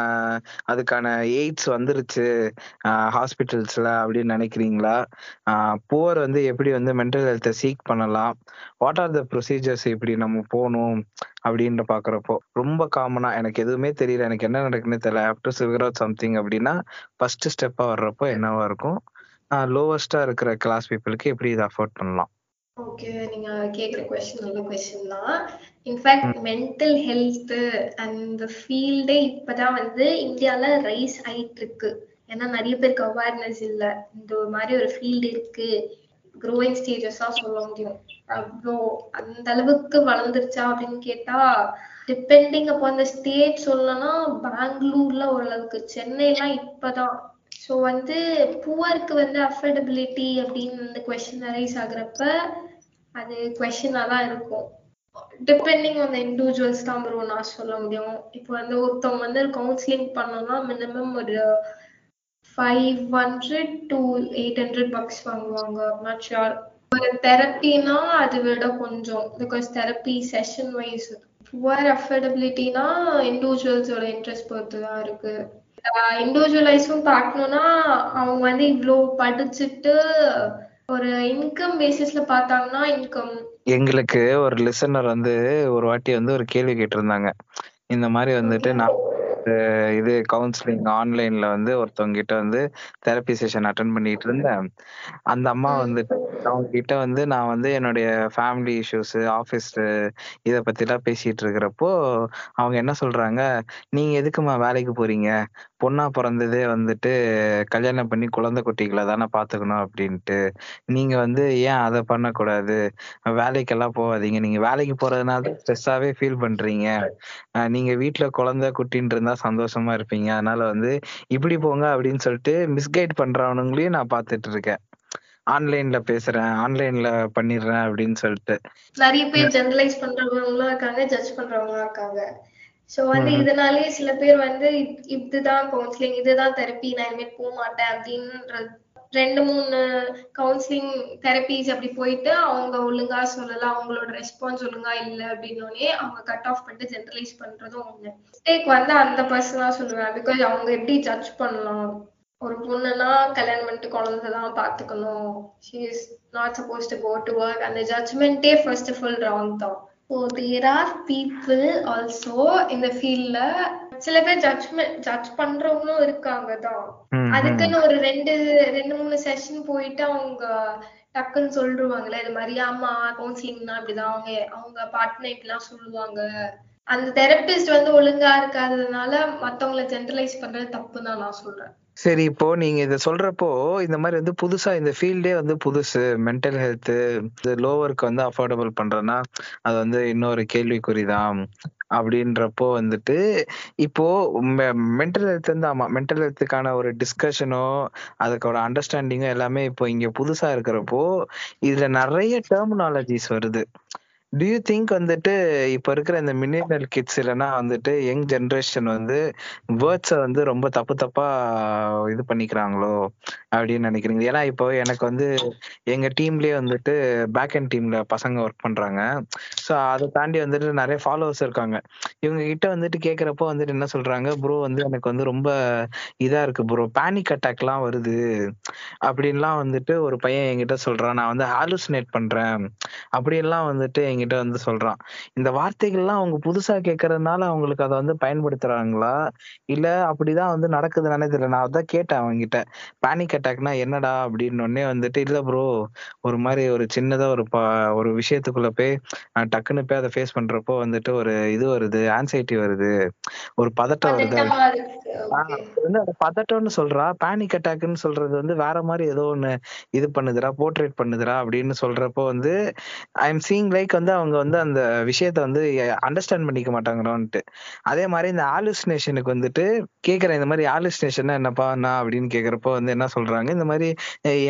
அதுக்கான எய்ட்ஸ் வந்துருச்சு ஹாஸ்பிட்டல்ஸ்ல அப்படின்னு நினைக்கிறீங்களா? புவர் வந்து எப்படி வந்து மென்டல் ஹெல்த்தை சீக் பண்ணலாம்? வாட் ஆர் த ப்ரொசீஜர்ஸ் இப்படி நம்ம போகணும்? அப்படின்னு பாக்குறப்போ ரொம்ப காமனா எனக்கு எதுவுமே தெரியல. எனக்கு என்ன நடக்குன்னு தெரியல. ஆஃப்டர் ஃபிகர் அவுட் சம்திங் அப்படின்னா ஃபர்ஸ்ட் ஸ்டெப்பா வர்றப்போ என்னவா இருக்கும்? லோவஸ்டா இருக்கிற கிளாஸ் பீப்புளுக்கு எப்படி இதை அஃபோர்ட் பண்ணலாம்? ஓகே நீங்க கேக்குற கொஸ்டின் நல்ல கொஸ்டின் தான். இன்ஃபேக்ட் மென்டல் ஹெல்த் அந்த ஃபீல்டே இப்பதான் வந்து இந்தியால ரைஸ் ஆயிட்டு இருக்கு ஏன்னா நிறைய பேருக்கு அவேர்னஸ் இல்ல. இந்த ஒரு மாதிரி ஒரு ஃபீல்டு இருக்கு. க்ரோயிங் ஸ்டேஜஸ் சொல்ல முடியும். அவ்வளோ அந்த அளவுக்கு வளர்ந்துருச்சா அப்படின்னு கேட்டா டிபெண்டிங் அப்போ அந்த ஸ்டேட் சொல்லணும்னா பெங்களூர்ல ஓரளவுக்கு சென்னைலாம் இப்பதான். ஸோ வந்து புவருக்கு வந்து அஃபோர்டபிலிட்டி அப்படின்னு இந்த கொஸ்டின் ரைஸ் ஆகுறப்ப அது கொஸ்டினா தான் இருக்கும். டிபெண்டிங் ஆன் இண்டிவிஜுவல்ஸ் தான் ப்ரோ நான் சொல்ல முடியும். இப்போ வந்து ஒருத்தவங்க வந்து கவுன்சிலிங் பண்ணோம்னா மினிமம் ஒரு five hundred to eight hundred bucks வாங்குவாங்க. நாட் ஷுர் ஒரு தெரப்பினா அதை விட கொஞ்சம். Because therapy session wise poor அஃபோர்டபிலிட்டினா இண்டிவிஜுவல்ஸோட இன்ட்ரெஸ்ட் பொறுத்து தான் இருக்கு. இண்டிவிஜுவலைஸும் பார்க்கணும்னா அவங்க வந்து இவ்வளோ படிச்சுட்டு ஒரு இன்கம் பேசிஸ்ல பார்த்தாங்கன்னா இன்கம் எங்களுக்கு ஒரு லிசனர் வந்து ஒரு வாட்டி வந்து ஒரு கேள்வி கேட்டிருந்தாங்க. இந்த மாதிரி வந்துட்டு நான் இது கவுன்சிலிங் ஆன்லைன்ல வந்து ஒருத்தவங்க கிட்ட வந்து தெரப்பி செஷன் அட்டன் பண்ணிட்டு இருந்தேன். அந்த அம்மா. வந்துட்டு அவங்க கிட்ட வந்து நான் வந்து என்னுடைய ஃபேமிலி இஷ்யூஸ் ஆஃபீஸ் இத பத்திலாம் பேசிட்டு இருக்கிறப்போ அவங்க என்ன சொல்றாங்க நீங்க எதுக்குமா வேலைக்கு போறீங்க? பொண்ணா பிறந்ததே வந்துட்டு கல்யாணம் பண்ணி குழந்தை குட்டிகளை தானே பாத்துக்கணும் அப்படின்ட்டு. நீங்க வந்து ஏன் அதை பண்ணக்கூடாது? வேலைக்கெல்லாம் போகாதீங்க. நீங்க வேலைக்கு போறதுனால ஸ்ட்ரெஸ்ஸாவே ஃபீல் பண்றீங்க. அஹ் நீங்க வீட்டுல குழந்தை குட்டின்னு இருந்தா சந்தோஷமா இருப்பீங்க. அதனால வந்து இப்படி போங்க அப்படின்னு சொல்லிட்டு மிஸ்கைட் பண்றவனுங்களையும் நான் பார்த்துட்டு இருக்கேன். ஆன்லைன்ல பேசுறேன் ஆன்லைன்ல பண்ணிடுறேன் அப்படின்னு சொல்லிட்டு. நிறைய பேர் ஜெனரலைஸ் பண்றவங்களும் இருக்காங்க ஜட்ஜ் பண்றவங்களும் இருக்காங்க. சோ வந்து. இதனாலேயே சில பேர் வந்து இதுதான் கவுன்சிலிங் இதுதான் தெரப்பி நான் இனிமேல் போக மாட்டேன் அப்படின்ற ரெண்டு மூணு கவுன்சிலிங் தெரப்பிஸ் அப்படி போயிட்டு அவங்க ஒழுங்கா சொல்லல அவங்களோட ரெஸ்பான்ஸ் ஒழுங்கா இல்ல அப்படின்னோடனே அவங்க கட் ஆஃப் பண்ணிட்டு ஜெனரலைஸ் பண்றதும் ஒண்ணு. மிஸ்டேக் வந்து அந்த பர்சனா சொல்லுவேன் பிகாஸ் அவங்க எப்படி ஜட்ஜ் பண்ணலாம்? ஒரு பொண்ணுனா கல்யாணம் பண்ணிட்டு குழந்தை தான் பாத்துக்கணும் she is not suppose to go to work அந்த ஜட்ஜ்மெண்ட்டே ஃபர்ஸ்ட் ஆஃப் ஆல் ராங் தான். So there are people also இந்த ஃபீல்ட்ல சில பேர் ஜட்ஜ்மெண்ட் ஜட்ஜ் பண்றவங்களும் இருக்காங்க தான். அதுக்குன்னு ஒரு ரெண்டு ரெண்டு மூணு செஷன் போயிட்டு அவங்க டக்குன்னு சொல்லிடுவாங்கல்ல இது மாதிரி ஆமா கவுன்சிலிங்னா இப்படிதான் அவங்க அவங்க பார்ட்னர் இப்படிலாம் சொல்லுவாங்க. அந்த தெரபிஸ்ட் வந்து ஒழுங்கா இருக்காததுனால மத்தவங்கள ஜென்ரலைஸ் பண்றது தப்பு தான் நான் சொல்றேன். சரி இப்போ நீங்க இத சொல்றப்போ இந்த மாதிரி வந்து புதுசா இந்த ஃபீல்டே வந்து புதுசு. மென்டல் ஹெல்த் லோவருக்கு வந்து அஃபோர்டபுள் பண்றேன்னா அது வந்து இன்னொரு கேள்விக்குறிதான் அப்படின்றப்போ வந்துட்டு இப்போ மென்டல் ஹெல்த் வந்து ஆமா மென்டல் ஹெல்த்துக்கான ஒரு டிஸ்கஷனோ அதுக்கோட அண்டர்ஸ்டாண்டிங்கோ எல்லாமே இப்போ இங்க புதுசா இருக்கிறப்போ இதுல நிறைய டெர்மினாலஜிஸ் வருது. டியூ யூ திங்க் வந்துட்டு இப்ப இருக்கிற இந்த மில்லியனல் கிட்ஸ் இல்லைன்னா வந்துட்டு யங் ஜென்ரேஷன் வந்து வேர்ட்ஸை வந்து ரொம்ப தப்பு தப்பா இது பண்ணிக்கிறாங்களோ அப்படின்னு நினைக்கிறீங்க? ஏன்னா இப்போ எனக்கு வந்து எங்க டீம்லயே வந்துட்டு பேக் அண்ட் டீம்ல பசங்க ஒர்க் பண்றாங்க. ஸோ அதை தாண்டி வந்துட்டு நிறைய ஃபாலோவர்ஸ் இருக்காங்க. இவங்க கிட்ட வந்துட்டு கேட்கறப்போ வந்துட்டு என்ன சொல்றாங்க? ப்ரோ வந்து எனக்கு வந்து ரொம்ப இதா இருக்கு ப்ரோ பேனிக் அட்டாக்லாம் வருது. அப்படின்லாம் வந்துட்டு ஒரு பையன் என்கிட்ட சொல்றான். நான் வந்து ஹாலுசினேட் பண்றேன். அப்படின்லாம் வந்துட்டு என்கிட்ட வந்து சொல்றான். இந்த வார்த்தைகள்லாம் அவங்க புதுசா கேட்கறதுனால அவங்களுக்கு அதை வந்து பயன்படுத்துறாங்களா? இல்ல அப்படிதான் வந்து நடக்குதுன்னு தெரியல. நான் அதான் கேட்டேன் அவங்ககிட்ட பேனிக் அட்டாக்னா என்னடா அப்படின்னு வந்துட்டு இல்ல ப்ரோ ஒரு மாதிரி ஒரு சின்னதா ஒரு ஒரு விஷயத்துக்குள்ள போய் டக்குன்னு போய் அதை ஃபேஸ் பண்றப்போ வந்துட்டு ஒரு இது வருது ஆன்சைட்டி வருது. ஒரு பதட்டம் வருது. வந்து அது பதட்டம்னு சொல்றா. பேனிக் அட்டாக்னு சொல்றது வந்து வேற மாதிரி ஏதோ ஒண்ணு இது பண்ணுதுடா போர்ட்ரேட் பண்ணுதுடா அப்படின்னு சொல்றப்போ வந்து ஐ எம் சீங் லைக் வந்து அவங்க வந்து அந்த விஷயத்த வந்து அண்டர்ஸ்டாண்ட் பண்ணிக்க மாட்டாங்கடான்ட்டு அதே மாதிரி இந்த ஆலுசினேஷனுக்கு வந்துட்டு கேக்குறேன் இந்த மாதிரி ஆலுசினேஷன் என்னப்பா நான் அப்படின்னு கேக்குறப்போ வந்து என்ன சொல்றாங்க? இந்த மாதிரி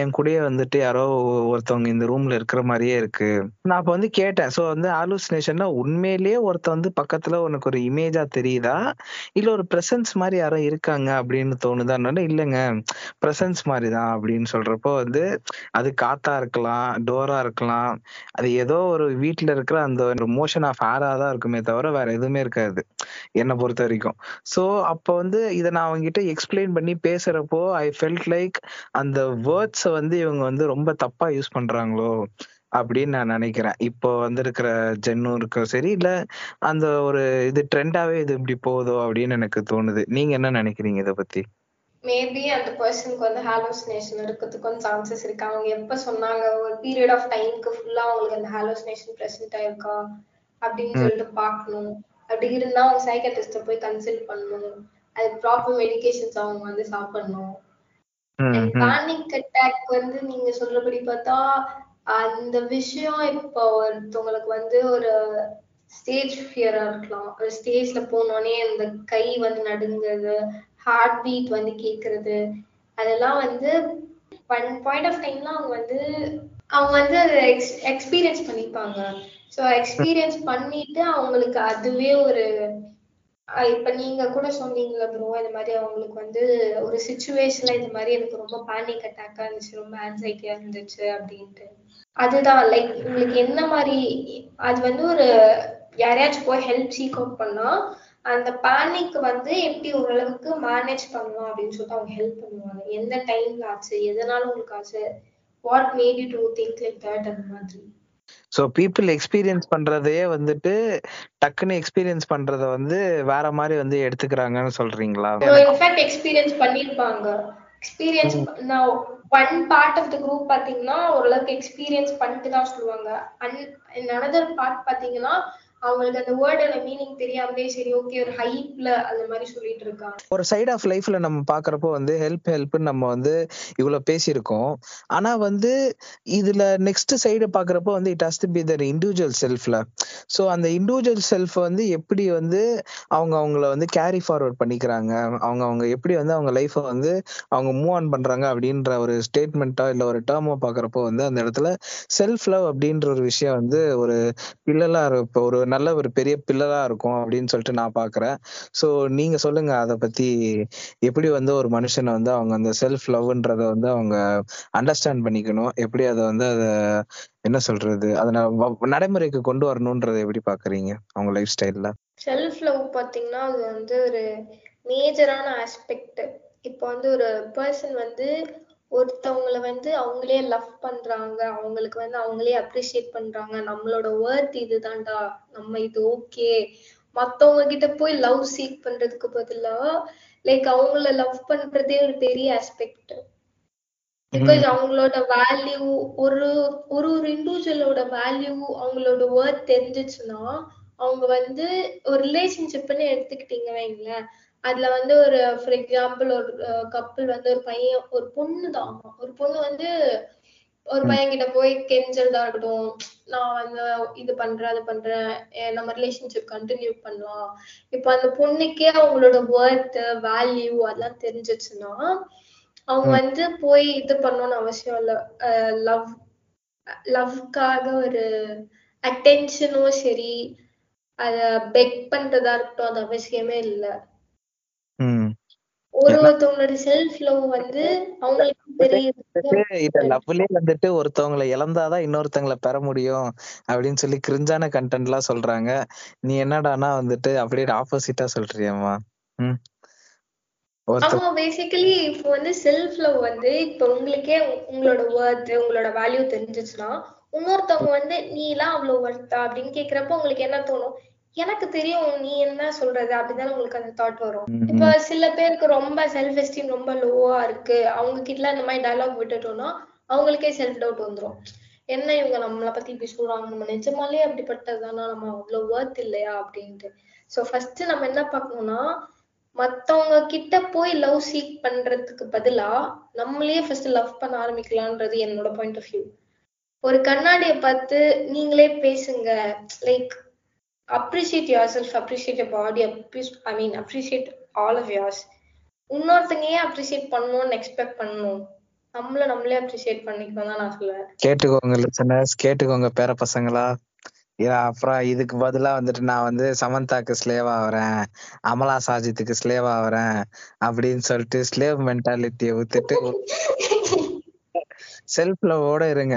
என் கூடயே வந்துட்டு யாரோ ஒருத்தவங்க இந்த ரூம்ல இருக்கிற மாதிரியே இருக்கு. நான் அப்ப வந்து கேட்டேன். சோ வந்து ஆலுசினேஷன்னா உண்மையிலேயே ஒருத்த வந்து பக்கத்துல உனக்கு ஒரு இமேஜா தெரியுதா? இல்ல ஒரு பிரசன்ஸ் மாதிரி யாரோ இருக்காங்க அப்படின்னு தோணுதான்னு இல்லைங்க. பிரசன்ஸ் மாதிரி தான் அப்படின்னு சொல்றப்போ வந்து அது காத்தா இருக்கலாம் டோரா இருக்கலாம். அது ஏதோ ஒரு வீட்டுல மைண்ட்ல இருக்கிற அந்த ஒரு மோஷன் ஆஃப் ஆரா தான் இருக்குமே தவிர வேற எதுவுமே இருக்காது. என்னை பொறுத்த வரைக்கும். சோ அப்ப வந்து இதை நான் அவங்ககிட்ட எக்ஸ்பிளைன் பண்ணி பேசுறப்போ ஐ ஃபெல்ட் லைக் அந்த வேர்ட்ஸை வந்து இவங்க வந்து ரொம்ப தப்பா யூஸ் பண்றாங்களோ அப்படின்னு நான் நினைக்கிறேன். இப்போ வந்திருக்கிற இருக்கோ சரி இல்ல அந்த ஒரு இது ட்ரெண்டாவே இது இப்படி போகுதோ அப்படின்னு எனக்கு தோணுது. நீங்க என்ன நினைக்கிறீங்க இத பத்தி? மேபி அந்த பர்சனுக்கு வந்து ஹாலோசினேஷன் இருக்கிறதுக்கும் சான்சஸ் இருக்கு. அவங்க எப்ப சொன்னாங்க? ஒரு பீரியட் ஆஃப் டைம்க்கு ஃபுல்லா அவங்களுக்கு அந்த ஹாலோசினேஷன் பிரசன்ட் ஆயிருக்கா? அப்படின்னு. சொல்லிட்டு பார்க்கணும். அப்படி இருந்தா அவங்க சைக்கட்ரிஸ்ட போய் கன்சல்ட் பண்ணணும். அதுக்கு ப்ராப்பர் மெடிகேஷன்ஸ் அவங்க வந்து சாப்பிடணும். பேனிக் அட்டாக் வந்து நீங்க சொல்றபடி பார்த்தா அந்த விஷயம் இப்போ ஒருத்தவங்களுக்கு வந்து ஒரு ஸ்டேஜ் ஃபியரா இருக்கலாம். ஒரு ஸ்டேஜ்ல போனோடனே அந்த கை வந்து நடுங்குறது ஹார்ட் பீட் வந்து கேக்குறது அதெல்லாம் வந்து ஒன் பாயிண்ட் ஆஃப் டைம்ல அவங்க வந்து அவங்க வந்து அதை எக்ஸ் எக்ஸ்பீரியன்ஸ் பண்ணிப்பாங்க. ஸோ எக்ஸ்பீரியன்ஸ் பண்ணிட்டு அவங்களுக்கு அதுவே ஒரு இப்ப நீங்க கூட சொன்னீங்கல்ல ப்ரோ இந்த மாதிரி அவங்களுக்கு வந்து ஒரு சுச்சுவேஷன்ல இந்த மாதிரி எனக்கு ரொம்ப பேனிக் அட்டாக்கா இருந்துச்சு ரொம்ப ஆன்சைட்டியா இருந்துச்சு அப்படின்ட்டு. அதுதான் லைக் உங்களுக்கு என்ன மாதிரி அது வந்து ஒரு யாரையாச்சும் போய் ஹெல்ப் சீக் அவுட் பண்ணா அந்த பேனிக் வந்து எப்படி ஓரளவுக்கு மேனேஜ் பண்ணலாம் அப்படின்னு சொல்லிட்டு அவங்க ஹெல்ப் பண்ணுவாங்க. எந்த டைம்ல ஆச்சு எதனால உங்களுக்கு ஆச்சு what made you to think like that அந்த மாதிரி? ஸோ பீப்புள் எக்ஸ்பீரியன்ஸ் பண்றதையே வந்துட்டு டக்குன்னு எக்ஸ்பீரியன்ஸ் பண்றத வந்து வேற மாதிரி வந்து எடுத்துக்கிறாங்கன்னு சொல்றீங்களா? இன்ஃபேக்ட் எக்ஸ்பீரியன்ஸ் பண்ணிருப்பாங்க. எக்ஸ்பீரியன்ஸ் நான் one part of the group பாத்தீங்கன்னா ஓரளவுக்கு எக்ஸ்பீரியன்ஸ் பண்ணிட்டு தான் சொல்லுவாங்க. அண்ட் அனதர் பார்ட் பாத்தீங்கன்னா அவங்களுக்கு அந்த வேர்டோட மீனிங் தெரியாமலே சரி ஓகே ஒரு ஹைப்ல அந்த மாதிரி சொல்லிட்டு இருக்காங்க. ஒரு சைட் ஆஃப் லைஃப்ல நம்ம பாக்குறப்போ வந்து ஹெல்ப் ஹெல்ப்னு நம்ம வந்து இவ்வளவு பேசியிருக்கோம். ஆனா வந்து இதுல நெக்ஸ்ட் சைடு பாக்குறப்போ வந்து it has to be their individual செல்ஃப்ல so அந்த இண்டிவிஜுவல் செல்ஃப் வந்து எப்படி வந்து அவங்க அவங்கள வந்து கேரி ஃபார்வர்ட் பண்ணிக்கிறாங்க? அவங்க அவங்க எப்படி வந்து அவங்க லைஃப்பை வந்து அவங்க மூவ் ஆன் பண்றாங்க அப்படின்ற ஒரு ஸ்டேட்மெண்ட்டா இல்ல ஒரு டேர்மோ பாக்குறப்போ வந்து அந்த இடத்துல செல்ஃப் லவ் அப்படின்ற ஒரு விஷயம் வந்து ஒரு பிள்ளலா இப்போ ஒரு நல்ல ஒரு பெரிய பில்லரா இருக்கும் அப்படின்னு சொல்லிட்டு நான் பாக்குறேன். ஸோ நீங்க சொல்லுங்க அதை பத்தி எப்படி வந்து ஒரு மனுஷனை வந்து அவங்க அந்த செல்ஃப் லவ்ன்றத வந்து அவங்க அண்டர்ஸ்டாண்ட் பண்ணிக்கணும். எப்படி அதை வந்து அதை என்ன சொல்றது அதை நடைமுறைக்கு கொண்டு வரணும்ன்றதை எப்படி பாக்குறீங்க அவங்க லைஃப் ஸ்டைல்ல செல்ஃப் லவ் பாத்தீங்கன்னா அது வந்து ஒரு மேஜரான ஆஸ்பெக்ட் இப்போ வந்து ஒரு பர்சன் வந்து ஒருத்தவங்கள வந்து அவங்களே லவ் பண்றாங்க. அவங்களுக்கு வந்து அவங்களே அப்ரிஷியேட் பண்றாங்க. நம்மளோட ஒர்த் இதுதான்டா. நம்ம இது ஓகே மத்தவங்க கிட்ட போய் லவ் சீக் பண்றதுக்கு பதிலா லைக் அவங்கள லவ் பண்றதே ஒரு பெரிய ஆஸ்பெக்ட் பிகாஸ் அவங்களோட வேல்யூ ஒரு ஒரு ஒரு இண்டிவிஜுவலோட வேல்யூ அவங்களோட ஒர்த் தெரிஞ்சிச்சுன்னா அவங்க வந்து ஒரு ரிலேஷன்ஷிப்னு எடுத்துக்கிட்டீங்க வைங்களேன். அதுல வந்து ஒரு ஃபார் எக்ஸாம்பிள் ஒரு கப்பல் வந்து ஒரு பையன் ஒரு பொண்ணு தான். ஒரு பொண்ணு வந்து ஒரு பையன் கிட்ட போய் கெஞ்சறதா இருக்கட்டும். நான் வந்து இது பண்றேன் அது பண்றேன். நம்ம ரிலேஷன்ஷிப் கண்டினியூ பண்ணலாம். இப்ப அந்த பொண்ணுக்கே அவங்களோட ஒர்த் வேல்யூ அதெல்லாம் தெரிஞ்சிச்சுன்னா அவங்க வந்து போய் இது பண்ணணும்னு அவசியம் இல்ல. லவ் லவ்க்காக ஒரு அட்டென்ஷனும் சரி அத பெக் பண்றதா இருக்கட்டும் அது அவசியமே இல்ல. ஒரு ஒருத்தவங்களோட செல்ஃப் லவ் வந்து அவங்களுக்கு தெரியுது இந்த லவ்லயே வந்துட்டு ஒருத்தவங்களை இழந்தாதான் இன்னொருத்தவங்களை பெற முடியும் அப்படின்னு சொல்லி கிரிஞ்சான கண்டென்ட் எல்லாம் சொல்றாங்க. நீ என்னடானா வந்துட்டு அப்படியே ஆப்போசிட்டா சொல்றியம்மா. ம். ஆமா பேசிக்கலி இப்போ வந்து செல்ஃப் லவ் வந்து இப்போ உங்களுக்கே உங்களோட ஒர்த் உங்களோட வேல்யூ தெரிஞ்சிச்சுன்னா இன்னொருத்தவங்க வந்து நீ எல்லாம் அவ்வளவு ஒர்த்தா அப்படின்னு கேக்குறப்ப உங்களுக்கு என்ன தோணும்? எனக்கு தெரியும் நீ என்ன சொல்றது? அப்படிதான் உங்களுக்கு அந்த தாட் வரும். இப்ப சில பேருக்கு ரொம்ப செல்ஃப் எஸ்டீம் ரொம்ப லோவா இருக்கு. அவங்க கிட்ட இந்த மாதிரி டயலாக் விட்டுட்டோம்னா அவங்களுக்கே செல்ஃப் டவுட் வந்துரும். என்ன இவங்க நம்மளை பத்தி இப்படி சொல்றாங்க? நம்ம நிஜமாலே அப்படிப்பட்டதுதானா? நம்ம அவ்வளவு ஒர்த் இல்லையா? அப்படின்ட்டு. சோ ஃபர்ஸ்ட் நம்ம என்ன பார்க்கணும்னா மத்தவங்க கிட்ட போய் லவ் சீக் பண்றதுக்கு பதிலா நம்மளே ஃபர்ஸ்ட் லவ் பண்ண ஆரம்பிக்கலாம்ன்றது என்னோட பாயிண்ட் ஆஃப் வியூ ஒரு கண்ணாடியை பார்த்து நீங்களே பேசுங்க. Like appreciate yourself appreciate your body I mean appreciate all of yours. இன்னொருத்தங்க ஏன் அப்ரிஷியேட் பண்ணணும்னு எக்ஸ்பெக்ட் பண்ணணும். நம்மள நம்மளே அப்ரிஷியேட் பண்ணிக்கணும் தான் நான் சொல்லுவேன். கேட்டுக்கோங்க லிசனர்ஸ் கேட்டுக்கோங்க பேர பசங்களா. அப்புறம் இதுக்கு பதிலா வந்துட்டு நான் வந்து சமந்தாக்கு ஸ்லேவ் ஆகுறேன். அமலா சாஜித்துக்கு ஸ்லேவ் ஆகுறேன். அப்படின்னு சொல்லிட்டு ஸ்லேவ் மென்டாலிட்டியை விட்டுட்டு செல்ஃப் லவோட இருங்க.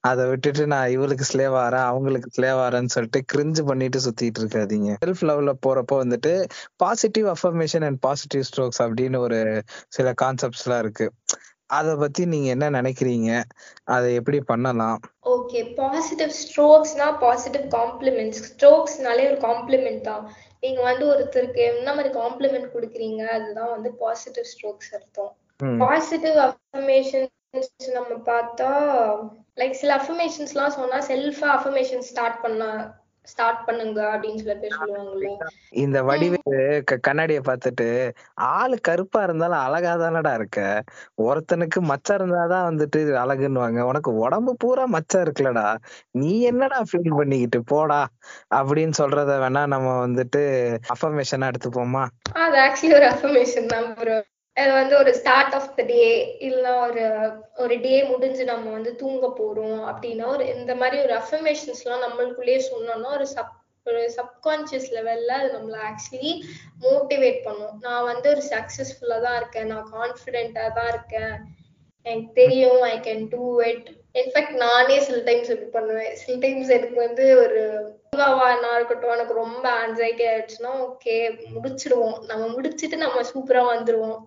அதை விட்டுட்டு நான் இவளுக்கு ஸ்லேவ் ஆறேன் அவங்களுக்கு ஸ்லேவ் ஆறேன்னு சொல்லிட்டு கிரிஞ்சு பண்ணிட்டு சுத்திட்டு இருக்காதீங்க. செல்ஃப் லவ்ல போறப்போ வந்துட்டு positive affirmation and positive strokes அப்படின்னு ஒரு சில கான்செப்ட்ஸ் எல்லாம் இருக்கு. அத பத்தி நீங்க என்ன நினைக்கிறீங்க? அதை எப்படி பண்ணலாம்? ஓகே பாசிட்டிவ் ஸ்ட்ரோக்ஸ்னா பாசிட்டிவ் காம்ப்ளிமெண்ட்ஸ் ஸ்ட்ரோக்ஸ்னாலே ஒரு காம்ப்ளிமெண்ட் தான் நீங்க வந்து ஒருத்தருக்கு என்ன மாதிரி காம்ப்ளிமெண்ட் கொடுக்குறீங்க? அதுதான் வந்து பாசிட்டிவ் ஸ்ட்ரோக்ஸ் அர்த்தம். பாசிட்டிவ் அஃபர்மேஷன்ஸ் நம்ம பார்த்தா லைக் சில அஃபர்மேஷன்ஸ்லாம் சொன்னா செல்ஃபா அஃபர்மேஷன் ஸ்டார்ட் பண்ண ஸ்டார்ட் பண்ணுங்க அப்படின்னு சில பேர் சொல்லுவாங்கல்ல. இந்த வடிவேலு கண்ணாடிய பார்த்துட்டு ஆளு கருப்பா இருந்தாலும் அழகா தானடா இருக்க? ஒருத்தனுக்கு மச்சம் இருந்தாதான் வந்துட்டு அழகுன்னுவாங்க. உனக்கு உடம்பு பூரா மச்சம் இருக்குல்லடா. நீ என்னடா ஃபீல் பண்ணிக்கிட்டு போடா? அப்படின்னு சொல்றத வேணா நம்ம வந்துட்டு அஃபர்மேஷனா எடுத்துப்போமா? அது ஆக்சுவலி ஒரு அஃபர்மேஷன் தான் bro. அது வந்து ஒரு ஸ்டார்ட் ஆஃப் த டே இல்ல ஒரு ஒரு டே முடிஞ்சு நம்ம வந்து தூங்க போறோம் அப்படின்னா ஒரு இந்த மாதிரி ஒரு அஃபர்மேஷன்ஸ்லாம் நம்மளுக்குள்ளேயே சொன்னோம்னா ஒரு சப் ஒரு சப்கான்சியஸ் லெவல்ல அது நம்மளை ஆக்சுவலி மோட்டிவேட் பண்ணும். நான் வந்து ஒரு சக்சஸ்ஃபுல்லா தான் இருக்கேன் நான் கான்ஃபிடென்ட்டா தான் இருக்கேன். எனக்கு தெரியும் I can do it in fact நானே சில டைம்ஸ் இப்படி பண்ணுவேன். சில டைம்ஸ் எனக்கு வந்து ஒரு நான் இருக்கட்டும் எனக்கு ரொம்ப ஆன்சைட்டி ஆயிடுச்சுன்னா ஓகே முடிச்சிடுவோம். நம்ம முடிச்சுட்டு நம்ம சூப்பரா வந்துருவோம்.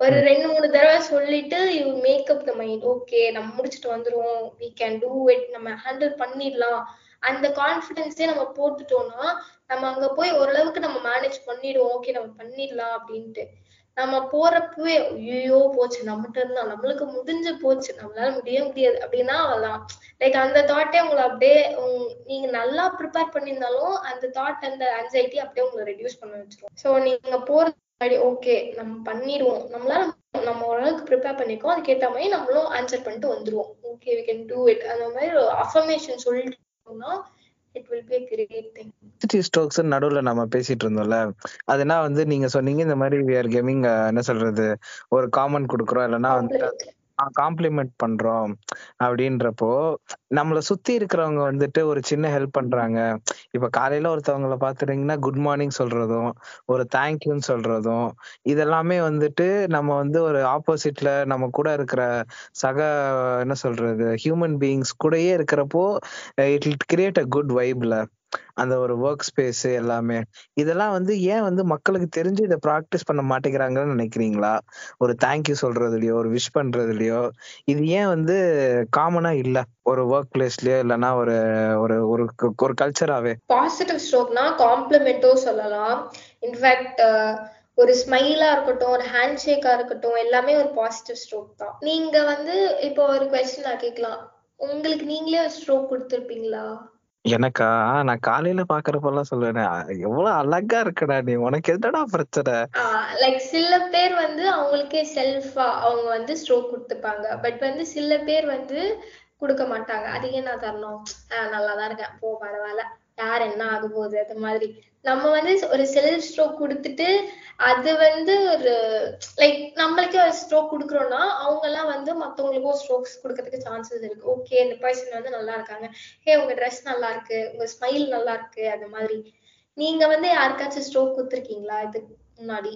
ஒரு ரெண்டு மூணு தடவை சொல்லிட்டு you make up the mind okay நம்ம முடிச்சுட்டு வந்துருவோம். வி கேன் டூ இட் நம்ம ஹேண்டில் பண்ணிடலாம். அந்த கான்ஃபிடென்ஸே நம்ம போட்டுட்டோம்னா நம்ம அங்க போய் ஓரளவுக்கு நம்ம மேனேஜ் பண்ணிடுவோம். ஓகே நம்ம பண்ணிடலாம் அப்படின்ட்டு. நம்ம போறப்பவே ஐயோ போச்சு. நம்மகிட்ட இருந்தா நம்மளுக்கு முடிஞ்சு போச்சு. நம்மளால முடிய முடியாது. அப்படின்னா அவ்வளவுதான். லைக் அந்த தாட்டே உங்களை அப்படியே நீங்க நல்லா ப்ரிப்பேர் பண்ணியிருந்தாலும் அந்த தாட் அந்த anxiety அப்படியே உங்களை ரெடியூஸ் பண்ண வச்சிரும். ஸோ நீங்க போறது ஓகே நம்ம பண்ணிடுவோம் நம்மளால நம்ம ஓரளவுக்கு ப்ரிப்பேர் பண்ணிருக்கோம். அதுக்கேத்த மாதிரி நம்மளும் ஆன்சர் பண்ணிட்டு வந்துருவோம். Okay we can do it அந்த மாதிரி அஃபர்மேஷன் சொல்லிட்டோம்னா ஸ்ட்ரோக்ஸ் நடுவுல நம்ம பேசிட்டு இருந்தோம்ல. அதுனா வந்து நீங்க சொன்னீங்க இந்த மாதிரி we are giving uh, என்ன சொல்றது ஒரு காமன் கொடுக்குறோம். இல்லைன்னா வந்து காம்ப்ளிமெண்ட் பண்றோம் அப்படின்றப்போ நம்மள சுத்தி இருக்கிறவங்க வந்துட்டு ஒரு சின்ன ஹெல்ப் பண்றாங்க. இப்ப காலையில ஒருத்தவங்கள பாத்துட்டீங்கன்னா குட் மார்னிங் சொல்றதும் ஒரு தேங்க்யூன்னு சொல்றதும் இதெல்லாமே வந்துட்டு நம்ம வந்து ஒரு ஆப்போசிட்ல நம்ம கூட இருக்கிற சக என்ன சொல்றது ஹியூமன் பீயிங்ஸ் கூடயே இருக்கிறப்போ இட் கிரியேட் அ குட் வைப்ல அந்த ஒரு ஒர்க் ஸ்பேஸ் எல்லாமே. இதெல்லாம் வந்து ஏன் வந்து மக்களுக்கு தெரிஞ்சு இதை ப்ராக்டிஸ் பண்ண மாட்டேங்கிறாங்கன்னு நினைக்கிறீங்களா? ஒரு தேங்க்யூ சொல்றதுலயோ ஒரு விஷ் பண்றதுலயோ இது ஏன் வந்து காமனா இல்ல? ஒரு ஒர்க் பிளேஸ்லயோ இல்லைன்னா ஒரு ஒரு ஒரு ஒரு கல்ச்சராவே பாசிட்டிவ் ஸ்ட்ரோக்னா காம்ப்ளிமெண்டோ சொல்லலாம். இன்ஃபேக்ட் ஒரு ஸ்மைலா இருக்கட்டும் ஒரு ஹேண்ட் ஷேக்கா இருக்கட்டும் எல்லாமே ஒரு பாசிட்டிவ் ஸ்ட்ரோக் தான். நீங்க வந்து இப்போ ஒரு கொஸ்டின் நான் கேட்கலாம். உங்களுக்கு நீங்களே ஒரு ஸ்ட்ரோக் கொடுத்துருப்பீங்களா? எனக்கா நான் காலையில பாக்குறப்பெல்லாம் சொல்லுவேன் எவ்வளவு அழகா இருக்கடா நீ உனக்கு என்னடா பிரச்சனை? லைக் சில பேர் வந்து அவங்களுக்கே செல்ஃபா அவங்க வந்து ஸ்ட்ரோக் கொடுத்துப்பாங்க. பட் வந்து சில பேர் வந்து கொடுக்க மாட்டாங்க. அது ஏன் நான் தரணும்? ஆஹ் நல்லா தான் இருக்கேன். போ பரவாயில்ல. யார் என்ன ஆக போகுது? அந்த மாதிரி. நம்ம வந்து ஒரு செல்ஃப் ஸ்ட்ரோக் கொடுத்துட்டு அது வந்து ஒரு லைக் நம்மளுக்கே ஒரு ஸ்ட்ரோக் கொடுக்குறோம்னா அவங்க எல்லாம் வந்து மத்தவங்களுக்கும் ஸ்ட்ரோக்ஸ் கொடுக்கறதுக்கு சான்சஸ் இருக்கு. ஓகே இந்த பர்சன் வந்து நல்லா இருக்காங்க. ஹே உங்க ட்ரெஸ் நல்லா இருக்கு. உங்க ஸ்மைல் நல்லா இருக்கு. அந்த மாதிரி. நீங்க வந்து யாருக்காச்சும் ஸ்ட்ரோக் கொடுத்துருக்கீங்களா இதுக்கு முன்னாடி?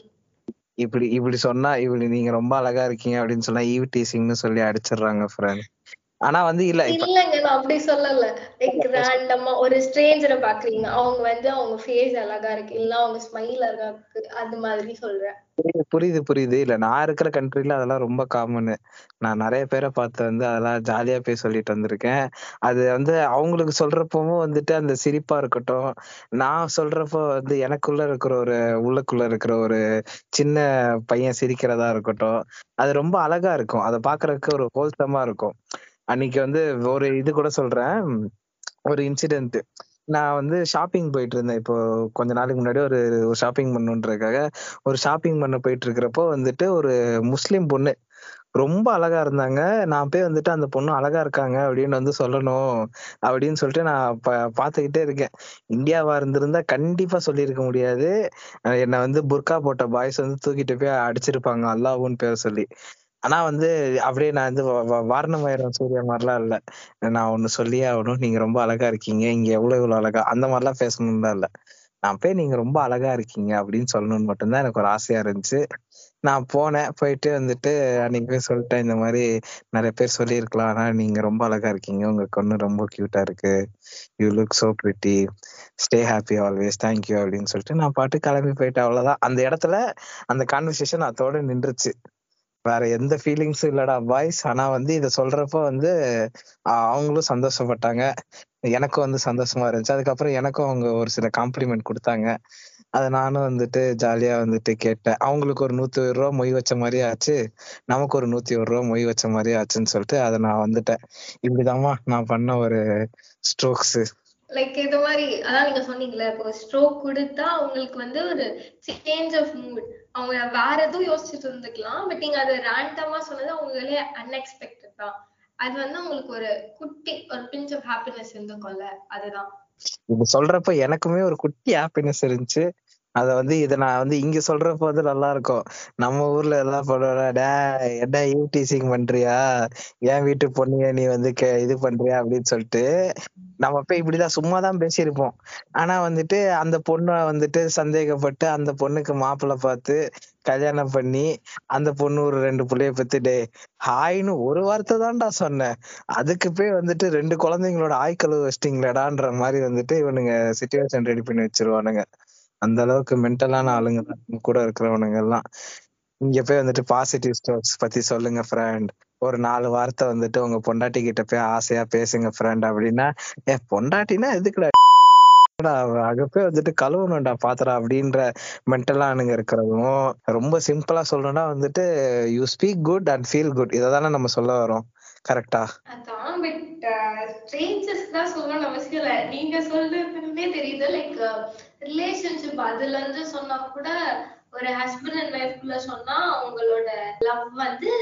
இப்படி இப்படி சொன்னா இப்படி நீங்க ரொம்ப அழகா இருக்கீங்க அப்படின்னு சொன்னா ஈவ் டீசிங்னு சொல்லி அடிச்சிடுறாங்க ஃப்ரெண்ட் ஆனா வந்து இல்ல இல்லங்க நான் அப்படி சொல்லல. லைக் ரேண்டமா ஒரு ஸ்ட்ரேஞ்சரை பாக்குறீங்க. அவங்க வந்து அவங்க ஃபேஸ் அழகா இருக்கு. இல்ல அவங்க ஸ்மைல் அழகா இருக்கு. அது மாதிரி சொல்றேன். புரியுது புரியுது புரியுது. இல்ல நான் இருக்கிற கண்ட்ரில அதெல்லாம் ரொம்ப காமனு நான் நிறைய பேரை பார்த்து வந்து அதெல்லாம் ஜாலியா போய் சொல்லிட்டு வந்திருக்கேன். அது வந்து அவங்களுக்கு சொல்றப்பவும் வந்துட்டு அந்த சிரிப்பா இருக்கட்டும். நான் சொல்றப்போ வந்து எனக்குள்ள இருக்கிற ஒரு உள்ளுக்குள்ள இருக்கிற ஒரு சின்ன பையன் சிரிக்கிறதா இருக்கட்டும். அது ரொம்ப அழகா இருக்கும். அதை பாக்குறதுக்கு ஒரு ஹோல்சமா இருக்கும். அன்னைக்கு வந்து ஒரு இது கூட சொல்றேன். ஒரு இன்சிடென்ட் நான் வந்து ஷாப்பிங் போயிட்டு இருந்தேன். இப்போ கொஞ்ச நாளைக்கு முன்னாடி ஒரு ஷாப்பிங் பண்ணுன்றதுக்காக ஒரு ஷாப்பிங் பண்ண போயிட்டு இருக்கிறப்போ வந்துட்டு ஒரு முஸ்லீம் பொண்ணு ரொம்ப அழகா இருந்தாங்க. நான் போய் வந்துட்டு அந்த பொண்ணு அழகா இருக்காங்க அப்படின்னு வந்து சொல்லணும் அப்படின்னு சொல்லிட்டு நான் பார்த்துக்கிட்டே இருக்கேன். இந்தியாவா இருந்திருந்தா கண்டிப்பா சொல்லியிருக்க முடியாது. என்னை வந்து புர்கா போட்ட பாய்ஸ் வந்து தூக்கிட்டு போய் அடிச்சிருப்பாங்க. அல்லாவுன்னு பேர் சொல்லி. ஆனா வந்து அப்படியே நான் வந்து வ- வ- வாரணமாயிரம் சூர்யா மாதிரிலாம் இல்ல. நான் ஒண்ணு சொல்லியே ஆகணும். நீங்க ரொம்ப அழகா இருக்கீங்க. இங்க எவ்வளவு இவ்வளவு அழகா அந்த மாதிரிலாம் பேசணும்லாம் இல்ல நான் போய் நீங்க ரொம்ப அழகா இருக்கீங்க அப்படின்னு சொல்லணும்னு மட்டும்தான் எனக்கு ஒரு ஆசையா இருந்துச்சு. நான் போனேன். போயிட்டு வந்துட்டு அன்னைக்கு போய் சொல்லிட்டேன். இந்த மாதிரி நிறைய பேர் சொல்லியிருக்கலாம். ஆனா நீங்க ரொம்ப அழகா இருக்கீங்க. உங்க கண்ணு ரொம்ப கியூட்டா இருக்கு. You look so pretty stay happy always thank you அப்படின்னு சொல்லிட்டு நான் பாட்டு கிளம்பி போயிட்டேன். அவ்வளவுதான். அந்த இடத்துல அந்த கான்வர்சேஷன் அதோட நின்றுச்சு. வேற எந்த ஃபீலிங்ஸும் இல்லடா பாய்ஸ் ஆனா வந்து இதை சொல்றப்ப வந்து அவங்களும் சந்தோஷப்பட்டாங்க. எனக்கும் வந்து சந்தோஷமா இருந்துச்சு. அதுக்கப்புறம் எனக்கும் அவங்க ஒரு சில காம்ப்ளிமெண்ட் கொடுத்தாங்க. அதை நானும் வந்துட்டு ஜாலியா வந்துட்டு கேட்டேன். அவங்களுக்கு ஒரு நூத்தி ஒரு ரூபா மொய் வச்ச மாதிரி ஆச்சு. நமக்கு ஒரு நூத்தி ஒரு ரூபா மொய் வச்ச மாதிரி ஆச்சுன்னு சொல்லிட்டு அதை நான் வந்துட்டேன். இப்படிதாம்மா நான் பண்ண ஒரு ஸ்ட்ரோக்ஸ் லைக் இது மாதிரி அதான் நீங்க சொன்னீங்களே இப்போ ஸ்ட்ரோக் கொடுத்தா அவங்களுக்கு வந்து ஒரு சேஞ்ச் ஆஃப் மூட் அவங்க வேற எதுவும் யோசிச்சுட்டு இருந்துக்கலாம் பட் நீங்க அதை ரேண்டமா சொன்னது அவங்களே அன்எக்ஸ்பெக்டட் தான். அது வந்து அவங்களுக்கு ஒரு குட்டி ஒரு பிஞ்ச் ஆஃப் ஹாப்பினஸ் இருந்துக்கும்ல அதுதான். இது சொல்றப்ப எனக்குமே ஒரு குட்டி ஹாப்பினஸ் இருந்துச்சு. அத வந்து இத நான் வந்து இங்க சொல்றப்ப வந்து நல்லா இருக்கும் நம்ம ஊர்ல எல்லாம் பண்ணுவோம்ல டேய் என்ன யூடிசிங் பண்றியா? என் வீட்டு பொண்ணுங்க நீ வந்து கே- இது பண்றியா? அப்படின்னு சொல்லிட்டு நம்ம போய் இப்படிதான் சும்மாதான் பேசியிருப்போம். ஆனா வந்துட்டு அந்த பொண்ணை வந்துட்டு சந்தேகப்பட்டு அந்த பொண்ணுக்கு மாப்பிள்ளை பார்த்து கல்யாணம் பண்ணி அந்த பொண்ணு ஒரு ரெண்டு புள்ளைய பெத்து டே ஹாய்னு ஒரு வார்த்தை தான்டா சொன்னேன் அதுக்கு போய் வந்துட்டு ரெண்டு குழந்தைங்களோட ஆய்க்கழுவு வச்சிட்டீங்களேடான்ற மாதிரி வந்துட்டு இவனுங்க சிச்சுவேஷன் ரெடி பண்ணி வச்சிருவானுங்க. அந்த அளவுக்கு மென்டலான ஆளுங்க தான். கூட இருக்கிறவனுங்க எல்லாம். இங்க போய் வந்துட்டு பாசிட்டிவ் ஸ்டோர்ஸ் பத்தி சொல்லுங்க ஃப்ரெண்ட் ஒரு நாலு வார்த்தை வந்துட்டு உங்க பொண்டாட்டி கிட்ட போய் ஆசையா பேசுங்க ஃப்ரெண்ட் அப்படின்னா ஏ பொண்டாட்டினா எதுக்குடா? அங்க போய் வந்துட்டு கழுவணும்டா பாத்திரம் அப்படின்ற மென்டலானுங்க இருக்கிறதும் ரொம்ப சிம்பிளா சொல்லணும்னா வந்துட்டு you speak good and feel good இதை தானே நம்ம சொல்ல வரோம். கரெக்டா uh, நீங்க சொல்றதுமே தெரியுது. லைக் ரிலேஷன்ஷிப் அதுல இருந்து சொன்னா கூட ஒரு ஹஸ்பண்ட் அண்ட் ஒய்ஃப்குள்ள சொன்னா அவங்களோட லவ் வந்து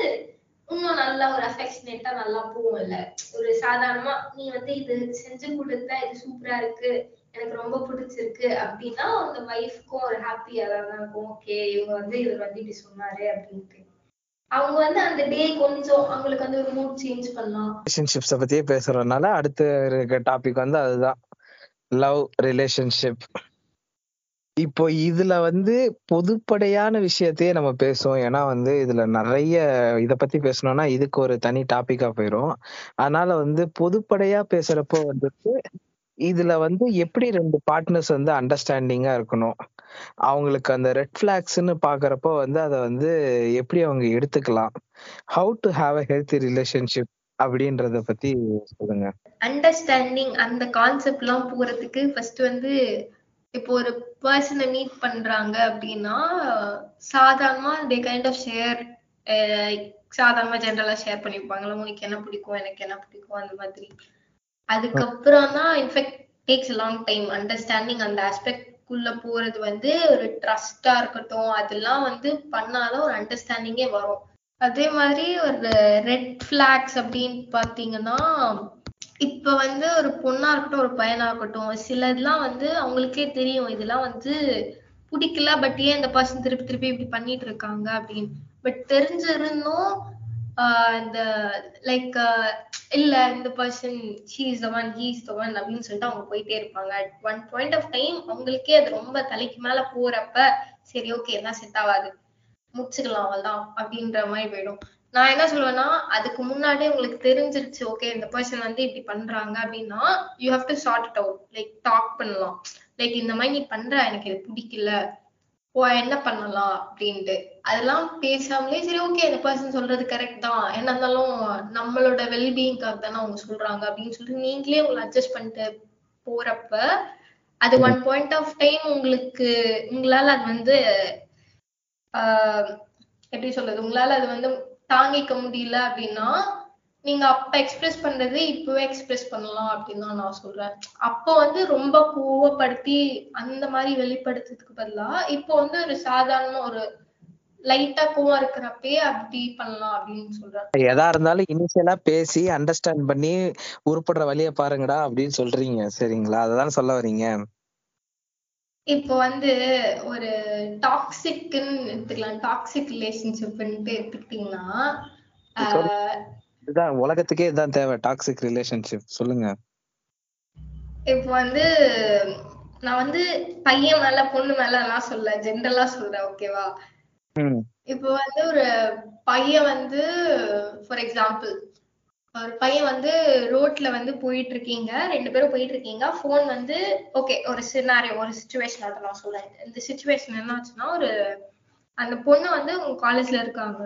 இன்னும் நல்லா ஒரு அஃபெக்ஷனேட்டா நல்லா போகும்ல. ஒரு சாதாரணமா நீ வந்து இது செஞ்சு கொடுத்தா இது சூப்பரா இருக்கு எனக்கு ரொம்ப பிடிச்சிருக்கு அப்படின்னா அந்த ஒய்ஃப்க்கும் ஒரு ஹாப்பியா தான் இருக்கும். ஓகே இவங்க வந்து இவர் வந்து இப்படி சொன்னாரு அப்படின்ட்டு. அவங்க வந்து அந்த டே கொஞ்சம் அவங்களுக்கு வந்து ஒரு மூட் சேஞ்ச் பண்ணலாம். ரிலேஷன்ஷிப்ஸ பத்தியே பேசுறதுனால அடுத்த இருக்க டாபிக் வந்து அதுதான். லவ் ரிலேஷன்ஷிப் இப்போ இதுல வந்து பொதுப்படையான விஷயத்தையே நம்ம பேசுவோம். ஏன்னா வந்து இதுல நிறைய இத பத்தி பேசணும்னா இதுக்கு ஒரு தனி டாபிக்கா போயிரும். அதனால வந்து பொதுப்படையா பேசுறப்போ வந்துட்டு இதுல வந்து எப்படி ரெண்டு பார்ட்னர்ஸ் வந்து அண்டர்ஸ்டாண்டிங்கா இருக்கணும்? அவங்களுக்கு அந்த ரெட் பிளாக்ஸ்ன்னு பாக்குறப்போ வந்து அதை வந்து எப்படி அவங்க எடுத்துக்கலாம்? How to have a healthy relationship அப்படின்றத பத்தி சொல்லுங்க. அண்டர்ஸ்டாண்டிங் அந்த கான்செப்ட் எல்லாம் போறதுக்கு ஃபர்ஸ்ட் வந்து இப்போ ஒரு பர்சனை மீட் பண்றாங்க அப்படின்னா சாதாரணமா தே கைண்ட் ஆஃப் ஷேர் சாதாரணமா ஜென்ரலா ஷேர் பண்ணிருப்பாங்களா உனக்கு என்ன பிடிக்கும்? எனக்கு என்ன பிடிக்கும்? அந்த மாதிரி. அதுக்கப்புறம் தான் in fact takes long time understanding அந்த ஆஸ்பெக்ட் குள்ள போறது வந்து ஒரு ட்ரஸ்டா இருக்கட்டும் அதெல்லாம் வந்து பண்ணாதான் ஒரு அண்டர்ஸ்டாண்டிங்கே வரும். அதே மாதிரி ஒரு ரெட் ஃபிளாக்ஸ் அப்படின்னு பாத்தீங்கன்னா இப்ப வந்து ஒரு பொண்ணா இருக்கட்டும் ஒரு பையனா இருக்கட்டும் சிலதெல்லாம் வந்து அவங்களுக்கே தெரியும் இதெல்லாம் வந்து பிடிக்கல பட் ஏன் இந்த பர்சன் திருப்பி திருப்பி இப்படி பண்ணிட்டு இருக்காங்க அப்படின்னு. பட் தெரிஞ்சிருந்தும் ஆஹ் இந்த லைக் இல்ல இந்த person she is the one he is the one அப்படின்னு சொல்லிட்டு அவங்க போயிட்டே இருப்பாங்க. At one point of time அவங்களுக்கே அது ரொம்ப தலைக்கு மேல போறப்ப சரி ஓகே எல்லாம் செட் ஆகாது. முடிச்சுக்கலாம் அவள்தான் அப்படின்ற மாதிரி போயிடும். நான் என்ன சொல்லுவேன்னா அதுக்கு முன்னாடியே உங்களுக்கு தெரிஞ்சிருச்சு ஓகே இந்த பர்சன் வந்து இப்படி பண்றாங்க அப்படின்னா you have to sort it out like talk பண்ணலாம். லைக் இந்த மாதிரி நீ பண்ற எனக்கு இது பிடிக்கல. ஓ என்ன பண்ணலாம் அப்படின்ட்டு. அதெல்லாம் பேசாமலே சரி ஓகே இந்த பர்சன் சொல்றது கரெக்ட் தான். என்ன இருந்தாலும் நம்மளோட வெல்பீயிங்காக தானே அவங்க சொல்றாங்க அப்படின்னு சொல்லிட்டு நீங்களே உங்களை அட்ஜஸ்ட் பண்ணிட்டு போறப்ப அது ஒன் பாயிண்ட் ஆஃப் டைம் உங்களுக்கு உங்களால அது வந்து எப்படி சொல்றது? உங்களால அது வந்து தாங்கிக்க முடியல அப்படின்னா நீங்க அப்ப எக்ஸ்பிரஸ் பண்றது இப்பவே எக்ஸ்பிரஸ் பண்ணலாம் அப்படின்னு தான் நான் சொல்றேன். அப்போ வந்து ரொம்ப கோவப்படுத்தி அந்த மாதிரி வெளிப்படுத்துறதுக்கு பதிலா இப்போ வந்து ஒரு சாதாரண ஒரு லைட்டா கோவம் இருக்கிறப்பே அப்படி பண்ணலாம் அப்படின்னு சொல்றேன். எதா இருந்தாலும் இனிஷியலா பேசி அண்டர்ஸ்டாண்ட் பண்ணி உருப்படுற வழியை பாருங்கடா அப்படின்னு சொல்றீங்க. சரிங்களா? அததான் சொல்ல வர்றீங்க? இப்போ வந்து ஒரு டாக்ஸிக்னு எடுத்துக்கலாம். டாக்ஸிக் ரிலேஷன்ஷிப்ன்ட்டு எடுத்துக்கிட்டீங்கன்னா ஆஹ் இதுதான் உலகத்துக்கே இதுதான் தேவை டாக்ஸிக் ரிலேஷன்ஷிப் சொல்லுங்க. இப்போ வந்து நான் வந்து பையன் மேல பொண்ணு மேல எல்லாம் சொல்ல ஜென்ரலா சொல்றேன் ஓகேவா? ம். இப்போ வந்து ஒரு பையன் வந்து ஃபார் எக்ஸாம்பிள் ஒரு பையன் வந்து ரோட்ல வந்து போயிட்டு இருக்கீங்க ரெண்டு பேரும் போயிட்டு இருக்கீங்க ஃபோன் வந்து ஓகே ஒரு சினாரியோ ஒரு சுச்சுவேஷன் அதை நான் சொல்றேன். இந்த சுச்சுவேஷன் என்ன ஆச்சுன்னா ஒரு அந்த பொண்ணு வந்து உங்க காலேஜ்ல இருக்காங்க.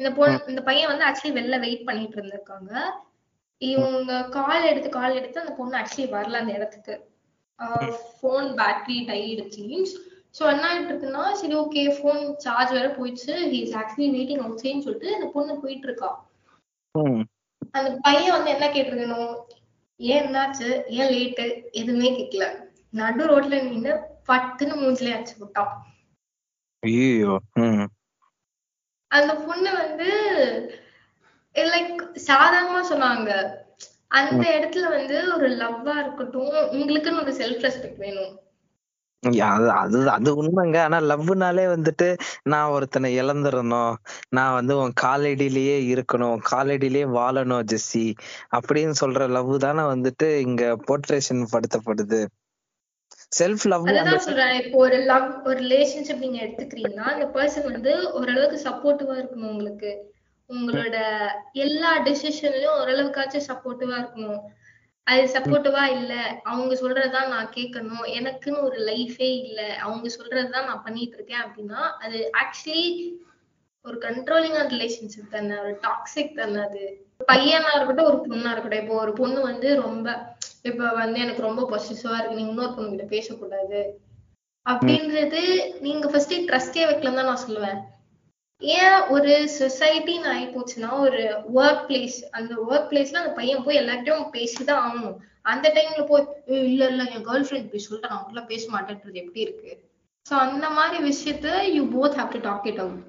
இந்த பொண்ணு இந்த பையன் வந்து ஆக்சுவலி வெளில வெயிட் பண்ணிட்டு இருந்திருக்காங்க. இவங்க கால் எடுத்து கால் எடுத்து அந்த பொண்ணு ஆக்சுவலி வரல அந்த இடத்துக்கு. ஃபோன் பேட்டரி டைடுச்சு ஸோ என்ன ஆயிட்டு இருக்குன்னா சரி ஓகே ஃபோன் சார்ஜ் வேற போயிடுச்சு. ஹீஸ் ஆக்சுவலி வெயிட்டிங் அவுட் சைன்னு சொல்லிட்டு அந்த பொண்ணு போயிட்டு இருக்கா அந்த பையன் வந்து என்ன கேட்டிருக்கணும்? ஏன் என்னாச்சு? ஏன் லேட்டு எதுவுமே கேட்கல நடு ரோட்ல நின்னு பட்டுன்னு மூஞ்சிலே அடிச்சு விட்டான் அந்த பொண்ணு வந்து லைக் சாதாரணமா சொன்னாங்க. அந்த இடத்துல வந்து ஒரு லவ்வா இருக்கட்டும் உங்களுக்குன்னு ஒரு செல்ஃப் ரெஸ்பெக்ட் வேணும். அது அது அது உண்மைங்க. ஆனா லவ்னாலே வந்துட்டு நான் ஒருத்தனை இழந்துடணும் நான் வந்து உன் காலடியிலேயே இருக்கணும் காலடியிலேயே வாழணும் ஜெஸ்ஸி அப்படின்னு சொல்ற லவ் தானே வந்துட்டு இங்க போர்ட்ரேஷன் படுத்தப்படுது. செல்ஃப் லவ் அதுதான் சொல்றேன். இப்போ ஒரு லவ் ஒரு ரிலேஷன்ஷிப் நீங்க எடுத்துக்கிறீங்கன்னா அந்த பர்சன் வந்து ஓரளவுக்கு சப்போர்ட்டிவா இருக்கணும் உங்களுக்கு. உங்களோட எல்லா டெசிஷன்லயும் ஓரளவுக்காச்சும் சப்போர்ட்டிவா இருக்கணும். அது சப்போர்ட்டிவா இல்ல. அவங்க சொல்றதுதான் நான் கேட்கணும் எனக்குன்னு ஒரு லைஃபே இல்ல. அவங்க சொல்றதுதான் நான் பண்ணிட்டு இருக்கேன் அப்படின்னா அது ஆக்சுவலி ஒரு கண்ட்ரோலிங்கான ரிலேஷன்ஷிப் தானே. ஒரு டாக்ஸிக் தானே அது. பையனா இருக்கட்டும் ஒரு பொண்ணா இருக்கட்டும். இப்போ ஒரு பொண்ணு வந்து ரொம்ப இப்ப வந்து எனக்கு ரொம்ப பொசிசிவா இருக்கு. நீங்க இன்னொரு பொண்ணு கிட்ட பேசக்கூடாது அப்படின்றது நீங்க ஃபர்ஸ்ட் ட்ரஸ்டே வைக்கலன்னு தான் நான் சொல்லுவேன். ஏன் ஒரு சொசைட்டின்னு ஆகி போச்சுன்னா ஒரு ஒர்க் பிளேஸ் அந்த ஒர்க் பிளேஸ்ல அந்த பையன் போய் எல்லார்கிட்டயும் பேசிதான் ஆகணும். அந்த டைம்ல போய் இல்ல இல்ல என் கேர்ள் ஃபிரெண்ட் இப்படி சொல்லிட்டு நான் அவங்களாம் பேச மாட்டேன்றது எப்படி இருக்கு? சோ அந்த மாதிரி விஷயத்த you both have to talk it out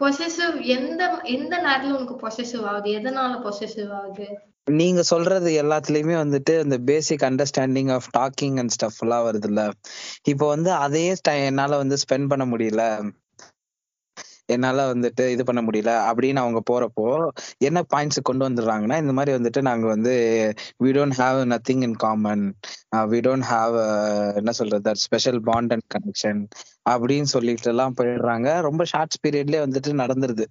possessive எந்த எந்த நேரத்துல உனக்கு பொசசிவ் ஆகுது? எதனால பொசசிவ் ஆகுது? நீங்க சொல்றது எல்லாத்துலயுமே வந்துட்டு இந்த basic understanding of talking and stuff எல்லாம் வருதுல்ல. இப்போ வந்து அதையே என்னால வந்து ஸ்பெண்ட் பண்ண முடியல. என்னால வந்துட்டு இது பண்ண முடியல அப்படின்னு அவங்க போறப்போ என்ன பாயிண்ட்ஸ் கொண்டு வந்துடுறாங்கன்னா இந்த மாதிரி வந்துட்டு நாங்க வந்து we don't have nothing in common we don't have என்ன சொல்றது ஸ்பெஷல் பாண்ட் அண்ட் கனெக்ஷன் அப்படின்னு சொல்லிட்டு எல்லாம் போயிடுறாங்க. ரொம்ப ஷார்ட்ஸ் பீரியட்லயே வந்துட்டு நடந்துருது.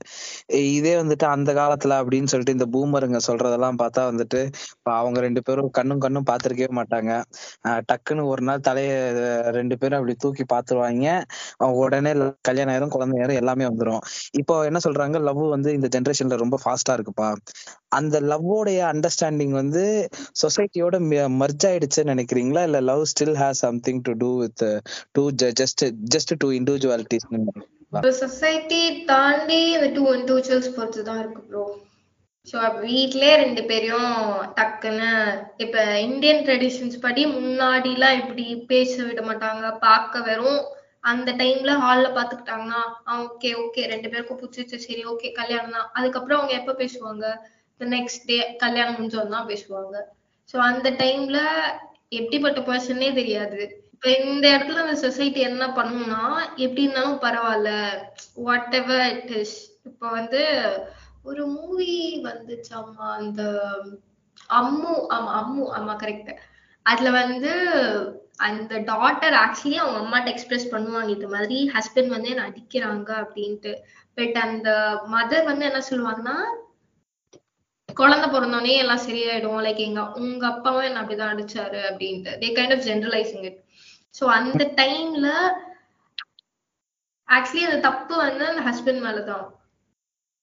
இதே வந்துட்டு அந்த காலத்துல அப்படின்னு சொல்லிட்டு இந்த பூமருங்க சொல்றதெல்லாம் பார்த்தா வந்துட்டு அவங்க ரெண்டு பேரும் கண்ணும் கண்ணும் பார்த்துருக்கவே மாட்டாங்க. அஹ் டக்குன்னு ஒரு நாள் தலைய ரெண்டு பேரும் அப்படி தூக்கி பார்த்துருவாங்க. உடனே கல்யாணம் ஆயிரும் குழந்தை ஆயிரும் எல்லாமே வந்துரும். இப்போ என்ன சொல்றாங்க லவ் வந்து இந்த ஜென்ரேஷன்ல ரொம்ப ஃபாஸ்டா இருக்குப்பா. அந்த லவ்வோடைய அண்டர்ஸ்டாண்டிங் வந்து சொசைட்டியோட மர்ஜ் ஆயிடுச்சுன்னு நினைக்கிறீங்களா? இல்ல love still has something to do with two just just two individualities ஒரு சொசைட்டி தாண்டி இந்த டூ இண்டிவிஜுவல்ஸ் பொறுத்து தான் இருக்கு ப்ரோ ஸோ வீட்லயே ரெண்டு பேரையும் டக்குன்னு இப்ப இந்தியன் ட்ரெடிஷன்ஸ் படி முன்னாடிலாம் இப்படி பேச விட மாட்டாங்க. பார்க்க வெறும் அந்த டைம்ல ஹால்ல பாத்துக்கிட்டாங்கன்னா ஓகே ஓகே ரெண்டு பேருக்கும் பிடிச்சிச்சு சரி ஓகே கல்யாணம் தான் அதுக்கப்புறம் அவங்க எப்ப பேசுவாங்க? நெக்ஸ்ட் டே கல்யாணம் முடிஞ்சோன்னு தான் பேசுவாங்க. ஸோ அந்த டைம்ல எப்படிப்பட்ட பர்சன்னே தெரியாது. இப்ப இந்த இடத்துல அந்த சொசைட்டி என்ன பண்ணும்னா எப்படி இருந்தாலும் பரவாயில்ல. வாட் எவர் இட் இஸ் இப்ப வந்து ஒரு மூவி வந்துச்சாமா? அந்த அம்மு ஆமா அம்மு ஆமா கரெக்ட் அதுல வந்து அந்த டாட்டர் ஆக்சுவலி அவங்க அம்மாட்ட எக்ஸ்பிரஸ் பண்ணுவாங்க இது மாதிரி ஹஸ்பண்ட் வந்து என்ன அடிக்கிறாங்க அப்படின்ட்டு. பட் அந்த மதர் வந்து என்ன சொல்லுவாங்கன்னா குழந்தை பிறந்தோடனே எல்லாம் சரியாயிடும். லைக் எங்க உங்க அப்பாவும் என்ன அப்படிதான் அடிச்சாரு அப்படின்ட்டு. They kind of generalising it so அந்த டைம்ல ஆக்சுவலி அந்த தப்பு வந்து அந்த ஹஸ்பண்ட் மேலதான்.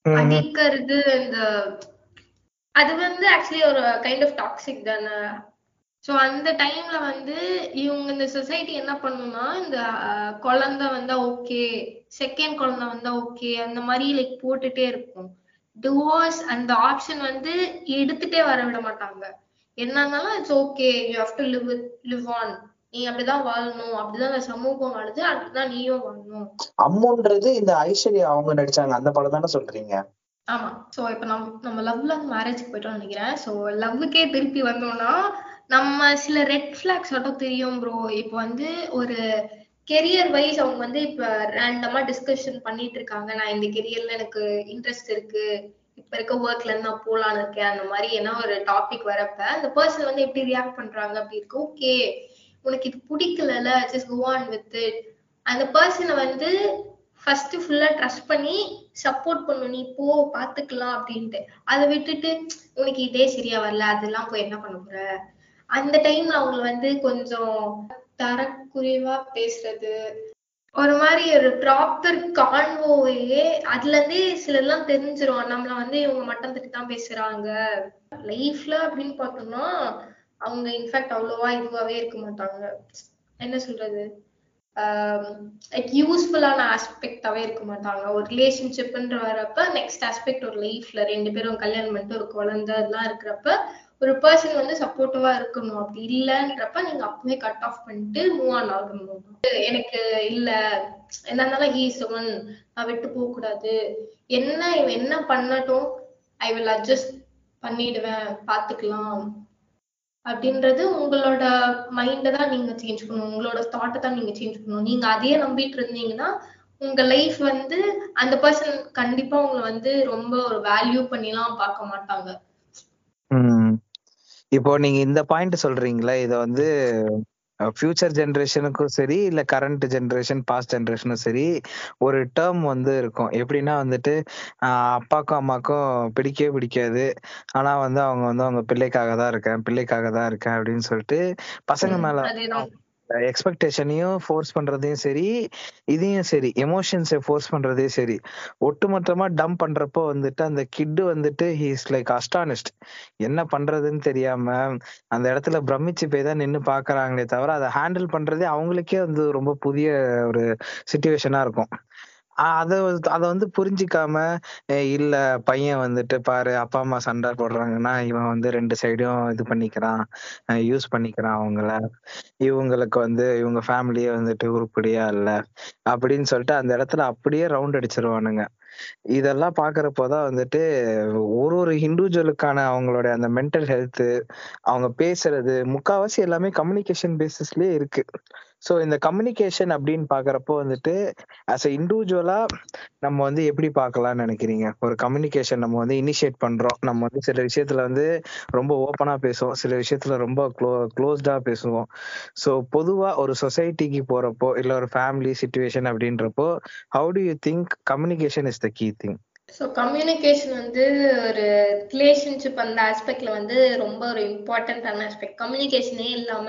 அடிக்கிறது இந்த அது வந்து ஆக்சுவலி ஒரு கைண்ட் ஆஃப் டாக்ஸிக் தானே. சோ அந்த டைம்ல வந்து இவங்க இந்த சொசைட்டி என்ன பண்ணும்னா இந்த குழந்தை வந்தா ஓகே செகண்ட் குழந்தை வந்தா ஓகே அந்த மாதிரி லைக் போட்டுட்டே இருக்கும். டிவோர்ஸ் அந்த ஆப்ஷன் வந்து எடுத்துட்டே வர விட மாட்டாங்க. என்ன இருந்தாலும் it's okay you have to live live on நீ அப்படிதான் வாழணும் அப்படிதான் இந்த சமூகம் வாழுது அப்படிதான் நீயும் வாழணும். அம்முன்றது இந்த ஐஸ்வர்யா அவங்க நடிச்சாங்க அந்த படம் தானே சொல்றீங்க? ஆமா. சோ இப்ப நம் நம்ம லவ்ல மேரேஜ்க்கு போயிட்டோம்னு நினைக்கிறேன். சோ லவ்வுக்கே திருப்பி வந்தோம்னா நம்ம சில ரெட் ஃபிளாக்ஸ் மட்டும் தெரியும் ப்ரோ இப்போ வந்து ஒரு கெரியர் வைஸ் அவங்க வந்து இப்ப ரேண்டமா டிஸ்கஷன் பண்ணிட்டு இருக்காங்க. நான் இந்த கெரியர்ல எனக்கு இன்ட்ரெஸ்ட் இருக்கு. இப்ப இருக்க ஒர்க்ல இருந்து நான் போலான்னு இருக்கேன். அந்த மாதிரி ஏன்னா ஒரு டாபிக் வரப்ப அந்த பர்சன் வந்து எப்படி ரியாக்ட் பண்றாங்க அப்படி இருக்கு. ஓகே உனக்கு இது பிடிக்கலல just go on with it அந்த பர்சனை வந்து ஃபர்ஸ்ட் ஃபுல்லா ட்ரஸ்ட் பண்ணி சப்போர்ட் பண்ணும் நீ போ பாத்துக்கலாம் அப்படின்ட்டு. அதை விட்டுட்டு உனக்கு இதே சரியா வரல. அதெல்லாம் போய் என்ன பண்ண போற? அந்த டைம்ல அவங்க வந்து கொஞ்சம் தரக்குறைவா பேசுறது. ஒரு மாதிரி ஒரு ப்ராப்பர் கான்வோவே அதுல இருந்தே சிலர்லாம் தெரிஞ்சிரும். நம்மள வந்து இவங்க மட்டம் தட்டி தான் பேசுறாங்க. லைஃப்ல அப்படின்னு பார்த்தோம்னா அவங்க இன்ஃபேக்ட் அவ்வளவா இதுவாவே இருக்க மாட்டாங்க. என்ன சொல்றது? லைக் யூஸ்ஃபுல்லான ஆஸ்பெக்டாவே இருக்க மாட்டாங்க. ஒரு ரிலேஷன்ஷிப்ன்ற வரப்ப நெக்ஸ்ட் ஆஸ்பெக்ட் ஒரு லைஃப்ல ரெண்டு பேரும் கல்யாணம் பண்ணிட்டு ஒரு குழந்தை எல்லாம் இருக்கிறப்ப ஒரு பர்சன் வந்து சப்போர்ட்டிவா இருக்கணும் அப்படி இல்லைன்றப்ப நீங்க அப்பவே கட் ஆஃப் பண்ணிட்டு மூவ் ஆன் ஆகணும். எனக்கு இல்ல. என்ன இருந்தாலும் ஹீ ஒன் நான் விட்டு போக கூடாது. என்ன இவன் என்ன பண்ணட்டும் ஐ வில் அட்ஜஸ்ட் பண்ணிடுவேன். பாத்துக்கலாம். அப்படின்றது உங்களோட மைண்டை தான் நீங்க சேஞ்ச் பண்ணணும். உங்களோட தாட்டை தான் நீங்க சேஞ்ச் பண்ணணும். நீங்க அதையே நம்பிட்டு இருந்தீங்கன்னா உங்க லைஃப் வந்து அந்த பர்சன் கண்டிப்பா உங்களை வந்து ரொம்ப ஒரு வேல்யூ பண்ணிலாம் பார்க்க மாட்டாங்க. இப்போ நீங்க இந்த பாயிண்ட் சொல்றீங்களா இத வந்து ஃபியூச்சர் ஜெனரேஷனுக்கும் சரி இல்ல கரண்ட் ஜெனரேஷன் பாஸ்ட் ஜெனரேஷனும் சரி ஒரு டேர்ம் வந்து இருக்கும். எப்படின்னா வந்துட்டு ஆஹ் அப்பாக்கும் அம்மாக்கும் பிடிக்கவே பிடிக்காது. ஆனா வந்து அவங்க வந்து அவங்க பிள்ளைக்காக தான் இருக்கேன் பிள்ளைக்காக தான் இருக்கேன் அப்படின்னு சொல்லிட்டு பசங்க மேல எக்ஸ்பெக்டேஷனையும் ஃபோர்ஸ் பண்றதையும் சரி இதையும் சரி எமோஷன்ஸை ஃபோர்ஸ் பண்றதையும் சரி ஒட்டுமொத்தமா டம்ப் பண்றப்போ வந்துட்டு அந்த கிட்டு வந்துட்டு ஹீஸ் லைக் அஸ்டானிஸ்ட் என்ன பண்றதுன்னு தெரியாம அந்த இடத்துல பிரமிச்சு போய் தான் நின்று பாக்குறாங்களே தவிர அதை ஹேண்டில் பண்றதே அவங்களுக்கே வந்து ரொம்ப புதிய ஒரு சுச்சுவேஷனா இருக்கும். அதை அதை வந்து புரிஞ்சிக்காம இல்ல பையன் வந்துட்டு பாரு அப்பா அம்மா சண்டை போடுறாங்கன்னா இவன் வந்து ரெண்டு சைடும் இது பண்ணிக்கிறான் யூஸ் பண்ணிக்கிறான் அவங்கள. இவங்களுக்கு வந்து இவங்க ஃபேமிலியே வந்துட்டு உருப்படியா இல்ல அப்படின்னு சொல்லிட்டு அந்த இடத்துல அப்படியே ரவுண்ட் அடிச்சிருவானுங்க. இதெல்லாம் பாக்குறப்போதான் வந்துட்டு ஒரு ஒரு இண்டிவிஜுவலுக்கான அவங்களுடைய அந்த மென்டல் ஹெல்த் அவங்க பேசுறது முக்காவாசி எல்லாமே கம்யூனிகேஷன் பேசிஸ்லயே இருக்கு. ஸோ இந்த கம்யூனிகேஷன் அப்படின்னு பாக்குறப்போ வந்துட்டு ஆஸ் அ இண்டிவிஜுவலா நம்ம வந்து எப்படி பார்க்கலாம்னு நினைக்கிறீங்க? ஒரு கம்யூனிகேஷன் நம்ம வந்து இனிஷியேட் பண்றோம். நம்ம வந்து சில விஷயத்துல வந்து ரொம்ப ஓப்பனா பேசுவோம். சில விஷயத்துல ரொம்ப க்ளோ க்ளோஸ்டா பேசுவோம். ஸோ பொதுவா ஒரு சொசைட்டிக்கு போறப்போ இல்ல ஒரு ஃபேமிலி சுச்சுவேஷன் அப்படின்றப்போ how do you think communication is the key thing so communication வந்து ஒரு ரிலேஷன்ஷிப் அந்த ஆஸ்பெக்ட்ல வந்து ரொம்ப ஒரு இம்பார்ட்டன்டான ஆஸ்பெக்ட் கம்யூனிகேஷனே இல்லாம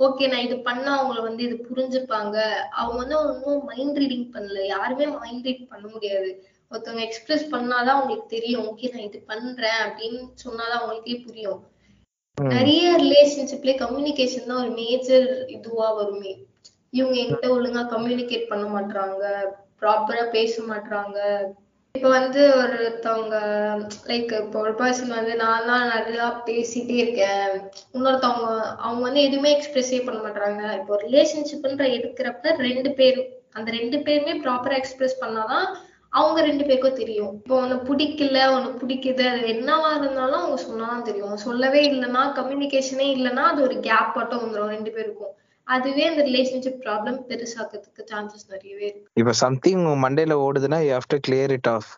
ஓகே நான் இது பண்ணா அவங்கள வந்து இது புரிஞ்சுப்பாங்க. அவங்க வந்து ஒன்றும் மைண்ட் ரீடிங் பண்ணல. யாருமே மைண்ட் ரீட் பண்ண முடியாது. ஒருத்தவங்க எக்ஸ்பிரஸ் பண்ணாதான் அவங்களுக்கு தெரியும். ஓகே நான் இது பண்றேன் அப்படின்னு சொன்னாதான் அவங்களுக்கே புரியும். நிறைய ரிலேஷன்ஷிப்ல கம்யூனிகேஷன் தான் ஒரு மேஜர் இதுவா வருமே. இவங்க என்கிட்ட ஒழுங்கா கம்யூனிகேட் பண்ண மாட்றாங்க. ப்ராப்பரா பேச மாட்றாங்க. இப்ப வந்து ஒருத்தவங்க லைக் இப்போ ஒரு பர்சன் வந்து நான் தான் நல்லா பேசிட்டே இருக்கேன். இன்னொருத்தவங்க அவங்க வந்து எதுவுமே எக்ஸ்பிரஸே பண்ண மாட்டாங்க இப்போ ரிலேஷன்ஷிப்ன்ற எடுக்கிறப்ப ரெண்டு பேர் அந்த ரெண்டு பேருமே ப்ராப்பரா எக்ஸ்பிரஸ் பண்ணாதான் அவங்க ரெண்டு பேருக்கும் தெரியும். இப்போ உன்னை பிடிக்கல உன்னை பிடிக்குது அது என்னவா இருந்தாலும் அவங்க சொன்னாதான் தெரியும். சொல்லவே இல்லைன்னா கம்யூனிகேஷனே இல்லைன்னா அது ஒரு கேப் மட்டும் வந்துடும் ரெண்டு பேருக்கும். அதுவே அந்த ரிலேஷன்ஷிப் ப்ராப்ளம் பெருசாக்கிறதுக்கு சான்சஸ் நிறையவே இருக்கு. இப்ப சம்திங் மண்டேல ஓடுதுன்னா you have to clear it off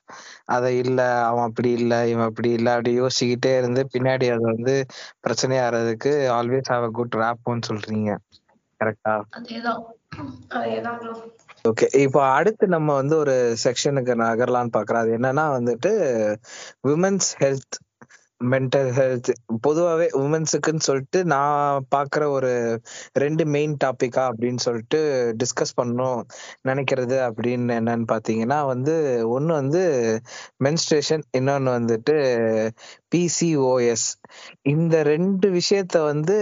அதை இல்ல அவன் அப்படி இல்ல இவன் அப்படி இல்ல அப்படி யோசிச்சுக்கிட்டே இருந்து பின்னாடி அது வந்து பிரச்சனையாகிறதுக்கு ஆல்வேஸ் ஹாவ் அ குட் ரேப்னு சொல்றீங்க. கரெக்டா அதேதான். ஓகே இப்போ அடுத்து நம்ம வந்து ஒரு செக்ஷனுக்கு நகரலாம்னு பாக்குறோம். அது என்னன்னா வந்துட்டு விமன்ஸ் ஹெல்த் மென்டல் ஹெல்த் பொதுவாகவே உமன்ஸுக்குன்னு சொல்லிட்டு நான் பார்க்குற ஒரு ரெண்டு மெயின் டாப்பிக்கா அப்படின்னு சொல்லிட்டு டிஸ்கஸ் பண்ணணும் நினைக்கிறது அப்படின்னு என்னன்னு பார்த்தீங்கன்னா வந்து ஒன்று வந்து மென்ஸ்ட்ரேஷன் இன்னொன்று வந்துட்டு பிசிஓஎஸ் இந்த ரெண்டு விஷயத்த வந்து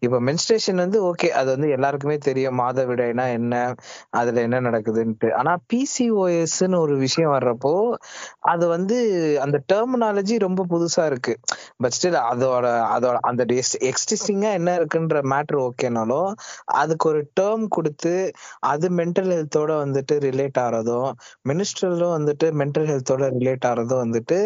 இப்போ மென்ஸ்ட்ரேஷன் வந்து ஓகே அது வந்து எல்லாருக்குமே தெரியும் மாதவிடாய்னா என்ன அதுல என்ன நடக்குதுன்ட்டு. ஆனா பிசிஓஎஸ்ன்னு ஒரு விஷயம் வர்றப்போ அது வந்து அந்த டெர்மினாலஜி ரொம்ப புதுசு புதுசா இருக்கு. பட் ஸ்டில் அதோட அதோட அந்த எக்ஸிஸ்டிங்கா என்ன இருக்குன்ற மேட்ரு ஓகேனாலும் அதுக்கு ஒரு டேர்ம் கொடுத்து அது மென்டல் ஹெல்த்தோட வந்துட்டு ரிலேட் ஆறதும் மினிஸ்ட்ரலும் வந்துட்டு மென்டல் ஹெல்த்தோட ரிலேட் ஆறதும் வந்துட்டு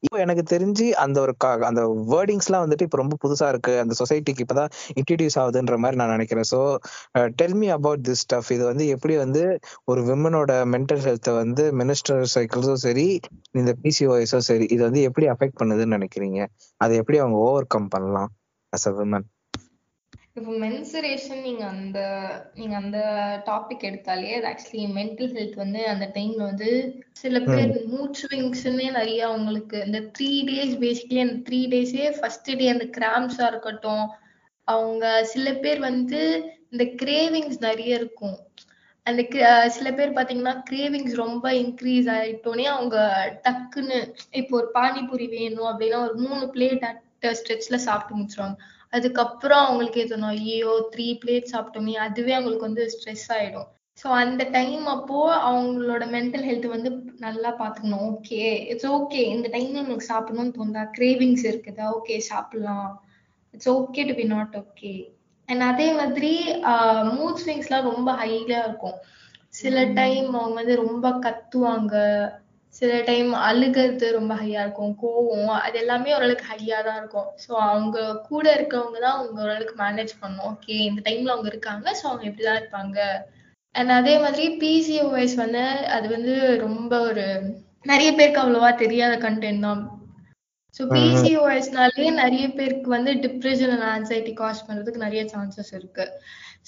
இப்போ எனக்கு தெரிஞ்சு அந்த ஒரு க- அந்த வேர்டிங்ஸ்லாம் வந்துட்டு இப்போ ரொம்ப புதுசா இருக்கு. அந்த சொசைட்டிக்கு இப்பதான் இன்ட்ரடியூஸ் ஆகுதுன்ற மாதிரி நான் நினைக்கிறேன். So tell me about this stuff இது வந்து எப்படி வந்து ஒரு விமனோட மென்டல் ஹெல்த்தை வந்து மினிஸ்டர் சைக்கிள்ஸும் சரி இந்த பிசிஓஎஸும் சரி இது வந்து எப்படி அஃபெக்ட் பண்ணுது? பண்ணுதுன்னு நினைக்கிறீங்க? அதை எப்படி அவங்க ஓவர் கம் பண்ணலாம் அஸ் அ விமன் இப்போ மென்சுரேஷன் நீங்க அந்த நீங்க அந்த டாபிக் எடுத்தாலே அது ஆக்சுவலி மென்டல் ஹெல்த் வந்து அந்த டைம்ல வந்து சில பேர் மூட் ஸ்விங்ஸ்னே நிறைய அவங்களுக்கு இந்த த்ரீ டேஸ் பேசிக்கலி அந்த த்ரீ டேஸே ஃபர்ஸ்ட் டே அந்த கிராம்ஸா இருக்கட்டும். அவங்க சில பேர் வந்து இந்த கிரேவிங்ஸ் நிறைய இருக்கும். அந்த uh, சில பேர் பாத்தீங்கன்னா கிரேவிங்ஸ் ரொம்ப இன்க்ரீஸ் ஆயிட்டோனே அவங்க டக்குன்னு இப்போ ஒரு பானிபூரி வேணும் அப்படின்னா ஒரு மூணு பிளேட் அட் ஸ்ட்ரெச்ல சாப்பிட்டு முடிச்சிருவாங்க. அதுக்கப்புறம் அவங்களுக்கு எதுனா ஐயோ த்ரீ பிளேட் சாப்பிட்டோமே. அதுவே அவங்களுக்கு வந்து ஸ்ட்ரெஸ் ஆயிடும். ஸோ அந்த டைம் அப்போ அவங்களோட மென்டல் ஹெல்த் வந்து நல்லா பார்த்துக்கணும் ஓகே இட்ஸ் ஓகே இந்த டைம்ல எனக்கு சாப்பிடணும்னு தோணுதா? கிரேவிங்ஸ் இருக்குதா? ஓகே சாப்பிடலாம். It's okay to be not okay and அதே மாதிரி மூட் ஸ்விங்ஸ்லாம் ரொம்ப ஹைல இருக்கும். சில டைம் அவங்க வந்து ரொம்ப கத்துவாங்க. சில டைம் அழுகிறது ரொம்ப ஹையா இருக்கும். கோவம் அது எல்லாமே ஓரளவுக்கு ஹையா தான் இருக்கும். ஸோ அவங்க கூட இருக்கவங்க தான் அவங்க ஓரளவுக்கு மேனேஜ் பண்ணணும் ஓகே இந்த டைம்ல அவங்க இருக்காங்க ஸோ அவங்க இப்படிதான் இருப்பாங்க. அண்ட் அதே மாதிரி பிசிஓஎஸ் வந்து அது வந்து ரொம்ப ஒரு நிறைய பேருக்கு அவ்வளவா தெரியாத கண்டென்ட் தான். ஸோ பிசிஓஎஸ்னாலே நிறைய பேருக்கு வந்து டிப்ரெஷன் அண்ட் ஆன்சைட்டி காஸ் பண்றதுக்கு நிறைய சான்சஸ் இருக்கு.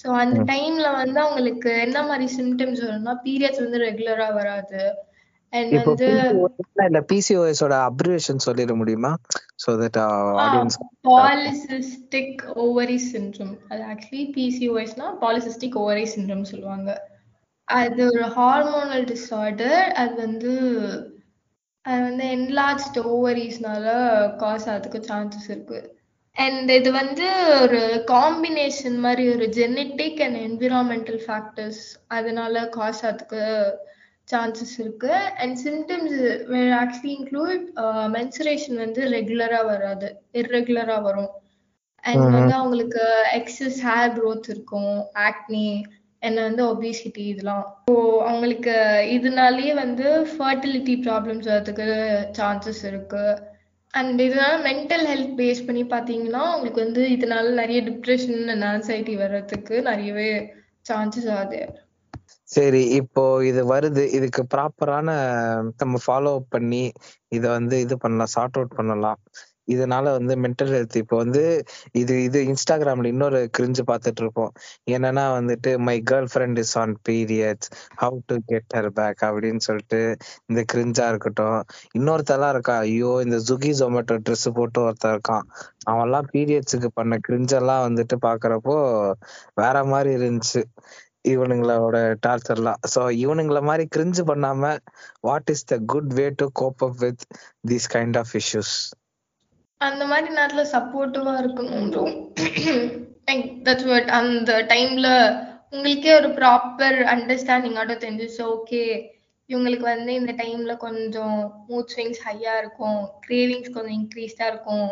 ஸோ அந்த டைம்ல வந்து அவங்களுக்கு என்ன மாதிரி சிம்டம்ஸ் வரும்னா பீரியட்ஸ் வந்து ரெகுலரா வராது. வந்து PCOS இல்ல பிசிஓஎஸ் ஓட அப்ரிவேஷன் சொல்லிட முடியுமா? So that audience polycystic ovary syndrome அது ஆக்சுவலி பிசிஓஎஸ்னா பாலிசிஸ்டிக் ஓவரி சிண்ட்ரோம் சொல்லுவாங்க. அது ஒரு ஹார்மோனல் டிஸார்டர் அது வந்து அது வந்து என்லார்ஜ்ட் ஓவரிஸ்னால காஸ் ஆகிறதுக்கு சான்சஸ் இருக்கு. அண்ட் இது வந்து ஒரு காம்பினேஷன் மாதிரி ஒரு ஜெனட்டிக் அண்ட் என்விரான்மெண்டல் ஃபேக்டர்ஸ் அதனால காஸ் ஆகிறதுக்கு சான்சஸ் இருக்கு. And symptoms actually include menstruation வந்து ரெகுலரா வராது இர்ரெகுலரா வரும். அண்ட் வந்து அவங்களுக்கு எக்ஸஸ் ஹேர் growth இருக்கும் ஆக்னி என்ன வந்து ஒபிசிட்டி இதெல்லாம். ஸோ அவங்களுக்கு இதனாலேயே வந்து ஃபர்டிலிட்டி ப்ராப்ளம்ஸ் வரதுக்கு சான்சஸ் இருக்கு. அண்ட் இதனால மென்டல் ஹெல்த் பேஸ் பண்ணி பார்த்தீங்கன்னா உங்களுக்கு வந்து இதனால நிறைய டிப்ரெஷன் அண்ட் ஆன்சைட்டி வர்றதுக்கு நிறையவே சான்சஸ் ஆகுது சரி இப்போ இது வருது. இதுக்கு ப்ராப்பரான நம்ம ஃபாலோ அப் பண்ணி இதை வந்து இது பண்ணலாம் சார்ட் அவுட் பண்ணலாம். இதனால வந்து மென்டல் ஹெல்த் இப்போ வந்து இது இது இன்ஸ்டாகிராம்ல இன்னொரு கிரிஞ்சு பார்த்துட்டு இருப்போம் என்னன்னா வந்துட்டு my girlfriend is on periods how to get her back அப்படின்னு சொல்லிட்டு இந்த கிரிஞ்சா இருக்கட்டும். இன்னொருத்தெல்லாம் இருக்கா ஐயோ இந்த ஜுகி ஜொமேட்டோ ட்ரெஸ் போட்டு ஒருத்தர் இருக்கான். அவன்லாம் பீரியட்ஸுக்கு பண்ண கிரிஞ்செல்லாம் வந்துட்டு பாக்குறப்போ வேற மாதிரி இருந்துச்சு. இவனுங்களோட டார்ச்சர்லாம் ஸோ இவனுங்கள மாதிரி கிரிஞ்சு பண்ணாம what is the good way to cope up with these kind of issues அந்த மாதிரி நேரத்துல சப்போர்ட்டிவா இருக்கணும் லைக் தட்ஸ் வாட் அந்த டைம்ல உங்களுக்கே ஒரு ப்ராப்பர் அண்டர்ஸ்டாண்டிங் ஆட்டோ தெரிஞ்சிச்சு ஓகே இவங்களுக்கு வந்து இந்த டைம்ல கொஞ்சம் மூட் ஸ்விங்ஸ் ஹையா இருக்கும். கிரேவிங்ஸ் கொஞ்சம் இன்க்ரீஸ்டா இருக்கும்.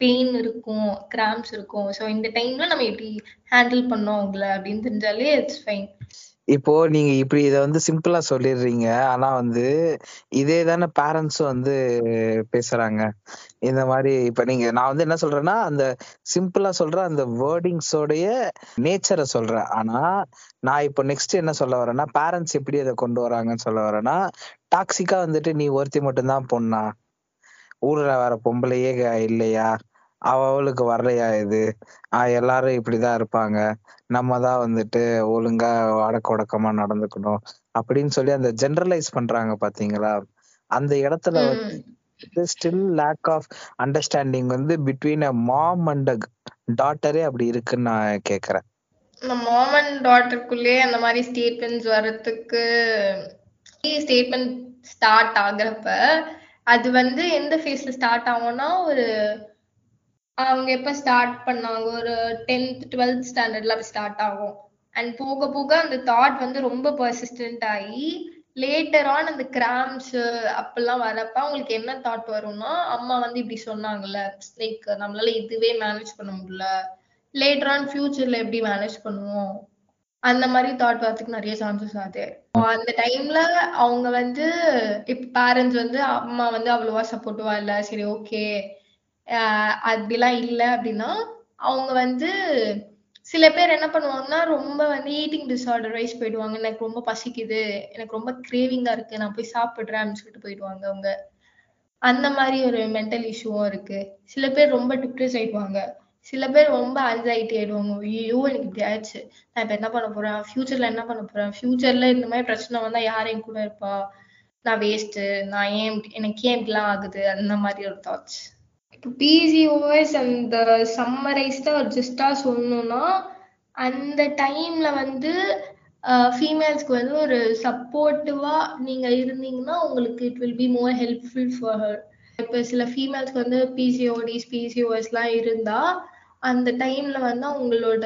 பெயின் இருக்கும். கிராம்ஸ் இருக்கும். ஸோ இந்த டைம்ல நம்ம எப்படி ஹேண்டில் பண்ணோம் உங்களை அப்படின்னு தெரிஞ்சாலே இட்ஸ் ஃபைன் இப்போ நீங்க இப்படி இத வந்து சிம்பிளா சொல்லிடுறீங்க. ஆனா வந்து இதே தானே பேரண்ட்ஸும் வந்து பேசுறாங்க. இந்த மாதிரி இப்ப நீங்க நான் வந்து என்ன சொல்றேன்னா அந்த சிம்பிளா சொல்ற அந்த வேர்டிங்ஸோடைய நேச்சரை சொல்றேன். ஆனா நான் இப்போ நெக்ஸ்ட் என்ன சொல்ல வரேன்னா பேரண்ட்ஸ் எப்படி அதை கொண்டு வராங்கன்னு சொல்ல வரேன்னா டாக்ஸிக்கா வந்துட்டு நீ ஒருத்தி மட்டும்தான் பொண்ணா? ஊர்ல வேற பொம்பளையே இல்லையா? அவ அவளுக்கு வரலையா இது? ஆஹ் எல்லாரும் இப்படிதான் இருப்பாங்க. நம்ம தான் வந்துட்டு ஒழுங்கா அடக்க ஒடுக்கமா நடந்துக்கணும் அப்படின்னு சொல்லி அந்த ஜெனரலைஸ் பண்றாங்க பாத்தீங்களா? அந்த இடத்துல ஸ்டில் லேக் ஆஃப் அண்டர்ஸ்டாண்டிங் வந்து பிட்வீன் அ மாம் அண்ட் டாட்டரே அப்படி இருக்குன்னு நான் கேக்குறேன். இந்த மாம் அண்ட் டாட்டருக்குள்ளேயே அந்த மாதிரி ஸ்டேட்மெண்ட்ஸ் வர்றதுக்கு ஸ்டேட்மெண்ட் ஸ்டார்ட் ஆகுறப்ப அது வந்து எந்த ஃபேஸ்ல ஸ்டார்ட் ஆகும்னா ஒரு அவங்க எப்ப ஸ்டார்ட் பண்ணாங்க? ஒரு டென்த் டுவெல்த் ஸ்டாண்டர்ட்ல அப்படி ஸ்டார்ட் ஆகும். அண்ட் போக போக அந்த தாட் வந்து ரொம்ப பர்சிஸ்டன்ட் ஆகி லேட்டர் ஆன் அந்த கிராம்ஸ் அப்பெல்லாம் வரப்ப அவங்களுக்கு என்ன தாட் வரும்னா அம்மா வந்து இப்படி சொன்னாங்கல்ல லைக் நம்மளால இதுவே மேனேஜ் பண்ண முடியல. லேட்டர் ஆன் ஃபியூச்சர்ல எப்படி மேனேஜ் பண்ணுவோம்? அந்த மாதிரி தாட் வரதுக்கு நிறைய சான்சஸ் ஆகுது. அந்த டைம்ல அவங்க வந்து இப்ப பேரண்ட்ஸ் வந்து அம்மா வந்து அவ்வளவா சப்போர்ட்டிவா இல்ல சரி ஓகே அப்படிலாம் இல்லை அப்படின்னா அவங்க வந்து சில பேர் என்ன பண்ணுவாங்கன்னா ரொம்ப வந்து ஈட்டிங் டிசார்டர் வைஸ் போயிடுவாங்க. எனக்கு ரொம்ப பசிக்குது எனக்கு ரொம்ப கிரேவிங்கா இருக்கு நான் போய் சாப்பிடுறேன் அப்படின்னு சொல்லிட்டு போயிடுவாங்க அவங்க. அந்த மாதிரி ஒரு மென்டல் இஷ்யூவும் இருக்கு. சில பேர் ரொம்ப டிப்ரெஸ் ஆயிடுவாங்க. சில பேர் ரொம்ப ஆன்சைட்டி ஆயிடுவாங்க. ஐயோ எனக்கு இப்படி ஆயிடுச்சு. நான் இப்ப என்ன பண்ண போறேன்? ஃபியூச்சர்ல என்ன பண்ண போறேன்? ஃபியூச்சர்ல இந்த மாதிரி பிரச்சனை வந்தா யார் என் கூட இருப்பா? நான் வேஸ்ட் நான் ஏன் எனக்கு ஏன் இப்படிலாம் ஆகுது? அந்த மாதிரி ஒரு தாட்ஸ் பிசிஓஎஸ் அந்த சம்மரைஸ்டா ஒரு ஜஸ்டா சொல்லணும்னா அந்த டைம்ல வந்து ஃபீமேல்ஸ்க்கு வந்து ஒரு சப்போர்ட்டிவா நீங்க இருந்தீங்கன்னா உங்களுக்கு it will be more helpful for her இப்போ சில ஃபீமேல்ஸ்க்கு வந்து பிசிஓடிஸ் பிசிஓஎஸ்லாம் இருந்தா அந்த டைம்ல வந்து அவங்களோட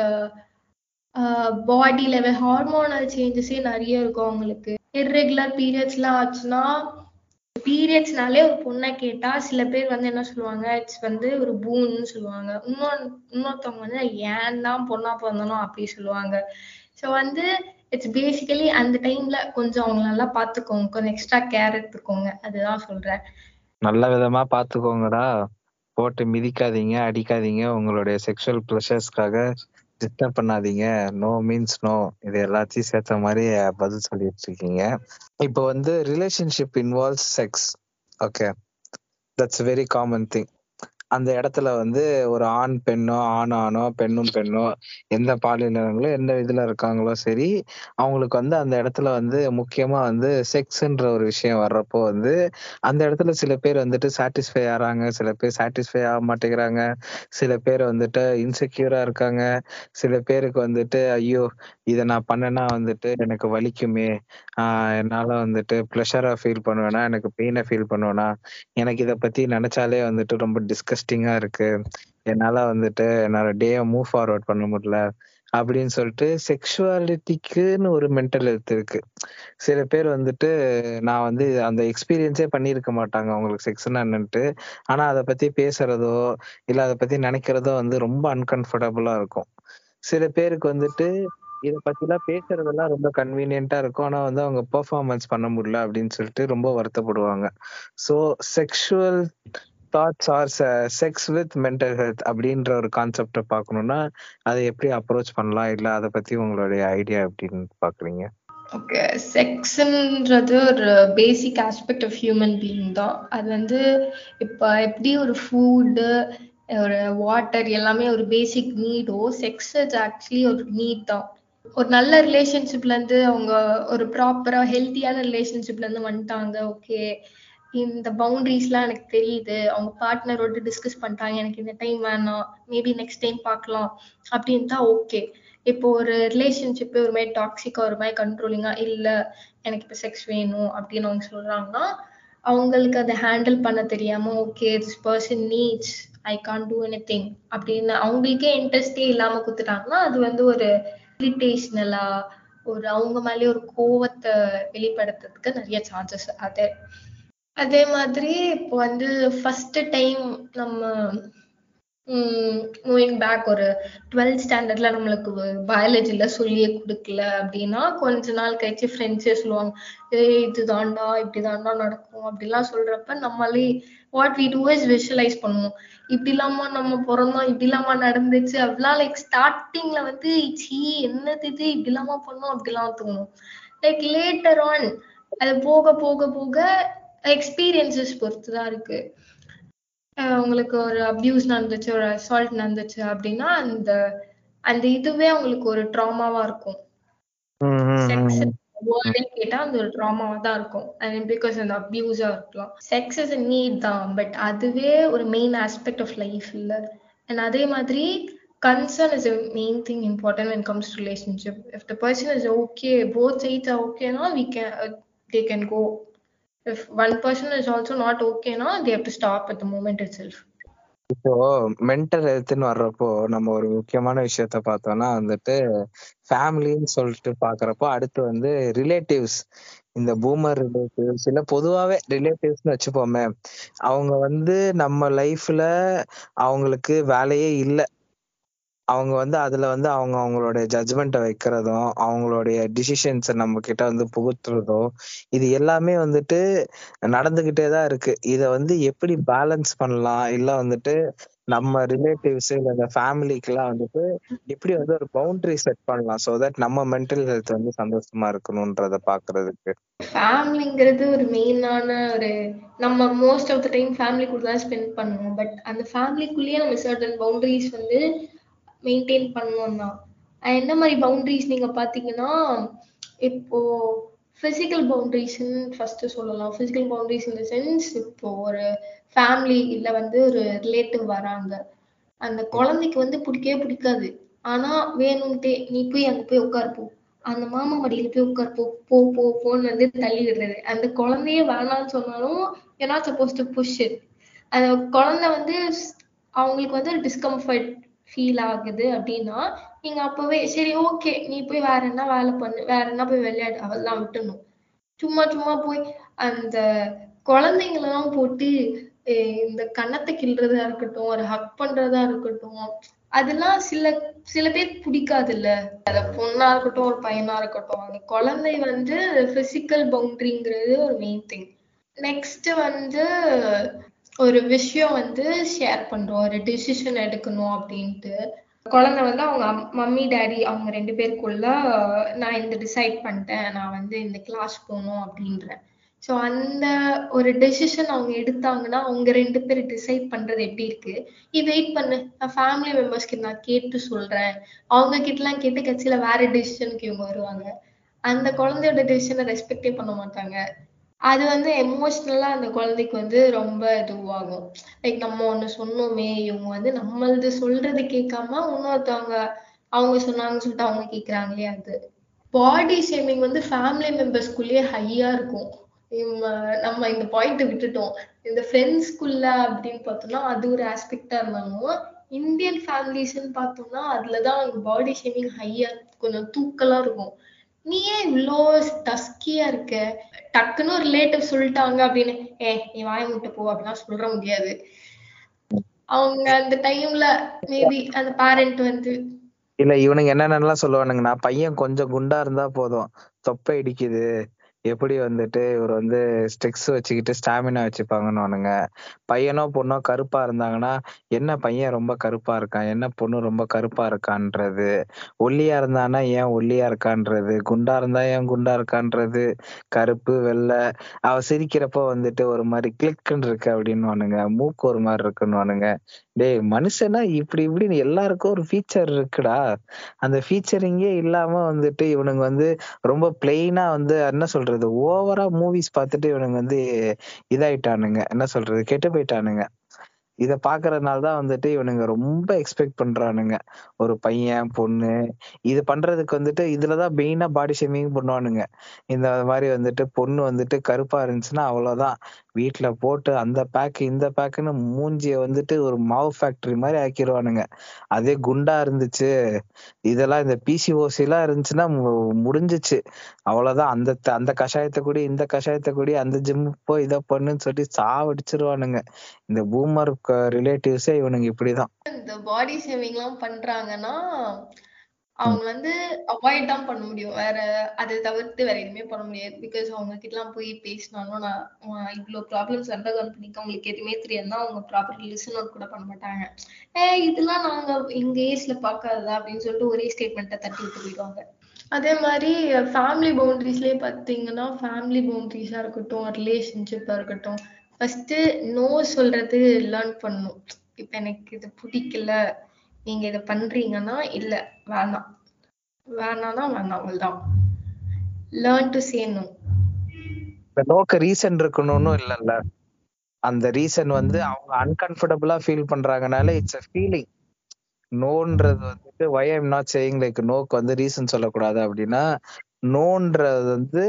பாடி லெவல் ஹார்மோனல் சேஞ்சஸே நிறைய இருக்கும் அவங்களுக்கு. இர்ரெகுலர் பீரியட்ஸ்லாம் ஆச்சுன்னா பீரியட்ஸ்னாலே ஒரு பொண்ணை கேட்டா சில பேர் வந்து என்ன சொல்லுவாங்க இட்ஸ் வந்து ஒரு பூன்னு சொல்லுவாங்க. இன்னொன்னு இன்னொருத்தவங்க வந்து ஏன் தான் பொண்ணா பிறந்தனோ அப்படி சொல்லுவாங்க. ஸோ வந்து இட்ஸ் பேசிக்கலி அந்த டைம்ல கொஞ்சம் அவங்க நல்லா பார்த்துக்கோங்க கொஞ்சம் எக்ஸ்ட்ரா கேர் எடுத்துக்கோங்க. அதுதான் சொல்றேன். நல்ல விதமா பாத்துக்கோங்கடா. போட்டு மிதிக்காதீங்க அடிக்காதீங்க. உங்களுடைய செக்ஷுவல் ப்ளஷர்ஸ்க்காக டிஸ்டர்ப் பண்ணாதீங்க. நோ மீன்ஸ் நோ இது எல்லாத்தையும் சேர்த்த மாதிரி பதில் சொல்லிட்டு இருக்கீங்க இப்போ வந்து relationship involves sex okay that's very common thing அந்த இடத்துல வந்து ஒரு ஆண் பெண்ணோ ஆண் ஆணோ பெண்ணும் பெண்ணோ எந்த பாலினங்களோ எந்த இதுல இருக்காங்களோ சரி அவங்களுக்கு வந்து அந்த இடத்துல வந்து முக்கியமா வந்து செக்ஸ்ன்ற ஒரு விஷயம் வர்றப்போ வந்து அந்த இடத்துல சில பேர் வந்துட்டு சாட்டிஸ்ஃபை ஆறாங்க. சில பேர் சாட்டிஸ்ஃபை ஆக மாட்டேங்கிறாங்க. சில பேர் வந்துட்டு இன்செக்யூரா இருக்காங்க. சில பேருக்கு வந்துட்டு ஐயோ இதை நான் பண்ணேன்னா வந்துட்டு எனக்கு வலிக்குமே. ஆஹ் என்னால வந்துட்டு ப்ளஷரா ஃபீல் பண்ணுவேனா? எனக்கு பெயினை ஃபீல் பண்ணுவேனா? எனக்கு இதை பத்தி நினைச்சாலே வந்துட்டு ரொம்ப டிஸ்கஸ் இன்ட்ரெஸ்டிங்கா இருக்கு. என்னால வந்துட்டு என்னோட டே மூவ் ஃபார்வர்ட் பண்ண முடியல. அப்படின்னு சொல்லிட்டு செக்ஷுவாலிட்டிக்குன்னு ஒரு மென்டல் ஹெல்த் இருக்கு. சில பேர் வந்துட்டு நான் வந்து அந்த எக்ஸ்பீரியன்ஸே பண்ணியிருக்க மாட்டாங்க. அவங்களுக்கு செக்ஸ்னா என்னன்ட்டு. ஆனா அதை பத்தி பேசுறதோ இல்ல அதை பத்தி நினைக்கிறதோ வந்து ரொம்ப அன்கம்ஃபர்டபுளா இருக்கும். சில பேருக்கு வந்துட்டு இதை பத்திலாம் பேசுறதெல்லாம் ரொம்ப கன்வீனியன்ட்டா இருக்கும். ஆனா வந்து அவங்க பெர்ஃபார்மன்ஸ் பண்ண முடியல அப்படின்னு சொல்லிட்டு ரொம்ப வருத்தப்படுவாங்க. So sexual thoughts or sex with mental health அப்படின்ற ஒரு கான்செப்டை பார்க்கணும்னா அதை எப்படி அப்ரோச் பண்ணலாம்? இல்ல அதை பத்தி உங்களுடைய ஐடியா எப்படின்னு பாக்குறீங்க ஓகே செக்ஸ்ன்றது ஒரு basic aspect of human being தான். அது வந்து இப்போ எப்படி ஒரு ஃபுட்டு ஒரு வாட்டர் எல்லாமே ஒரு பேசிக் நீடோ செக்ஸ் இஸ் ஆக்சுவலி ஒரு நீட் தான். ஒரு நல்ல ரிலேஷன்ஷிப்ல இருந்து அவங்க ஒரு ப்ராப்பரா ஹெல்த்தியான ரிலேஷன்ஷிப்ல இருந்து வந்துட்டாங்க. ஓகே இந்த பவுண்டரிஸ்லாம் எனக்கு தெரியுது. அவங்க பார்ட்னரோட டிஸ்கஸ் பண்ணிட்டாங்க. எனக்கு இந்த டைம் வேணாம். மேபி நெக்ஸ்ட் டைம் பார்க்கலாம். அப்படின்னு தான் ஓகே இப்போ ஒரு ரிலேஷன்ஷிப் ஒரு மாதிரி டாக்ஸிக்கா ஒரு மாதிரி கண்ட்ரோலிங்கா இல்ல எனக்கு இப்போ செக்ஸ் வேணும் அப்படின்னு அவங்க சொல்றாங்கன்னா அவங்களுக்கு அதை ஹேண்டில் பண்ண தெரியாம okay this person needs I can do anything அப்படின்னு அவங்களுக்கே இன்ட்ரெஸ்டே இல்லாம குத்துட்டாங்கன்னா அது வந்து ஒரு இரிட்டேஷனலா ஒரு அவங்க மேலே ஒரு கோவத்தை வெளிப்படுத்துறதுக்கு நிறைய சான்சஸ் அது. அதே மாதிரி இப்போ வந்து ஃபர்ஸ்ட் டைம் நம்ம மூவிங் பேக் ஒரு டுவெல்த் ஸ்டாண்டர்ட்ல நம்மளுக்கு பயாலஜில சொல்லியே கொடுக்கல அப்படின்னா கொஞ்ச நாள் கழிச்சு ஃப்ரெண்ட்ஸே சொல்லுவாங்க ஏய் இதுதான்டா இப்படிதான்டா நடக்கும். அப்படிலாம் சொல்றப்ப நம்மளே what we do is visualise பண்ணுவோம். இப்படி இல்லாம நம்ம பிறந்தோம் இப்படி இல்லாமா நடந்துச்சு. அப்படிலாம் லைக் ஸ்டார்டிங்ல வந்து சீ என்னது இது? இப்படி இல்லாமா பண்ணோம்? அப்படிலாம் தோணும். லைக் லேட்டர் ஆன் அது போக போக போக எக்ஸ்பீரியன்சஸ் பொறுத்து தான் இருக்கு உங்களுக்கு ஒரு அபியூஸ் நடந்துச்சு ஒரு அசால்ட் நடந்துச்சு அப்படின்னா அந்த அந்த இதுவே அவங்களுக்கு ஒரு ட்ராமாவா இருக்கும். கேட்டா அந்த ஒரு ட்ராமாவா தான் இருக்கும் அண்ட் பிகாஸ் அந்த அபியூஸா இருக்கலாம். செக்ஸ் இஸ் நீட் தான் பட் அதுவே ஒரு மெயின் ஆஸ்பெக்ட் ஆஃப் லைஃப் இல்ல. அண்ட் அதே மாதிரி is a main thing important when it comes to relationship. If the person is okay both sides are okay now we can if one person is also not okay now they have to stop at the moment itself. இப்போ mental ஹெல்த்னு வர்றப்போ நம்ம ஒரு முக்கியமான விஷயத்த பார்த்தோம்னா வந்துட்டு ஃபேமிலின்னு சொல்லிட்டு பாக்குறப்போ அடுத்து வந்து ரிலேட்டிவ்ஸ் இந்த பூமர் ரிலேட்டிவ்ஸ் இல்ல பொதுவாவே ரிலேட்டிவ்ஸ்னு வச்சுப்போமே அவங்க வந்து நம்ம லைஃப்ல அவங்களுக்கு வேலையே இல்லை. அவங்க வந்து அதுல வந்து அவங்க அவங்களுடைய ஜட்ஜ்மெண்ட்டை வைக்கிறதும் அவங்களுடைய டிசிஷன்ஸை நம்ம கிட்ட வந்து புகுத்துறதும் இது எல்லாமே வந்துட்டு நடந்துகிட்டே தான் இருக்கு. இத வந்து எப்படி பேலன்ஸ் பண்ணலாம்? இல்ல வந்துட்டு நம்ம ரிலேட்டிவ்ஸ் இல்ல இந்த ஃபேமிலிக்கு எல்லாம் வந்துட்டு எப்படி வந்து ஒரு பவுண்டரி செட் பண்ணலாம்? சோ தட் நம்ம மென்டல் ஹெல்த் வந்து சந்தோஷமா இருக்கணும்ன்றத பாக்குறதுக்கு. ஃபேமிலிங்கிறது ஒரு மெயினான ஒரு நம்ம most of the time family கூட தான் ஸ்பெண்ட் பண்ணுவோம். பட் அந்த ஃபேமிலிக்குள்ளேயே நம்ம சர்டன் பவுண்டரிஸ் வந்து மெயின்டைன் பண்ணணும் தான் என்ன மாதிரி பவுண்டரிஸ் நீங்க பாத்தீங்கன்னா இப்போ பிசிக்கல் பவுண்டரிஸ்ன்னு ஃபர்ஸ்ட் சொல்லலாம். பிசிக்கல் பவுண்டரிஸ் இந்த சென்ஸ் இப்போ ஒரு ஃபேமிலி இல்ல வந்து ஒரு ரிலேட்டிவ் வராங்க. அந்த குழந்தைக்கு வந்து பிடிக்கவே பிடிக்காது. ஆனா வேணும்ட்டே நீ போய் அங்க போய் உட்காருப்போ அந்த மாமா மடியில போய் உட்காருப்போ போ. போ போ போன்னு வந்து தள்ளி விடுறது. அந்த குழந்தையே வேணாம்னு சொன்னாலும் ஏன்னா சப்போஸ் டு புஷ் அந்த குழந்தை வந்து அவங்களுக்கு வந்து டிஸ்கம்ஃபர்ட் ஃபீல் ஆகுது அப்படின்னா நீங்க அப்பவே சரி ஓகே நீ போய் வேற என்ன வேலை பண்ணு வேற என்ன போய் விளையாடு அவெல்லாம் விட்டுணும் சும்மா சும்மா போய் அந்த குழந்தைங்களெல்லாம் போட்டு இந்த கன்னத்தை கிள்றதா இருக்கட்டும் ஒரு ஹக் பண்றதா இருக்கட்டும் அதெல்லாம் சில சில பேருக்கு பிடிக்காது இல்ல அது பொண்ணா இருக்கட்டும் ஒரு பையனா இருக்கட்டும் அந்த குழந்தை வந்து பிசிக்கல் பவுண்டரிங்கிறது ஒரு மெயின் திங் நெக்ஸ்ட் வந்து ஒரு விஷயம் வந்து ஷேர் பண்றோம். ஒரு டிசிஷன் எடுக்கணும் அப்படின்ட்டு. குழந்தை வந்து அவங்க மம்மி டேடி அவங்க ரெண்டு பேருக்குள்ள நான் இந்த டிசைட் பண்ணிட்டேன். நான் வந்து இந்த கிளாஸ் போகணும் அப்படின்றேன். ஸோ அந்த ஒரு டெசிஷன் அவங்க எடுத்தாங்கன்னா அவங்க ரெண்டு பேரும் டிசைட் பண்றது எப்படி இருக்கு? நீ வெயிட் பண்ணு. நான் ஃபேமிலி மெம்பர்ஸ்க்கு நான் கேட்டு சொல்றேன். அவங்க கிட்டலாம் கேட்டு கட்சியில வேற டெசிஷனுக்கு இவங்க வருவாங்க. அந்த குழந்தையோட டெசிஷனை ரெஸ்பெக்டே பண்ண மாட்டாங்க. அது வந்து எமோஷ்னலா அந்த குழந்தைக்கு வந்து ரொம்ப இதுவாகும். லைக் நம்ம ஒண்ணு சொன்னோமே இவங்க வந்து நம்மளது சொல்றது கேட்காம இன்னொருத்தவங்க அவங்க சொன்னாங்கன்னு சொல்லிட்டு அவங்க கேக்குறாங்களே அது. பாடி ஷேமிங் வந்து ஃபேமிலி மெம்பர்ஸ்குள்ளேயே ஹையா இருக்கும். இம்ம நம்ம இந்த பாயிண்ட் விட்டுட்டோம். இந்த ஃப்ரெண்ட்ஸ்குள்ள அப்படின்னு பார்த்தோம்னா அது ஒரு ஆஸ்பெக்டா இருந்தாலும் இந்தியன் ஃபேமிலிஸ்ன்னு பார்த்தோம்னா அதுலதான் பாடி ஷேமிங் ஹையா கொஞ்சம் தூக்கலா இருக்கும். நீ ஏன் இவ்வளோ டஸ்கியா இருக்க? டக்குன்னு ஒரு ரிலேட்டிவ் சொல்லிட்டாங்க அப்படின்னு ஏ நீ வாய முட்டை போ அப்படிலாம் சொல்ற முடியாது. அவங்க அந்த டைம்ல மேபி அந்த பேரண்ட் வந்து இல்ல இவனுங்க என்னென்னலாம் சொல்லுவானுங்கன்னா பையன் கொஞ்சம் குண்டா இருந்தா போதும். தொப்பை இடிக்குது எப்படி வந்துட்டு இவர் வந்து ஸ்டெக்ஸ் வச்சுக்கிட்டு ஸ்டாமினா வச்சுப்பாங்கன்னு பையனோ பொண்ணோ கருப்பா இருந்தாங்கன்னா என்ன பையன் ரொம்ப கருப்பா இருக்கான்? என்ன பொண்ணு ரொம்ப கருப்பா இருக்கான்றது? ஒல்லியா இருந்தானா ஏன் ஒல்லியா இருக்கான்றது? குண்டா இருந்தா ஏன் குண்டா இருக்கான்றது? கருப்பு வெள்ளை. அவ சிரிக்கிறப்ப வந்துட்டு ஒரு மாதிரி கிளிக்குன்னு இருக்கு அப்படின்னு மூக்கு ஒரு மாதிரி இருக்குன்னு டேய் மனுஷனா இப்படி இப்படின்னு எல்லாருக்கும் ஒரு ஃபீச்சர் இருக்குடா. அந்த ஃபீச்சரிங்கே இல்லாம வந்துட்டு இவனுங்க வந்து ரொம்ப பிளெயினா வந்து என்ன சொல்றது ஓவரா மூவிஸ் பார்த்துட்டு இவனுங்க வந்து இதாயிட்டானுங்க. என்ன சொல்றது கெட்டு போயிட்டானுங்க. இத பாக்குறதுனால தான் வந்துட்டு இவனுங்க ரொம்ப எக்ஸ்பெக்ட் பண்றானுங்க. ஒரு பையன் பொண்ணு இது பண்றதுக்கு வந்துட்டு இதுலதான் மெயினா பாடி ஷேமிங் பண்ணுவானுங்க. இந்த மாதிரி வந்துட்டு பொண்ணு வந்துட்டு கருப்பா இருந்துச்சுன்னா அவ்வளவுதான். வீட்டுல போட்டு அந்த பேக் இந்த பேக்குன்னு மூஞ்சிய வந்துட்டு ஒரு மாவு ஃபேக்டரி மாதிரி ஆக்கிடுவானுங்க அதே குண்டா இருந்துச்சு. இதெல்லாம் இந்த பிசிஓசி எல்லாம் இருந்துச்சுன்னா முடிஞ்சிச்சு முடிஞ்சுச்சு. அவ்வளவுதான். அந்த அந்த கஷாயத்தை கூடி இந்த கஷாயத்தை கூடி அந்த ஜிம் போய் இதை பண்ணுன்னு சொல்லி சாவடிச்சிருவானுங்க. இந்த பூமர் ரிலேட்டிவ்ஸே இவனுங்க இப்படிதான். இந்த பாடி ஷேவிங் எல்லாம் பண்றாங்கன்னா அவங்க வந்து அவாய்ட் தான் பண்ண முடியும். வேற அதை தவிர்த்து வேற எதுவுமே பண்ண முடியாது. பிகாஸ் அவங்க கிட்ட எல்லாம் போய் பேசினாலும் நான் அஹ் இவ்வளவு ப்ராப்ளம்ஸ் அண்டர்கன் பண்ணிக்க. அவங்களுக்கு எதுவுமே தெரியாதுன்னா அவங்க ப்ராப்பர் லிசன் அவுட் கூட பண்ண மாட்டாங்க. ஏ இதெல்லாம் நாங்க எங்க ஏஜ்ல பார்க்காததா? அப்படின்னு சொல்லிட்டு ஒரே ஸ்டேட்மெண்ட்டை தட்டி விட்டு போயிடுவாங்க. அதே மாதிரி ஃபேமிலி பவுண்டரிஸ்லயே பார்த்தீங்கன்னா ஃபேமிலி பவுண்டரிஸா இருக்கட்டும் ரிலேஷன்ஷிப்பா இருக்கட்டும் ஃபர்ஸ்ட் நோ சொல்றது லேர்ன் பண்ணணும். இப்ப எனக்கு இது பிடிக்கல. நீங்க இதை பண்றீங்கன்னா இல்ல வேணாம். வேணாம்னா வேணாம் அவ்வளவுதான். லேர்ன் டு சே நோ இந்த நோக்கு ரீசன் இருக்கணும்னு இல்லல்ல. அந்த ரீசன் வந்து அவங்க அன்கம்ஃபர்டபுளா ஃபீல் பண்றாங்கனால இட்ஸ் அ ஃபீலிங் நோன்றது வந்துட்டு why I'm not saying like நோக்கு வந்து ரீசன் சொல்லக்கூடாது அப்படின்னா நோன்றது வந்து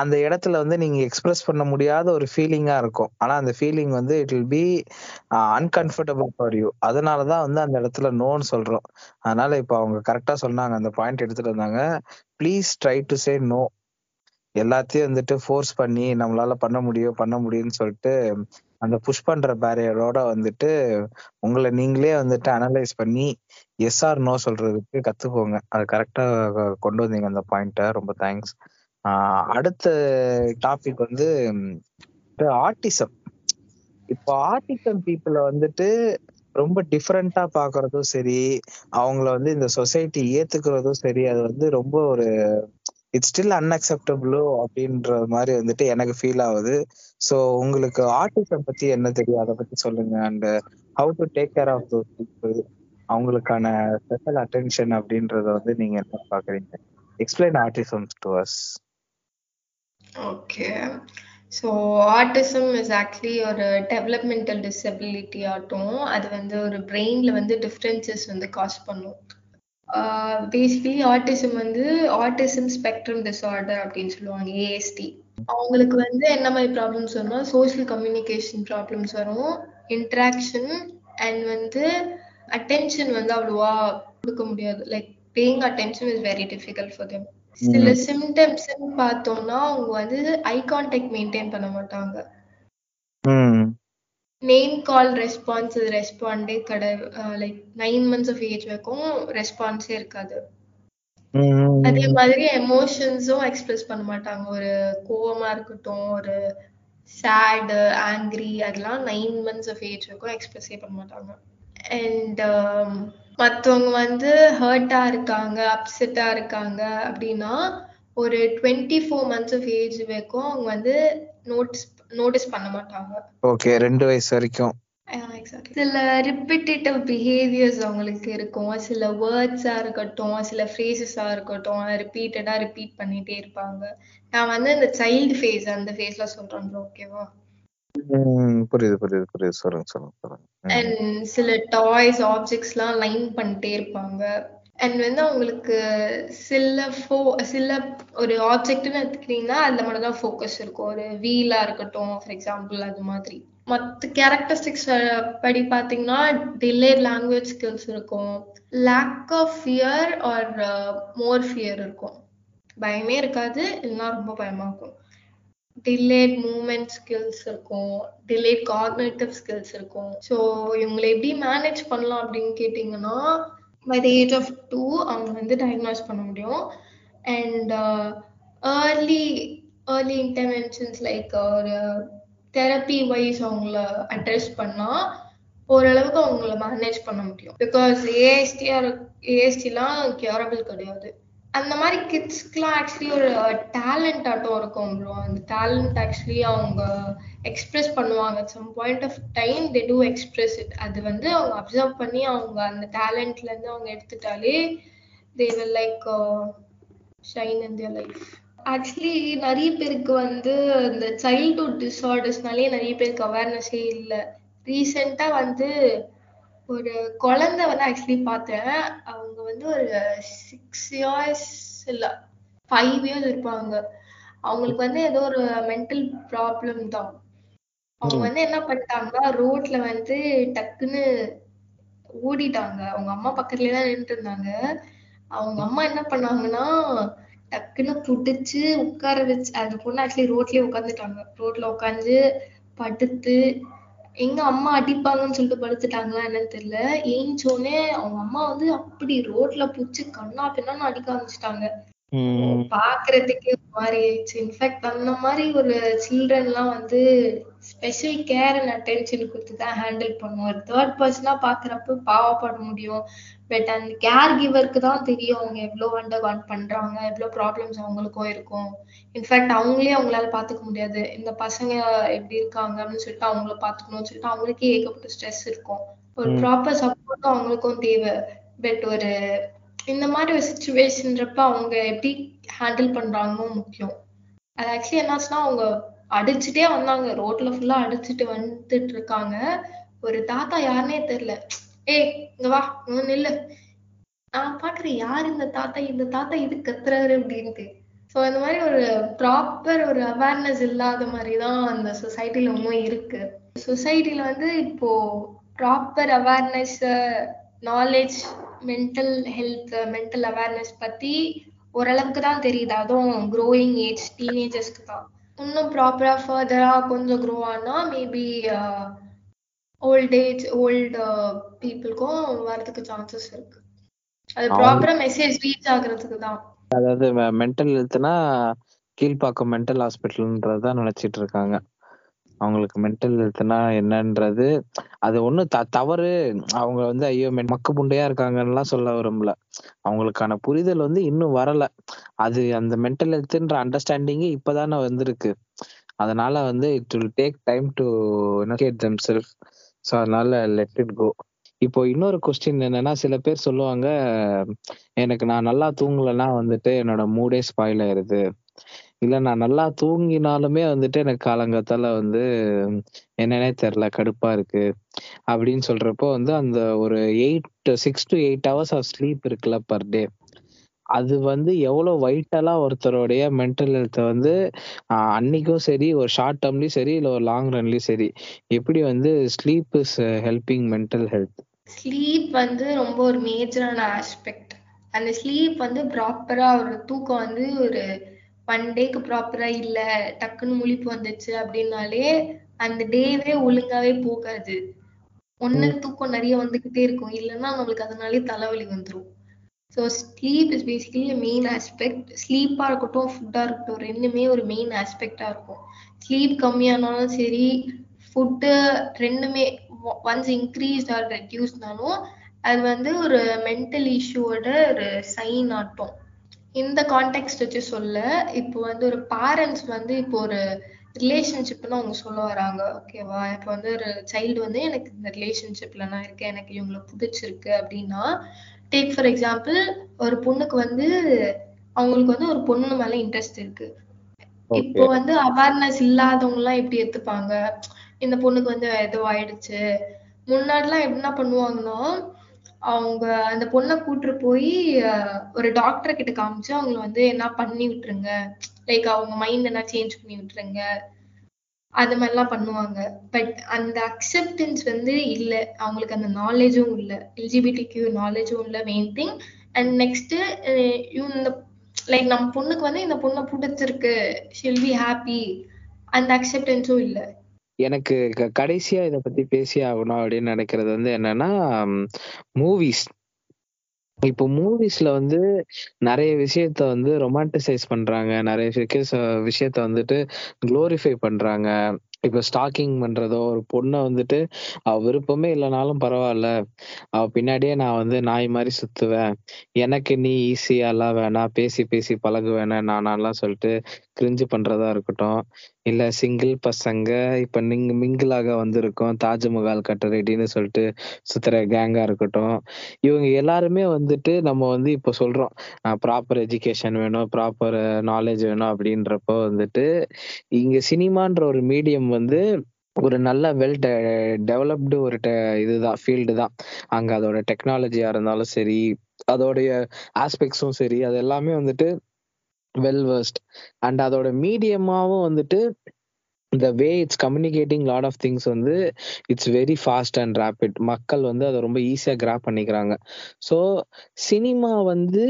அந்த இடத்துல வந்து நீங்க எக்ஸ்பிரஸ் பண்ண முடியாத ஒரு ஃபீலிங்கா இருக்கும். ஆனா அந்த ஃபீலிங் வந்து it will be uncomfortable for you அதனாலதான் வந்து அந்த இடத்துல நோன்னு சொல்றோம். அதனால இப்ப அவங்க கரெக்டா சொன்னாங்க. அந்த பாயிண்ட் எடுத்துட்டு வந்தாங்க. Please try to say no எல்லாத்தையும் வந்துட்டு ஃபோர்ஸ் பண்ணி நம்மளால பண்ண முடியும் பண்ண முடியும்னு சொல்லிட்டு அந்த புஷ் பண்ற பேரியரோட வந்துட்டு உங்களை நீங்களே வந்துட்டு அனலைஸ் பண்ணி எஸ் ஆர் நோ சொல்றதுக்கு கத்துக்கோங்க. அது கரெக்டா கொண்டு வந்தீங்க அந்த பாயிண்ட ரொம்ப தேங்க்ஸ் அடுத்த டாபிக் வந்து ஆர்டிசம் இப்போ ஆர்டிசம் பீப்புளை வந்துட்டு ரொம்ப டிஃப்ரெண்டா பாக்குறதும் சரி அவங்கள வந்து இந்த சொசைட்டி ஏத்துக்கிறதும் சரி அது வந்து ரொம்ப ஒரு இட்ஸ் ஸ்டில் அன்அக்செப்டபிளோ அப்படின்ற மாதிரி வந்துட்டு எனக்கு ஃபீல் ஆகுது. ஸோ உங்களுக்கு ஆர்டிசம் பத்தி என்ன தெரியும்? அதை பத்தி சொல்லுங்க. And how to take care of those people அவங்களுக்கான ஸ்பெஷல் அட்டென்ஷன் அப்படின்றத வந்து நீங்க என்ன பாக்குறீங்க? Explain autism to us okay so autism is actually ஒரு டெவலப்மெண்டல் டிசபிலிட்டி ஆட்டும். அது வந்து ஒரு பிரெயின்ல வந்து டிஃப்ரென்சஸ் வந்து காஸ் பண்ணும். Uh, பேசிக்கலி ஆட்டிசம் வந்து ஆட்டிசம் ஸ்பெக்ட்ரம் டிஸார்டர் அப்படின்னு சொல்லுவாங்க ஏஎஸ்டி அவங்களுக்கு வந்து என்ன மாதிரி ப்ராப்ளம்ஸ் வரும்னா சோஷியல் கம்யூனிகேஷன் ப்ராப்ளம்ஸ் வரும் இன்ட்ராக்ஷன் அண்ட் வந்து அட்டென்ஷன் வந்து அவ்வளோவா கொடுக்க முடியாது. Like paying attention is very difficult for them சில சிம்டம்ஸ் பார்த்தோம்னா அவங்க வந்து ஐ கான்டாக்ட் மெயின்டைன் பண்ண மாட்டாங்க. நேம் கால் ரெஸ்பான்ஸ் ரெஸ்பாண்டே கிடையாது like nine months of age வரைக்கும் ரெஸ்பான்ஸே இருக்காது. அதே மாதிரி எமோஷன்ஸும் எக்ஸ்பிரஸ் பண்ண மாட்டாங்க. ஒரு கோவமா இருக்கட்டும் ஒரு சேடு ஆங்கிரி அதெல்லாம் நைன் மந்த்ஸ் ஆஃப் ஏஜ் வரைக்கும் எக்ஸ்பிரஸே பண்ண மாட்டாங்க. அண்ட் மற்றவங்க வந்து ஹர்ட்டா இருக்காங்க அப்செட்டா இருக்காங்க அப்படின்னா ஒரு twenty four months of age வரைக்கும் அவங்க வந்து நோட்டீஸ் நோட்டீஸ் பண்ண மாட்டாங்க. ஓகே ரெண்டு வயசு வரைக்கும். சில ரிப்பிட்டேட்டிவ் பிஹேவியர்ஸ் அவங்களுக்கு இருக்கும். சில வேர்ட்ஸா இருக்கட்டும் சில ஃப்ரேசஸா இருக்கட்டும் ரிப்பீட்டடா ரிப்பீட் பண்ணிட்டே இருப்பாங்க. நான் வந்து இந்த சைல்டு ஃபேஸ் அந்த ஃபேஸ்ல சொல்றேன் ஓகேவா புரியுது புரியுது புரியுது. சொல்லுங்க சொல்லுங்க சொல்லுங்க. அண்ட் சில டாய்ஸ் ஆப்ஜெக்ட்ஸ்லாம் லைன் பண்ணிட்டே இருப்பாங்க. அண்ட் வந்து அவங்களுக்கு சில ஃபோ சில ஒரு ஆப்ஜெக்ட்னு எடுத்துக்கிட்டீங்கன்னா அதில் மட்டும் தான் ஃபோக்கஸ் இருக்கும். ஒரு வீலா இருக்கட்டும் ஃபார் எக்ஸாம்பிள் அது மாதிரி. மற்ற கேரக்டரிஸ்டிக்ஸ் படி பார்த்தீங்கன்னா டிலேட் லாங்குவேஜ் ஸ்கில்ஸ் இருக்கும். Lack of fear or more fear இருக்கும். பயமே இருக்காது இல்லைன்னா ரொம்ப பயமா இருக்கும். டிலேட் மூமெண்ட் ஸ்கில்ஸ் இருக்கும் டிலேட் காக்னேட்டிவ் ஸ்கில்ஸ் இருக்கும். ஸோ இவங்களை எப்படி மேனேஜ் பண்ணலாம் அப்படின்னு கேட்டிங்கன்னா by the age of two அவங்க வந்து டயக்னாஸ் பண்ண முடியும். And early early interventions like ஒரு தெரப்பி வைஸ் அவங்கள அட்ரஸ் பண்ணால் ஓரளவுக்கு அவங்கள மேனேஜ் பண்ண முடியும். பிகாஸ் ஏஎஸ்டியாக ஏஎஸ்டிலாம் கியூரபிள் கிடையாது. அந்த மாதிரி கிட்ஸ்க்குலாம் ஆக்சுவலி ஒரு uh, டேலண்ட் ஆட்டம் இருக்கும் ப்ரோ அந்த டேலண்ட் ஆக்சுவலி அவங்க எக்ஸ்பிரஸ் பண்ணுவாங்க. Some point of time they do express it அது வந்து அவங்க அப்சர்வ் பண்ணி அவங்க அந்த டேலண்ட்ல இருந்து அவங்க எடுத்துட்டாலே they will like shine in their life actually நிறைய பேருக்கு வந்து இந்த சைல்ட்ஹுட் டிஸார்டர்ஸ்னாலே நிறைய பேருக்கு அவேர்னஸே இல்லை. ரீசெண்டாக வந்து ஒரு குழந்தை வந்து ஆக்சுவலி பார்த்தேன். அவங்க வந்து ஒரு சிக்ஸ் இயர்ஸ் இல்லை ஃபைவ் இயர்ஸ் இருப்பாங்க. அவங்களுக்கு வந்து ஏதோ ஒரு மென்டல் ப்ராப்ளம் தான். அவங்க வந்து என்ன பண்ணிட்டாங்கன்னா ரோட்ல வந்து டக்குன்னு ஓடிட்டாங்க. அவங்க அம்மா பக்கத்துலயே தான் நின்றுட்டு இருந்தாங்க அவங்க அம்மா என்ன பண்ணாங்கன்னா டக்குன்னு புடிச்சு உட்கார வச்சு அந்த பொண்ணு ஆக்சுவலி ரோட்லயே உட்காந்துட்டாங்க ரோட்ல உட்காந்து படுத்து எங்க அம்மா அடிப்பாங்கன்னு சொல்லிட்டு படுத்துட்டாங்களா என்னன்னு தெரியல. ஏஞ்சோடனே அவங்க அம்மா வந்து அப்படி ரோட்ல புடிச்சு கண்ணா பின்னான்னு அடிக்க ஆரம்பிச்சிட்டாங்க. பாக்குறதுக்கே ஒரு மாதிரி ஆயிடுச்சு. இன்ஃபேக்ட் அந்த மாதிரி ஒரு சில்ட்ரன் எல்லாம் வந்து ஸ்பெஷல் கேர் அண்ட் அட்டென்ஷன் கொடுத்து தான் ஹேண்டில் பண்ணுவோம் ஒரு தேர்ட் பர்சனா பாக்குறப்ப பாவப்பட முடியும். பட் அந்த கேர் கிவருக்கு தான் தெரியும் அவங்க எவ்வளவு அண்டர் ஒன் பண்றாங்க எவ்வளவு ப்ராப்ளம்ஸ் அவங்களுக்கும் இருக்கும். இன்ஃபேக்ட் அவங்களே அவங்களால பாத்துக்க முடியாது. இந்த பசங்க எப்படி இருக்காங்க அப்படின்னு சொல்லிட்டு அவங்கள பாத்துக்கணும்னு சொல்லிட்டு அவங்களுக்கே ஏகப்பட்ட ஸ்ட்ரெஸ் இருக்கும். ஒரு. ப்ராப்பர் சப்போர்ட் அவங்களுக்கும் தேவை. பட் ஒரு இந்த மாதிரி ஒரு சுச்சுவேஷன்றப்ப அவங்க எப்படி ஹேண்டில் பண்றாங்கன்னு முக்கியம். அது ஆக்சுவலி என்னாச்சுன்னா அவங்க அடிச்சுட்டே வந்தாங்க. ரோட்ல ஃபுல்லா அடிச்சுட்டு வந்துட்டு இருக்காங்க. ஒரு தாத்தா யாருன்னே தெரியல. ஏய் இங்க வா இங்க நில்லு. நான் பாக்குறேன் யார் இந்த தாத்தா? இந்த தாத்தா இது கத்துறாரு அப்படின்ட்டு. சோ இந்த மாதிரி ஒரு ப்ராப்பர் ஒரு அவேர்னஸ் இல்லாத மாதிரி தான் அந்த சொசைட்டில இன்னும் இருக்கு. சொசைட்டில வந்து இப்போ proper awareness knowledge mental health mental awareness பத்தி ஓரளவுக்கு தான் தெரியுது. அதுவும் க்ரோயிங் ஏஜ் டீனேஜர்ஸ்க்கு தான். இன்னும் ப்ராப்பரா ஃபர்தரா கொஞ்சம் க்ரோ ஆனா மேபி ஓல்ட் ஏஜ் ஓல்டு பீப்புளுக்கும் வரதுக்கு சான்சஸ் இருக்கு. அது ப்ராப்பரா மெசேஜ் ரீச் ஆகுறதுக்கு தான். அதாவது மென்டல் ஹெல்த்னா கீழ்ப்பாக்கம் மென்டல் ஹாஸ்பிட்டல்ன்றது நினைச்சிட்டு இருக்காங்க. அவங்களுக்கு மென்டல் ஹெல்த்னா என்னன்றது அது ஒண்ணும் த தவறு. அவங்க வந்து ஐயோ மக்கு புண்டையா இருக்காங்கன்னுலாம் சொல்ல விரும்பல. அவங்களுக்கான புரிதல் வந்து இன்னும் வரல. அது அந்த மென்டல் ஹெல்த்ன்ற அண்டர்ஸ்டாண்டிங் இப்பதானே வந்திருக்கு. அதனால வந்து it will take time to educate themselves. So அதனால லெட் இட் கோ இப்போ இன்னொரு கொஸ்டின் என்னன்னா சில பேர் சொல்லுவாங்க எனக்கு நான் நல்லா தூங்கலைன்னா வந்துட்டு என்னோட மூடே ஸ்பாயில் ஆயிருது. இல்ல நான் நல்லா தூங்கினாலுமே வந்துட்டு எனக்கு காலங்காத்தால வந்து என்னன்னே தெரியல கடுப்பா இருக்கு. அப்படின்னு சொல்றப்போ வந்து அந்த ஒரு eight six to eight hours of sleep இருக்குல்ல பர் டே அது வந்து எவ்வளவு வைட்டலா ஒருத்தருடைய மென்டல் ஹெல்த்தை வந்து ஆஹ் அன்னைக்கும் சரி ஒரு ஷார்ட் டேர்ம்லயும் சரி இல்ல ஒரு லாங் ரன்லயும் சரி எப்படி வந்து sleep is helping mental health sleep வந்து ரொம்ப ஒரு மேஜரான ஆஸ்பெக்ட் அந்த ஸ்லீப் வந்து ப்ராப்பரா ஒரு தூக்கம் வந்து ஒரு ஒன் டேக்கு ப்ராப்பரா இல்ல டக்குன்னு முழிப்பு வந்துச்சு அப்படின்னாலே அந்த டேவே ஒழுங்காவே போகாது. ஒண்ணு தூக்கம் நிறைய வந்துகிட்டே இருக்கும். இல்லைன்னா நம்மளுக்கு அதனாலே தலைவலி வந்துரும். So sleep is basically main aspect ஸ்லீப்பாக இருக்கட்டும் ஃபுட்டாக இருக்கட்டும் ரெண்டுமே ஒரு மெயின் ஆஸ்பெக்டாக இருக்கும். ஸ்லீப் கம்மியானாலும் சரி ஃபுட்டு ரெண்டுமே ஒன்ஸ் இன்க்ரீஸ் ஆர் ரெடியூஸ்னாலும் அது வந்து ஒரு மென்டல் இஷ்யூவோட ஒரு சைன் ஆட்டும். இந்த கான்டெக்ட் வச்சு சொல்ல இப்போ வந்து ஒரு பேரண்ட்ஸ் வந்து இப்போ ஒரு ரிலேஷன்ஷிப்னு அவங்க சொல்ல வராங்க ஓகேவா இப்போ வந்து ஒரு சைல்டு வந்து எனக்கு இந்த ரிலேஷன்ஷிப்ல நான் இருக்கேன் எனக்கு இவங்களை பிடிச்சிருக்கு அப்படின்னா டேக் ஃபார் எக்ஸாம்பிள் ஒரு பொண்ணுக்கு வந்து அவங்களுக்கு வந்து ஒரு பொண்ணு மேல இன்ட்ரெஸ்ட் இருக்கு. இப்போ வந்து அவேர்னஸ் இல்லாதவங்க எல்லாம் எப்படி எடுத்துப்பாங்க? இந்த பொண்ணுக்கு வந்து ஏதோ ஆயிடுச்சு முன்னாடிலாம் என்ன பண்ணுவாங்கன்னா அவங்க அந்த பொண்ணை கூட்டிட்டு போய் ஒரு டாக்டர் கிட்ட காமிச்சு அவங்கள வந்து என்ன பண்ணி விட்டுருங்க? லைக் அவங்க மைண்ட் என்ன சேஞ்ச் பண்ணி விட்டுருங்க? அது மாதிரிலாம் பண்ணுவாங்க. பட் அந்த அக்செப்டன்ஸ் வந்து இல்ல. அவங்களுக்கு அந்த நாலேஜும் இல்ல. எல்ஜிபிடி கியூ நாலேஜும் இல்ல. மெயின் திங் அண்ட் நெக்ஸ்ட் இந்த லைக் நம்ம பொண்ணுக்கு வந்து இந்த பொண்ணை பிடிச்சிருக்கு. ஷில் பி ஹாப்பி அந்த அக்செப்டன்ஸும் இல்ல. எனக்கு க- கடைசியா இத பத்தி பேசி ஆகணும் அப்படின்னு நினைக்கிறது வந்து என்னன்னா மூவிஸ் இப்போ மூவிஸ்ல வந்து நிறைய விஷயத்த வந்து ரொமான்டிசைஸ் பண்றாங்க. நிறைய விஷயத்த வந்துட்டு குளோரிஃபை பண்றாங்க. இப்ப ஸ்டாக்கிங் பண்றதோ ஒரு பொண்ணை வந்துட்டு அவ விருப்பமே இல்லைனாலும் பரவாயில்ல. அவ பின்னாடியே நான் வந்து நாய் மாதிரி சுத்துவேன். எனக்கு நீ ஈஸியாலாம் வேணாம். பேசி பேசி பழகு வேணாம் எல்லாம் சொல்லிட்டு கிரிஞ்சு பண்றதா இருக்கட்டும். இல்ல சிங்கிள் பசங்க இப்ப நீங்க மிங்கிளாக வந்திருக்கோம். தாஜ்மஹால் கட்ட ரெடின்னு சொல்லிட்டு சுத்துற கேங்கா இருக்கட்டும். இவங்க எல்லாருமே வந்துட்டு நம்ம வந்து இப்ப சொல்றோம். ப்ராப்பர் எஜுகேஷன் வேணும் ப்ராப்பர் நாலேஜ் வேணும் அப்படின்றப்போ வந்துட்டு இங்க சினிமான்ற ஒரு மீடியம் வந்து ஒரு நல்ல வெல் டெவலப்டு ஒரு இதுதான் ஃபீல்டு தான். அங்க அதோட டெக்னாலஜியா இருந்தாலும் சரி அதோடைய ஆஸ்பெக்ட்ஸும் சரி அது எல்லாமே வந்துட்டு வெல் versed. அண்ட் அதோட மீடியமாவும் வந்துட்டு the way it's communicating lot of things வந்து it's very fast and rapid மக்கள் வந்து அதை ரொம்ப ஈஸியா கிராப் பண்ணிக்கிறாங்க. ஸோ சினிமா வந்து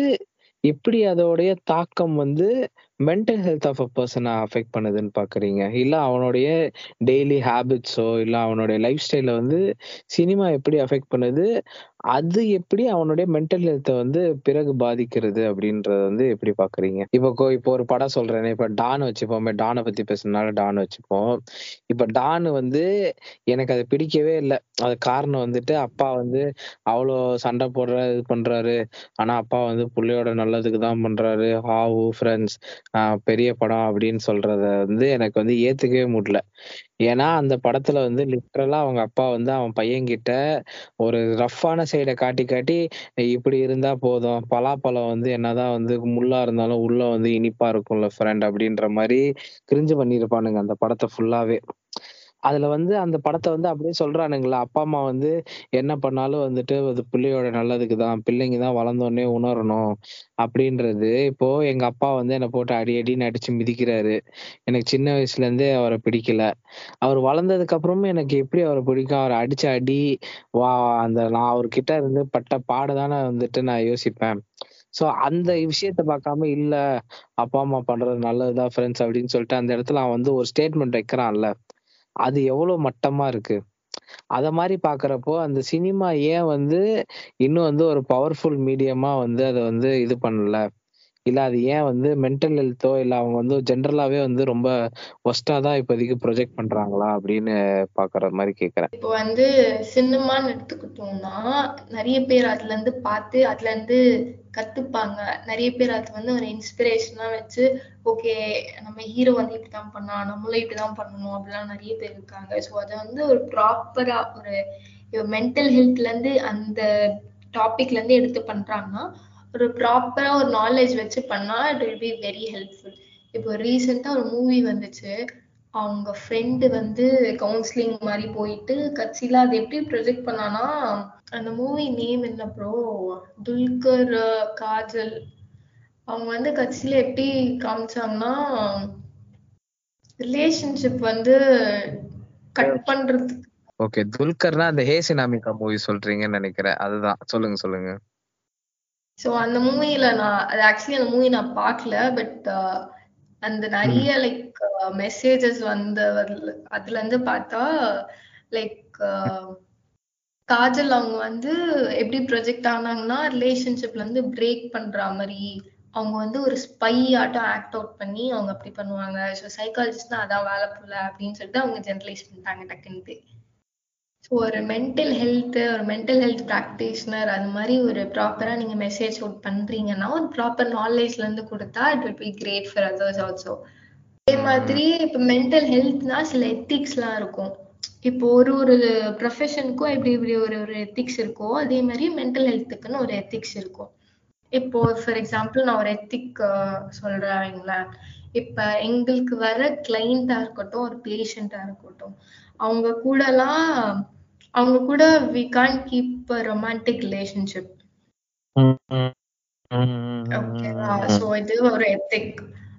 எப்படி அதோடைய தாக்கம் வந்து மென்டல் ஹெல்த் ஆஃப் அ பர்சனை அஃபெக்ட் பண்ணுதுன்னு பாக்குறீங்க? இல்ல அவனுடைய டெய்லி ஹேபிட்ஸோ இல்ல அவனுடைய லைஃப் ஸ்டைல வந்து சினிமா எப்படி அஃபெக்ட் பண்ணுது? அது எப்படி அவனுடைய மென்டல் ஹெல்த்தை வந்து பிறகு பாதிக்கிறது அப்படின்றத வந்து எப்படி பாக்குறீங்க? இப்போ கோ- இப்போ ஒரு படம் சொல்றேனே இப்ப டான் வச்சுப்போமே டானை பத்தி பேசுறதுனால டான் வச்சுப்போம். இப்ப டான் வந்து எனக்கு அது பிடிக்கவே இல்லை. அது காரணம் வந்துட்டு அப்பா வந்து அவ்வளோ சண்டை போடுற இது பண்றாரு. ஆனா அப்பா வந்து பிள்ளையோட நல்லதுக்கு தான் பண்றாரு. ஹாவு ஃப்ரெண்ட்ஸ் பெரிய படம் அப்படின்னு சொல்றத வந்து எனக்கு வந்து ஏத்துக்கவே முடியல. ஏன்னா அந்த படத்துல வந்து லிட்ரலா அவங்க அப்பா வந்து அவன் பையன்கிட்ட ஒரு ரஃப்பான சைடை காட்டி காட்டி இப்படி இருந்தா போதும். பலாப்பழம் வந்து என்னதான் வந்து முள்ளா இருந்தாலும் உள்ள வந்து இனிப்பா இருக்கும்ல ஃப்ரெண்ட் அப்படின்ற மாதிரி கிரிஞ்சு பண்ணியிருப்பானுங்க அந்த படத்தை ஃபுல்லாவே அதுல வந்து அந்த படத்தை வந்து அப்படியே சொல்றானுங்களா அப்பா அம்மா வந்து என்ன பண்ணாலும் வந்துட்டு அது பிள்ளையோட நல்லதுக்கு தான் பிள்ளைங்க தான் வளர்ந்தோடனே உணரணும். அப்படின்றது இப்போ எங்க அப்பா வந்து என்னை போட்டு அடி அடின்னு அடிச்சு மிதிக்கிறாரு. எனக்கு சின்ன வயசுல இருந்தே அவரை பிடிக்கல. அவர் வளர்ந்ததுக்கு அப்புறமும் எனக்கு எப்படி அவரை பிடிக்கும்? அவரை அடிச்ச அடி வா அந்த நான் அவர்கிட்ட இருந்து பட்ட பாடுதானே வந்துட்டு நான் யோசிப்பேன். சோ அந்த விஷயத்த பார்க்காம இல்ல அப்பா அம்மா பண்றது நல்லதுதான் ஃப்ரெண்ட்ஸ் அப்படின்னு சொல்லிட்டு அந்த இடத்துல அவன் வந்து ஒரு ஸ்டேட்மெண்ட் வைக்கிறான்ல. அது எவ்வளவு மட்டமா இருக்கு? அத மாதிரி பாக்குறப்போ அந்த சினிமா ஏன் வந்து இன்னும் வந்து ஒரு பவர்ஃபுல் மீடியமா வந்து அதை வந்து இது பண்ணல? இல்ல அது ஏன் வந்து மென்டல் ஹெல்த்தோ இல்ல அவங்க வந்து ஜென்ரலாவே வந்து ரொம்ப ஒஸ்டா தான் இப்போதைக்கு ப்ரொஜெக்ட் பண்றாங்களா அப்படின்னு பாக்குற மாதிரி கேக்குறேன். இப்போ வந்து சினிமான்னு எடுத்துக்கிட்டோம்னா நிறைய பேர் அதுல இருந்து பார்த்து அதுல இருந்து கத்துப்பாங்க. நிறைய பேர் அது வந்து ஒரு இன்ஸ்பிரேஷனா வச்சு ஓகே நம்ம ஹீரோ வந்து இப்படிதான் பண்ணா நம்மளும் இப்படிதான் பண்ணணும் அப்படிலாம் நிறைய பேர் இருக்காங்க. ஸோ அதை வந்து ஒரு ப்ராப்பரா ஒரு மென்டல் ஹெல்த்ல இருந்து அந்த டாபிக்ல இருந்து எடுத்து பண்றாங்கன்னா ஒரு ப்ராப்பரா ஒரு நாலேஜ் வச்சு பண்ணா it will be very helpful இப்போ ரீசெண்டா ஒரு மூவி வந்துச்சு. அவங்க ஃப்ரெண்டு வந்து கவுன்சிலிங் மாதிரி போயிட்டு கட்சியில அது எப்படி ப்ரொஜெக்ட் பண்ணானா அந்த மூவி நேம் என்ன ப்ரோ துல்கர் காஜல். அவங்க வந்து கட்சியில எப்படி காமிச்சாங்கன்னா ரிலேஷன்ஷிப் வந்து கட் பண்றதுக்கு. ஓகே துல்கர்னா அந்த ஹே சினாமிகா மூவி சொல்றீங்கன்னு நினைக்கிறேன். அதுதான். சொல்லுங்க சொல்லுங்க. ஸோ அந்த மூவில நான் அது ஆக்சுவலி அந்த மூவி நான் பார்க்கல பட் அந்த நிறைய லைக் மெசேஜஸ் வந்து அதுல இருந்து பார்த்தா லைக் காஜல் அவங்க வந்து எப்படி ப்ரொஜெக்ட் ஆனாங்கன்னா ரிலேஷன்ஷிப்ல இருந்து பிரேக் பண்ற மாதிரி அவங்க வந்து ஒரு ஸ்பை ஆட்டம் ஆக்ட் அவுட் பண்ணி அவங்க அப்படி பண்ணுவாங்க. ஸோ சைக்காலஜிஸ்ட்னா அதான் வேலை போல அப்படின்னு சொல்லிட்டு அவங்க ஜெனரலைஸ் பண்ணிட்டாங்க டக்குன்ட்டு ஒரு மென்டல் ஹெல்த் ஒரு மென்டல் ஹெல்த் ப்ராக்டிஷனர் அது மாதிரி ஒரு ப்ராப்பரா நீங்க மெசேஜ் அவுட் பண்றீங்கன்னா ஒரு ப்ராப்பர் நாலேஜ்ல இருந்து கொடுத்தா it will be great for others also அதே மாதிரி இப்போ மென்டல் ஹெல்த்னா சில எத்திக்ஸ்லாம் இருக்கும். இப்போ ஒரு ஒரு ப்ரொஃபஷனுக்கும் இப்படி இப்படி ஒரு ஒரு எத்திக்ஸ் இருக்கோ அதே மாதிரி மென்டல் ஹெல்த்துக்குன்னு ஒரு எத்திக்ஸ் இருக்கும். இப்போ ஃபார் எக்ஸாம்பிள் நான் ஒரு எத்திக் சொல்றேன் வைங்களேன் இப்ப எங்களுக்கு வர கிளைண்டா இருக்கட்டும் ஒரு பேஷண்டா இருக்கட்டும் அவங்க கூடலாம் அவங்க கூட we can keep romantic relationship ஓகேவா சோ இது ஒரு எத்திக்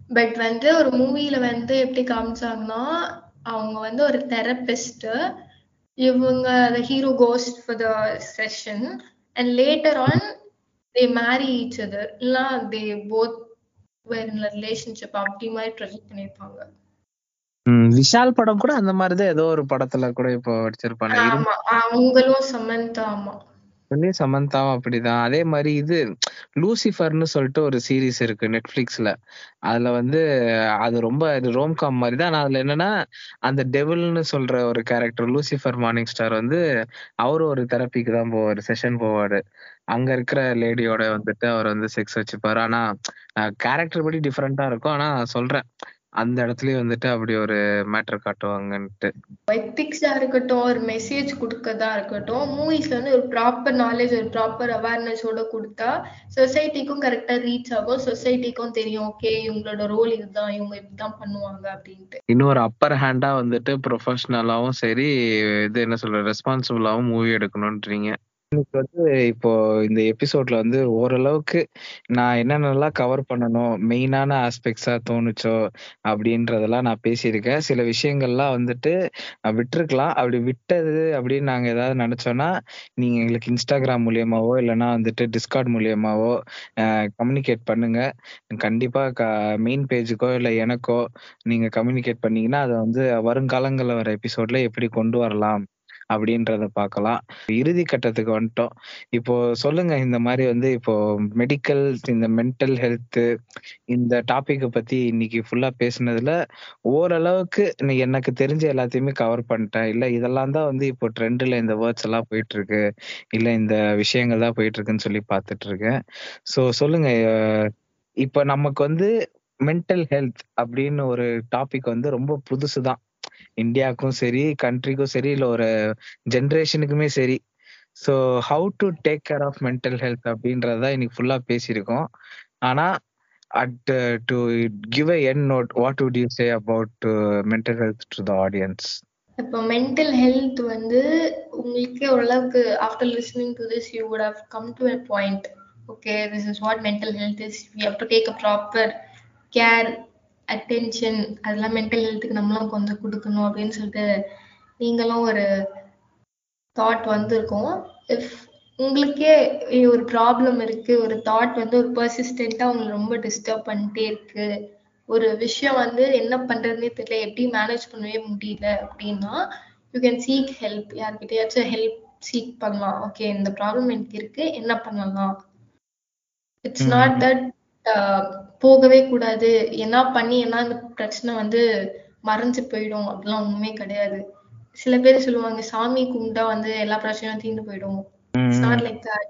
பட் வந்து ஒரு மூவில வந்து எப்படி காமிச்சாங்கன்னா அவங்க வந்து ஒரு தெரபிஸ்ட் இவங்க the hero ghost for the session and later on they marry each other இல்ல தே போத் வேர் ரிலேஷன்ஷிப் அப்படி மாதிரி ப்ரொஜெக்ட் பண்ணிருப்பாங்க விஷால் படம் கூட அந்த மாதிரிதான் ஏதோ ஒரு படத்துல கூட இப்போ வச்சிருப்பாங்க ஆமா அவங்களும் சமந்தா ஆமா. சொல்லி சமந்தாவும் அப்படிதான். அதே மாதிரி இது லூசிஃபர்னு சொல்லிட்டு ஒரு சீரிஸ் இருக்கு நெட்ஃபிளிக்ஸ்ல. அதுல வந்து அது ரொம்ப ரோம்காம் மாதிரி தான். ஆனா அதுல என்னன்னா அந்த டெவில்னு சொல்ற ஒரு கேரக்டர் லூசிஃபர் மார்னிங் ஸ்டார் வந்து அவரு ஒரு தெரப்பிக்கு தான் போவாரு செஷன் போவாரு. அங்க இருக்கிற லேடியோட வந்துட்டு அவர் வந்து செக்ஸ் வச்சுப்பாரு. ஆனா கேரக்டர் படி டிஃப்ரெண்டா இருக்கும். ஆனா சொல்றேன். அந்த இடத்துலயும் வந்துட்டு அப்படி ஒரு மேட்டர் காட்டுவாங்கன்ட்டு. எத்திக்ஸா இருக்கட்டும் ஒரு மெசேஜ் கொடுக்கறதா இருக்கட்டும் மூவிஸ்ல வந்து ஒரு ப்ராப்பர் நாலேஜ் ஒரு ப்ராப்பர் அவேர்னஸோட கொடுத்தா சொசைட்டிக்கும் கரெக்டா ரீச் ஆகும் சொசைட்டிக்கும் தெரியும் ஓகே இவங்களோட ரோல் இதுதான் இவங்க இப்படிதான் பண்ணுவாங்க அப்படின்ட்டு. இன்னொரு அப்பர் ஹேண்டா வந்துட்டு ப்ரொஃபஷனலாவும் சரி இது என்ன சொல்ற ரெஸ்பான்சிபிளாவும் மூவி எடுக்கணும்ன்றீங்க. எனக்கு வந்து இப்போ இந்த எபிசோட்ல வந்து ஓரளவுக்கு நான் என்னென்னலாம் கவர் பண்ணணும் மெயினான ஆஸ்பெக்ட்ஸா தோணுச்சோ அப்படின்றதெல்லாம் நான் பேசியிருக்கேன். சில விஷயங்கள்லாம் வந்துட்டு விட்டுருக்கலாம். அப்படி விட்டது அப்படின்னு நாங்க ஏதாவது நினைச்சோம்னா நீங்க எங்களுக்கு இன்ஸ்டாகிராம் மூலியமாவோ இல்லைன்னா வந்துட்டு டிஸ்கார்ட் மூலியமாவோ கம்யூனிகேட் பண்ணுங்க. கண்டிப்பா மெயின் பேஜுக்கோ இல்லை எனக்கோ நீங்க கம்யூனிகேட் பண்ணீங்கன்னா அதை வந்து வருங்காலங்களில் வர எபிசோட்ல எப்படி கொண்டு வரலாம். அப்படின்றத பார்க்கலாம். இறுதி கட்டத்துக்கு வந்துட்டோம். இப்போ சொல்லுங்க இந்த மாதிரி வந்து இப்போ மெடிக்கல் இந்த மென்டல் ஹெல்த் இந்த டாபிக்கை பத்தி இன்னைக்கு ஃபுல்லா பேசுனதுல ஓரளவுக்கு இன்னைக்கு எனக்கு தெரிஞ்ச எல்லாத்தையுமே கவர் பண்ணிட்டேன். இல்ல இதெல்லாம் தான் வந்து இப்போ ட்ரெண்ட்ல இந்த வேர்ட்ஸ் எல்லாம் போயிட்டு இருக்கு இல்ல இந்த விஷயங்கள் தான் போயிட்டு இருக்குன்னு சொல்லி பார்த்துட்டு இருக்கேன் ஸோ சொல்லுங்க இப்போ நமக்கு வந்து மென்டல் ஹெல்த் அப்படின்னு ஒரு டாபிக் வந்து ரொம்ப புதுசு தான் இந்தியாவுக்கும் சரி கண்ட்ரிக்கும் சரி இல்ல ஒரு ஜென்ரேஷனுக்குமே சரி. So how to take care of mental health அப்படின்றத இன்னைக்கு ஃபுல்லா பேசியிருக்கோம். ஆனா at to give a an note what would you say about mental health to the audience இப்போ மென்டல் ஹெல்த் வந்து உங்களுக்கே ஓரளவுக்கு after listening to this you would have come to a point okay this is what mental health is we have to take a proper care attention அதெல்லாம் mental ஹெல்த்துக்கு நம்மளும் கொஞ்சம் கொடுக்கணும் அப்படின்னு சொல்லிட்டு நீங்களும் ஒரு தாட் வந்திருக்கும். இஃப் உங்களுக்கே ஒரு ப்ராப்ளம் இருக்கு ஒரு தாட் வந்து ஒரு பர்சிஸ்டண்டா உங்களை ரொம்ப டிஸ்டர்ப் பண்ணிட்டே இருக்கு. ஒரு விஷயம் வந்து என்ன பண்றதுனே தெரியல எப்படி மேனேஜ் பண்ணவே முடியல அப்படின்னா யூ கேன் சீக் ஹெல்ப் யார்கிட்டயாச்சும் ஹெல்ப் சீக் பண்ணலாம். ஓகே இந்த ப்ராப்ளம் எனக்கு இருக்கு என்ன பண்ணலாம்? இட்ஸ் நாட் தட் போகவே கூடாது. என்ன பண்ணி என்ன இந்த பிரச்சனை வந்து மறைஞ்சு போயிடும். அப்படிலாம் ஒண்ணுமே கிடையாது. சில பேர் சொல்லுவாங்க சாமி கும்பிட்டா வந்து எல்லா பிரச்சனையும் தீர்ந்து போயிடும். It's not like that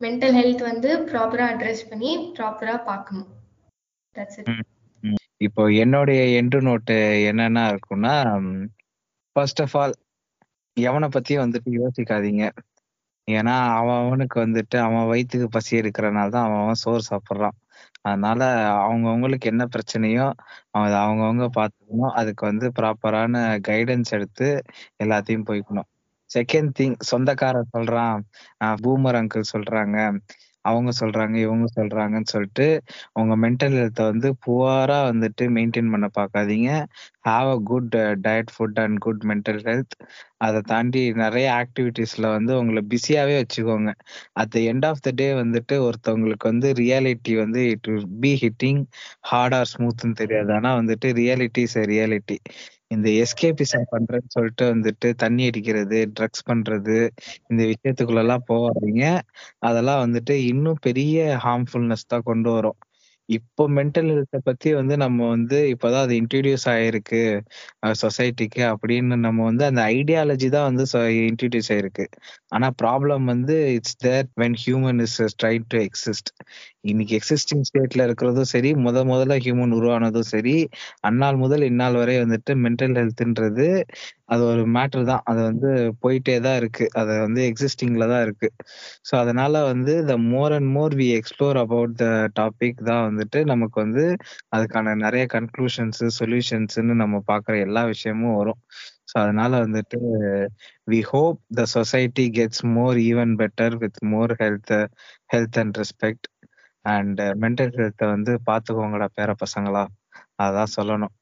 mental health வந்து ப்ராப்பரா அட்ரஸ் பண்ணி ப்ராப்பரா பார்க்கணும். தட்ஸ் இட் இப்போ என்னுடைய எண்டு நோட்டு என்னன்னா இருக்கும்னா ஃபர்ஸ்ட் ஆஃப் ஆல் எவனை பத்தியும் வந்துட்டு யோசிக்காதீங்க. ஏன்னா அவன் அவனுக்கு வந்துட்டு அவன் வயிற்றுக்கு பசி எடுக்கிறனால தான் அவன் அவன் சோறு சாப்பிட்றான். அதனால அவங்கவுங்களுக்கு என்ன பிரச்சனையோ அவங்க அவங்கவுங்க பார்த்துக்கணும். அதுக்கு வந்து ப்ராப்பரான கைடன்ஸ் எடுத்து எல்லாத்தையும் போய்க்கணும். செகண்ட் திங் சொந்தக்காரன் சொல்றான். பூமர் அங்கிள் சொல்றாங்க. அவங்க சொல்றாங்க இவங்க சொல்றாங்கன்னு சொல்லிட்டு உங்க மென்டல் ஹெல்த்தை வந்து புவரா வந்துட்டு மெயின்டைன் பண்ண பார்க்காதீங்க have a good diet food and good mental health அதை தாண்டி நிறைய ஆக்டிவிட்டீஸ்ல வந்து உங்களை பிஸியாவே வச்சுக்கோங்க. At the end of the day வந்துட்டு ஒருத்தவங்களுக்கு வந்து ரியாலிட்டி வந்து it be hitting hard or ஸ்மூத்னு தெரியாது. ஆனா வந்துட்டு ரியாலிட்டி இஸ் ரியாலிட்டி இந்த எஸ்கேபிசம் பண்றேன்னு சொல்லிட்டு வந்துட்டு தண்ணி அடிக்கிறது ட்ரக்ஸ் பண்றது இந்த விஷயத்துக்குள்ள எல்லாம் போகாதீங்க. அதெல்லாம் வந்துட்டு இன்னும் பெரிய ஹார்ம்ஃபுல்னஸ் தான் கொண்டு வரும். இப்போ மென்டல் ஹெல்த்தை பத்தி வந்து நம்ம வந்து இப்பதான் அது இன்ட்ரடியூஸ் ஆயிருக்கு சொசைட்டிக்கு அப்படின்னு நம்ம வந்து அந்த ஐடியாலஜி தான் வந்து இன்ட்ரடியூஸ் ஆயிருக்கு. ஆனா ப்ராப்ளம் வந்து it's there when human is try to exist இன்னைக்கு எக்ஸிஸ்டிங் ஸ்டேட்ல இருக்கிறதும் சரி முத முதல்ல ஹியூமன் உருவானதும் சரி அந்நாள் முதல் இந்நாள் வரை வந்துட்டு மென்டல் ஹெல்த்ன்றது அது ஒரு மேட்டர் தான். அது வந்து போயிட்டே தான் இருக்கு. அது வந்து எக்ஸிஸ்டிங்ல தான் இருக்கு. ஸோ அதனால வந்து the more and more we explore about the topic தான் வந்துட்டு நமக்கு வந்து அதுக்கான நிறைய கன்க்ளூஷன்ஸ் சொல்யூஷன்ஸ்னு நம்ம பார்க்குற எல்லா விஷயமும் வரும். ஸோ அதனால வந்துட்டு we hope the society gets more even better with more health health and respect and mental ஹெல்த்தை வந்து பார்த்துக்கோங்கடா பேர பசங்களா. அதான் சொல்லணும்.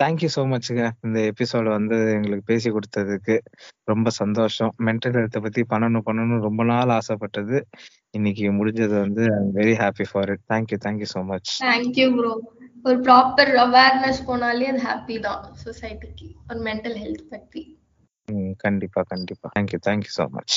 தேங்க்யூ ஸோ மச்ங்க இந்த எபிசோடு வந்து எங்களுக்கு பேசி கொடுத்ததுக்கு ரொம்ப சந்தோஷம். மென்டல் ஹெல்த்தை பத்தி பண்ணணும் பண்ணணும் ரொம்ப நாள் ஆசைப்பட்டது. இன்னைக்கு முடிஞ்சது வந்து I very happy for it thank you thank you so much thank you bro ஒரு ப்ராப்பர் அவேர்னஸ் போனாலே அது ஹாப்பி தான் சொசைட்டிக்கு ஒரு மென்டல் ஹெல்த் பத்தி. கண்டிப்பா கண்டிப்பா. Thank you thank you so much